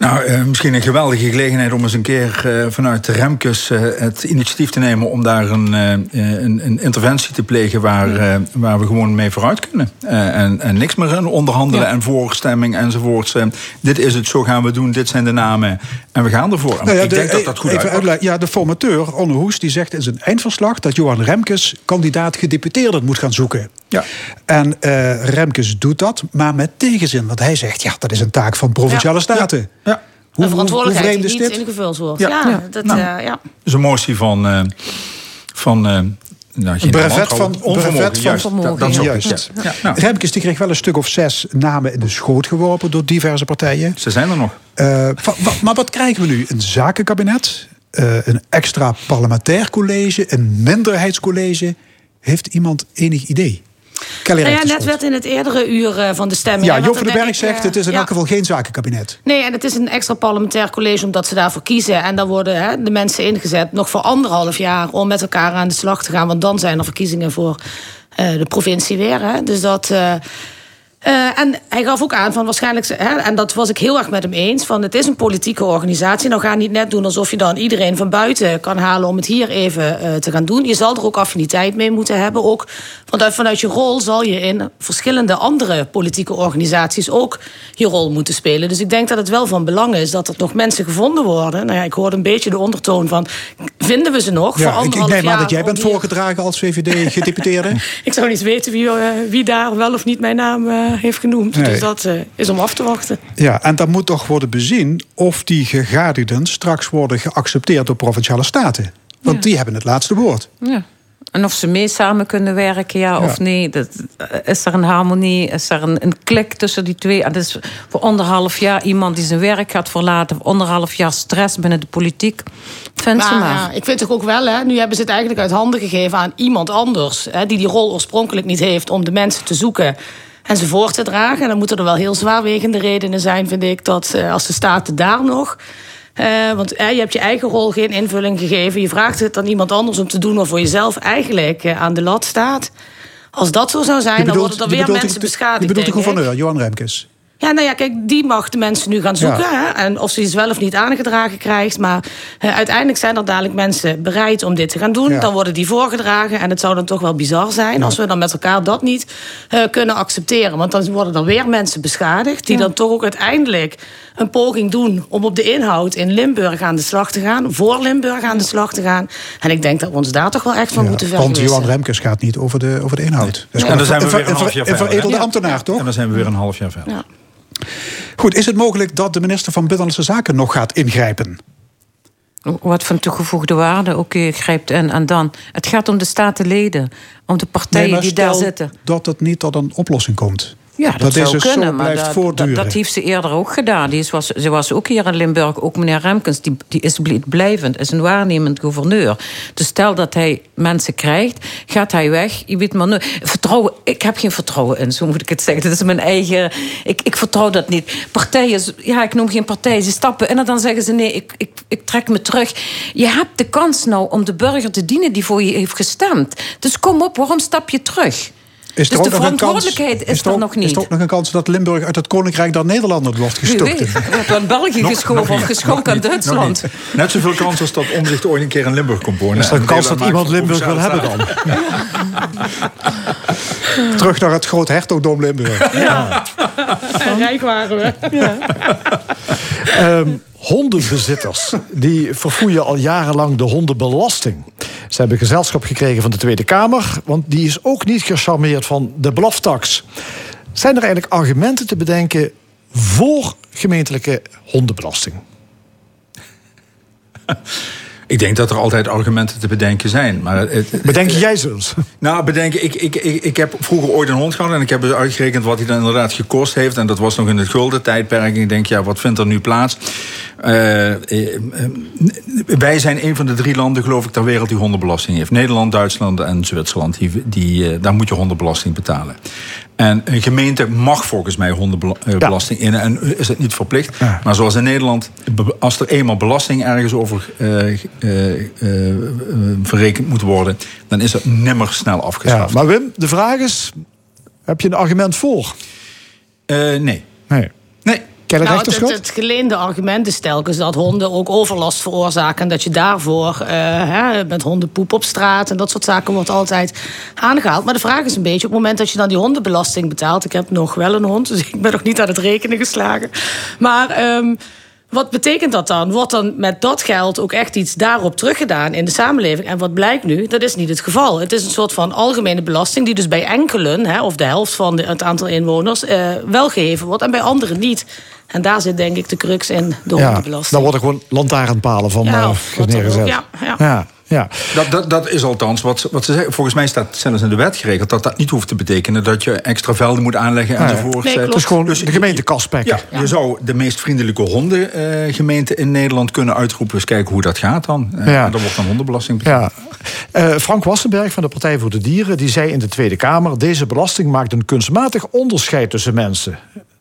Nou, eh, misschien een geweldige gelegenheid om eens een keer eh, vanuit de Remkes eh, het initiatief te nemen om daar een, een, een interventie te plegen waar, waar we gewoon mee vooruit kunnen. En, en niks meer in onderhandelen en voorstemming enzovoorts. Dit is het, zo gaan we doen, dit zijn de namen en we gaan ervoor. Nou ja, ik de- denk dat dat goed uitleggen. Ja, de formateur, Onno Hoes, die zegt in zijn eindverslag... dat Johan Remkes kandidaat gedeputeerde moet gaan zoeken. Ja. En Remkes doet dat, maar met tegenzin. Want hij zegt, ja, dat is een taak van provinciale Ja. staten. Ja. Hoe, een verantwoordelijkheid hoe vreemd is niet dit? ingevuld wordt. Ja. Ja, Ja. dat, Nou. eh, ja. Dus een motie van... eh, van eh, nou, geen brevet van, onvermogen, van juist, dat, dat is juist. ja. Ja, nou. Remkes die kreeg wel een stuk of zes namen in de schoot geworpen door diverse partijen. Ze zijn er nog. Eh, maar wat krijgen we nu? Een zakenkabinet, eh, een extra parlementair college, een minderheidscollege. Heeft iemand enig idee? Kelly Nou ja, net werd in het eerdere uur eh, van de stemming. Ja, Job van den dan Berg zegt eh, het is in elk geval geen zakenkabinet. Nee, en het is een extra parlementair college omdat ze daarvoor kiezen. En dan worden hè, de mensen ingezet nog voor anderhalf jaar om met elkaar aan de slag te gaan. Want dan zijn er verkiezingen voor eh, de provincie weer. Hè. Dus dat. eh, eh, en hij gaf ook aan van waarschijnlijk, hè, en dat was ik heel erg met hem eens, van het is een politieke organisatie. Nou ga niet net doen alsof je dan iedereen van buiten kan halen om het hier even eh, te gaan doen. Je zal er ook affiniteit mee moeten hebben. Ook vanuit, vanuit je rol zal je in verschillende andere politieke organisaties ook je rol moeten spelen. Dus ik denk dat het wel van belang is dat er nog mensen gevonden worden. Nou ja, ik hoorde een beetje de ondertoon van, vinden we ze nog? voor Ja, ik, ik anderhalf neem aan dat jij bent hier- voorgedragen als VVD-gedeputeerde. Ik zou niet weten wie, eh, wie daar wel of niet mijn naam heeft genoemd. Nee. Dus dat eh, is om af te wachten. ja, en dan moet toch worden bezien of die gegadigden straks worden geaccepteerd door provinciale staten. Want Ja. die hebben het laatste woord. Ja. En of ze mee samen kunnen werken, ja, Ja. of nee. Dat, eh, is er een harmonie? Is er een, een klik tussen die twee? En dat is voor anderhalf jaar iemand die zijn werk gaat verlaten... voor anderhalf jaar stress binnen de politiek. Vind ze Maar, maar. ja, ik vind toch ook wel, hè, nu hebben ze het eigenlijk uit handen gegeven aan iemand anders. Hè, die die rol oorspronkelijk niet heeft om de mensen te zoeken en ze voor te dragen. En dan moeten er wel heel zwaarwegende redenen zijn, vind ik, dat eh, als de staten daar nog. eh, want eh, je hebt je eigen rol geen invulling gegeven. Je vraagt het aan iemand anders om te doen waarvoor je zelf eigenlijk aan de lat staat. Als dat zo zou zijn, Je dan worden er je weer mensen je beschadigd. bedoelt de gouverneur, Johan Remkes. Ja, nou ja, kijk, die mag de mensen nu gaan zoeken. Ja. Hè? En of ze het wel of niet aangedragen krijgt. Maar uiteindelijk zijn er dadelijk mensen bereid om dit te gaan doen. Ja. Dan worden die voorgedragen. En het zou dan toch wel bizar zijn Ja. als we dan met elkaar dat niet eh, kunnen accepteren. Want dan worden er weer mensen beschadigd. Die Ja. dan toch ook uiteindelijk een poging doen om op de inhoud in Limburg aan de slag te gaan. Voor Limburg aan de slag te gaan. En ik denk dat we ons daar toch wel echt van moeten Want vergewissen. Johan Remkes gaat niet over de, over de inhoud. En dan zijn we een, weer een half jaar een verder. veredelde hè? ambtenaar, toch? En dan zijn we weer een half jaar verder. Goed, is het mogelijk dat de minister van Binnenlandse Zaken nog gaat ingrijpen? Wat van toegevoegde waarde, oké, grijpt in. En dan, het gaat om de statenleden, om de partijen Nee, die daar zitten. dat het niet tot een oplossing komt. Ja, dat, dat zou deze kunnen, zo maar dat, voortduren. dat, dat heeft ze eerder ook gedaan. Die is, was, ze was ook hier in Limburg, ook meneer Remkens, die, die is bl- blijvend, is een waarnemend gouverneur. Dus stel dat hij mensen krijgt, gaat hij weg. Je weet maar. Vertrouwen, ik heb geen vertrouwen in, zo moet ik het zeggen. Dat is mijn eigen. Ik, ik vertrouw dat niet. Partijen, ja, ik noem geen partij, ze stappen in en dan zeggen ze nee, ik, ik, ik trek me terug. Je hebt de kans nou om de burger te dienen die voor je heeft gestemd. Dus kom op, waarom stap je terug? Is dus er de kans, verantwoordelijkheid is, er ook- nog niet. Is er ook nog een kans dat Limburg uit het Koninkrijk dan Nederlander wordt Wie gestoten? weet, wordt aan België geschoven of geschonken aan Duitsland. niet. Net zoveel kans als dat Omzicht ooit een keer in Limburg komt wonen. Is er een En kans dat iemand Limburg wil hebben dan? Terug naar het groot hertogdom Limburg. Ja. En rijk waren we. Ehm, hondenbezitters die verfoeien al jarenlang de hondenbelasting. Ze hebben gezelschap gekregen van de Tweede Kamer, want die is ook niet gecharmeerd van de blaftax. Zijn er eigenlijk argumenten te bedenken voor gemeentelijke hondenbelasting? Ik denk dat er altijd argumenten te bedenken zijn. Maar het, Bedenk jij zelfs? Nou, bedenken, ik, ik, ik, ik heb vroeger ooit een hond gehad en ik heb uitgerekend wat hij dan inderdaad gekost heeft. En dat was nog in het gulden tijdperk. En ik denk, ja, wat vindt er nu plaats? Eh, eh, eh, wij zijn een van de drie landen, geloof ik, ter wereld die hondenbelasting heeft. Nederland, Duitsland en Zwitserland. Die, die, daar moet je hondenbelasting betalen. En een gemeente mag volgens mij hondenbelasting in en is het niet verplicht. Maar zoals in Nederland, als er eenmaal belasting ergens over eh, verrekend moet worden, dan is het nimmer snel Ja, afgeschaft. maar Wim, de vraag is: heb je een argument voor? Eh, nee. Nee. Nee. Nou, het, het, het geleende argument is telkens dat honden ook overlast veroorzaken. En dat je daarvoor eh, hè, met hondenpoep op straat en dat soort zaken wordt altijd aangehaald. Maar de vraag is een beetje, op het moment dat je dan die hondenbelasting betaalt. Ik heb nog wel een hond, dus ik ben nog niet aan het rekenen geslagen. Maar. ehm, wat betekent dat dan? Wordt dan met dat geld ook echt iets daarop teruggedaan in de samenleving? En wat blijkt nu? Dat is niet het geval. Het is een soort van algemene belasting die dus bij enkelen, hè, of de helft van de, het aantal inwoners, eh, wel gegeven wordt en bij anderen niet. En daar zit denk ik de crux in, de Ja, hondenbelasting. dan worden gewoon lantaarnpalen van Ja, ook. neergezet. Ja, ja. ja. Ja. Dat, dat, dat is althans wat, ze- wat ze zeggen. Volgens mij staat zelfs in de wet geregeld dat dat niet hoeft te betekenen dat je extra velden moet aanleggen Nee. enzovoort. Nee, Eh, is gewoon de gemeente Ja, je zou de meest vriendelijke hondengemeente in Nederland kunnen uitroepen. Eens kijken hoe dat gaat dan. Eh, Ja. En dan wordt dan hondenbelasting betaald. Ja. Eh, Frank Wassenberg van de Partij voor de Dieren die zei in de Tweede Kamer: deze belasting maakt een kunstmatig onderscheid tussen mensen.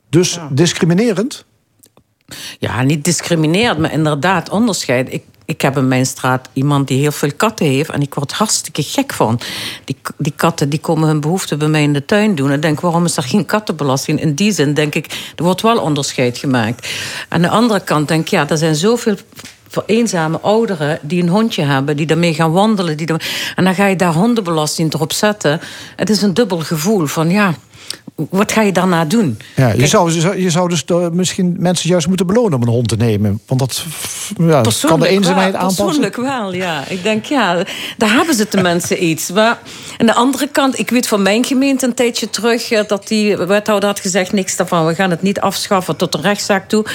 Dus discriminerend? Ja, niet discriminerend, maar inderdaad onderscheid. Ik, ik heb in mijn straat iemand die heel veel katten heeft... en ik word hartstikke gek van. Die, die katten die komen hun behoeften bij mij in de tuin doen. En ik denk, waarom is er geen kattenbelasting? In die zin denk ik, er wordt wel onderscheid gemaakt. Aan de andere kant denk ik, ja, er zijn zoveel voor eenzame ouderen die een hondje hebben, die daarmee gaan wandelen. Die en dan ga je daar hondenbelasting erop zetten. Het is een dubbel gevoel van ja, wat ga je daarna doen? Ja, je, Kijk, zou, je zou- dus misschien mensen juist moeten belonen om een hond te nemen. Want dat ja, kan de eenzaamheid wel, aanpassen. Persoonlijk wel, ja. Ik denk, ja, daar hebben ze de mensen iets. Maar aan de andere kant, ik weet van mijn gemeente een tijdje terug... eh, dat die wethouder had gezegd, niks daarvan. We gaan het niet afschaffen tot een rechtszaak toe.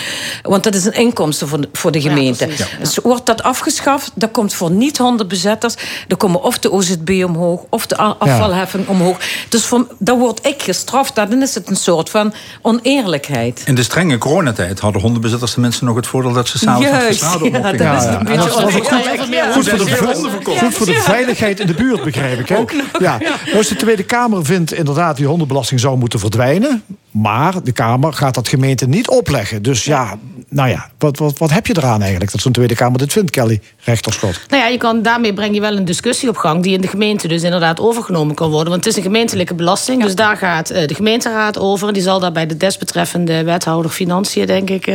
Want dat is een inkomsten voor de, voor de gemeente. ja. Dus wordt dat afgeschaft, dan komt voor niet-hondenbezetters... dan komen of de OZB omhoog, of de afvalheffing omhoog. Dus voor, dan word ik gestraft. Dan is het een soort van oneerlijkheid. In de strenge coronatijd hadden hondenbezitters tenminste nog het voordeel dat ze s'avonds de straat op ja, mochten dat En dat was goed, voor de, goed voor de veiligheid in de buurt, begrijp ik. Hè? Ja. Dus de Tweede Kamer vindt inderdaad die hondenbelasting zou moeten verdwijnen. Maar de Kamer gaat dat gemeente niet opleggen. Dus ja, nou ja, wat, wat, wat heb je eraan eigenlijk dat zo'n Tweede Kamer dit vindt, Kelly Rechterschot? Nou ja, je kan, daarmee breng je wel een discussie op gang... die in de gemeente dus inderdaad overgenomen kan worden. Want het is een gemeentelijke belasting. Dus daar gaat eh, de gemeenteraad over. Die zal daar bij de desbetreffende wethouder Financiën, denk ik...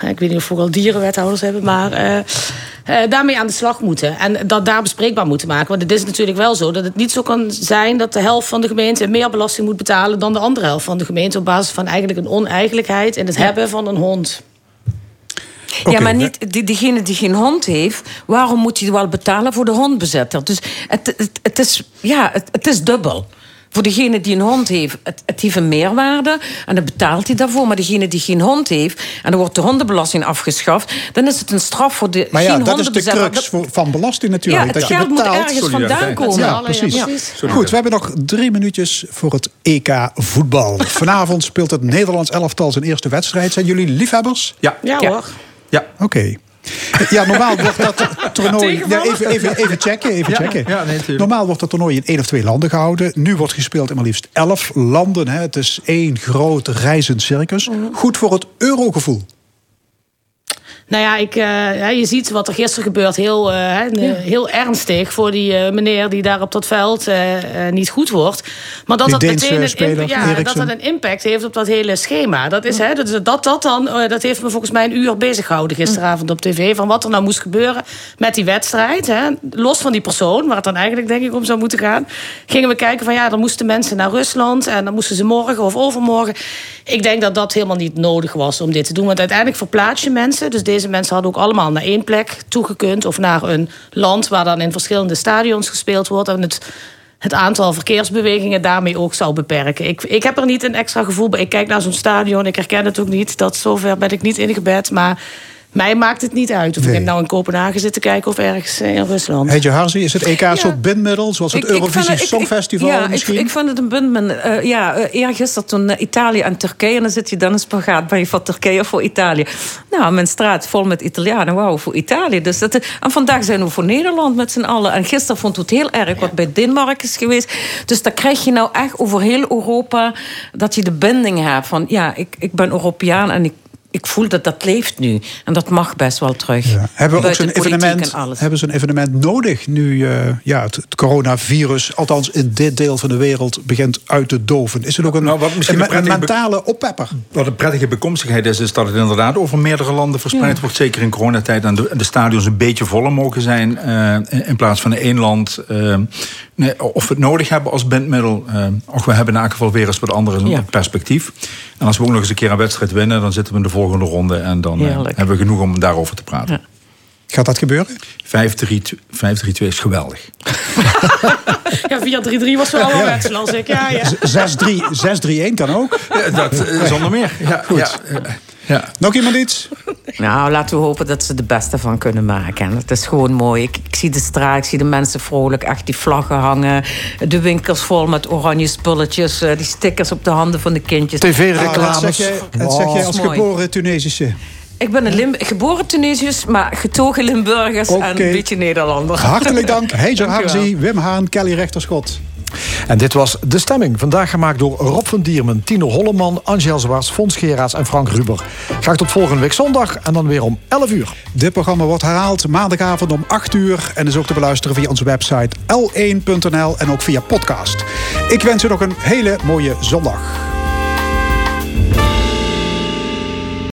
ik weet niet of we al dierenwethouders hebben... maar eh, eh, daarmee aan de slag moeten. En dat daar bespreekbaar moeten maken. Want het is natuurlijk wel zo dat het niet zo kan zijn... dat de helft van de gemeente meer belasting moet betalen... dan de andere helft van de gemeente... op basis van eigenlijk een oneigenlijkheid... in het hebben van een hond. ja, maar niet die, diegene die geen hond heeft, waarom moet hij wel betalen voor de hondbezetter? Dus het, het, het, is, ja, het, het is dubbel. Voor degene die een hond heeft, het, het heeft een meerwaarde en dan betaalt hij daarvoor. Maar degene die geen hond heeft en dan wordt de hondenbelasting afgeschaft, dan is het een straf voor de Maar ja, geen dat is de crux van belasting natuurlijk. Ja, het dat je geld moet betaalt. ergens vandaan komen. Ja, Ja, precies. ja, precies. Goed, we hebben nog drie minuutjes voor het EK voetbal. Vanavond speelt het Nederlands elftal zijn eerste wedstrijd. Zijn jullie liefhebbers? Ja. Ja, hoor. Ja. Oké. Ja, normaal wordt dat toernooi... Ja, even, even, even checken, even Ja, checken. ja, nee, normaal wordt dat toernooi in één of twee landen gehouden. Nu wordt gespeeld in maar liefst elf landen. Hè. Het is één groot reizend circus. Mhm. Goed voor het eurogevoel. Nou ja, ik, eh, ja, je ziet wat er gisteren gebeurt. Heel, eh, hè, heel ernstig voor die eh, meneer die daar op dat veld eh, eh, niet goed wordt. Maar dat Die dat meteen een, speler, imp- ja, dat Eriksen. dat een impact heeft op dat hele schema. Dat, is, hè, dat, dat, dat, dan, eh, dat heeft me volgens mij een uur bezig gehouden gisteravond op tv. Van wat er nou moest gebeuren met die wedstrijd. Hè. Los van die persoon, waar het dan eigenlijk denk ik om zou moeten gaan. Gingen we kijken van ja, dan moesten mensen naar Rusland. En dan moesten ze morgen of overmorgen. Ik denk dat dat helemaal niet nodig was om dit te doen. Want uiteindelijk verplaats je mensen. Dus deze mensen hadden ook allemaal naar één plek toegekund. Of naar een land waar dan in verschillende stadions gespeeld wordt. En het, het aantal verkeersbewegingen daarmee ook zou beperken. Ik, ik heb er niet een extra gevoel bij. Ik kijk naar zo'n stadion. Ik herken het ook niet. Dat zover ben ik niet ingebed. Maar mij maakt het niet uit. Of Nee. ik nou in Kopenhagen zit te kijken of ergens eh, in Rusland. Heetje Harzi, is het EK een soort bindmiddel? Zoals het Ik- Eurovisie ik- Songfestival ja, misschien? Ik, ik vind het een punt. Uh, ja, uh, eergisteren toen uh, Italië en Turkije... en dan zit je dan een spagaat. Ben je voor Turkije of voor Italië? Nou, mijn straat vol met Italianen. Wauw, voor Italië. Dus dat, en vandaag zijn we voor Nederland met z'n allen. En gisteren vond het heel erg wat bij Denemarken is geweest. Dus dan krijg je nou echt over heel Europa... dat je de binding hebt van... ja, ik, ik ben Europeaan en ik ik voel dat dat leeft nu. En dat mag best wel terug. Ja. Hebben we ook zo'n evenement, en alles. hebben ze een evenement nodig nu eh, ja, het, het coronavirus, althans in dit deel van de wereld, begint uit te doven? Is het ook een, Nou, wat misschien een, mentale oppepper? Wat een prettige bekomstigheid is, is dat het inderdaad over meerdere landen verspreid Ja. wordt. Zeker in coronatijd. En de, de stadions een beetje voller mogen zijn. eh, in, in plaats van één land. eh, nee, of we het nodig hebben als bandmiddel. eh och, we hebben in elk geval weer eens wat andere Ja. perspectief. En als we ook nog eens een keer een wedstrijd winnen, dan zitten we in de volgende ronde. En dan eh, hebben we genoeg om daarover te praten. Gaat dat gebeuren? 5-3-2 is geweldig. Ja, 4-3-3 was wel al wet, las ik. Ja, ja. 6-3 6-3-1 kan ook. Ja, dat eh, zonder meer. Ja, Goed. ja, ja. Nog iemand iets? Nou, laten we hopen dat ze er beste van kunnen maken. En het is gewoon mooi. Ik, ik zie de straat, ik zie de mensen vrolijk echt die vlaggen hangen. De winkels vol met oranje spulletjes. eh, Die stickers op de handen van de kindjes. Ah, dat zeg jij, dat zeg jij als geboren Tunesische. Ik ben een Lim geboren Tunesiërs, maar getogen Limburgers en een beetje Nederlander. Hartelijk dank, wel. Harzi, Wim Haan, Kelly Rechterschot. En dit was De Stemming. Vandaag gemaakt door Rob van Diermen, Tino Holleman, Angel Zwaars, Fons Geraerts en Frank Ruber. Graag tot volgende week zondag en dan weer om 11 uur. Dit programma wordt herhaald maandagavond om 8 uur. En is ook te beluisteren via onze website l1.nl en ook via podcast. Ik wens u nog een hele mooie zondag.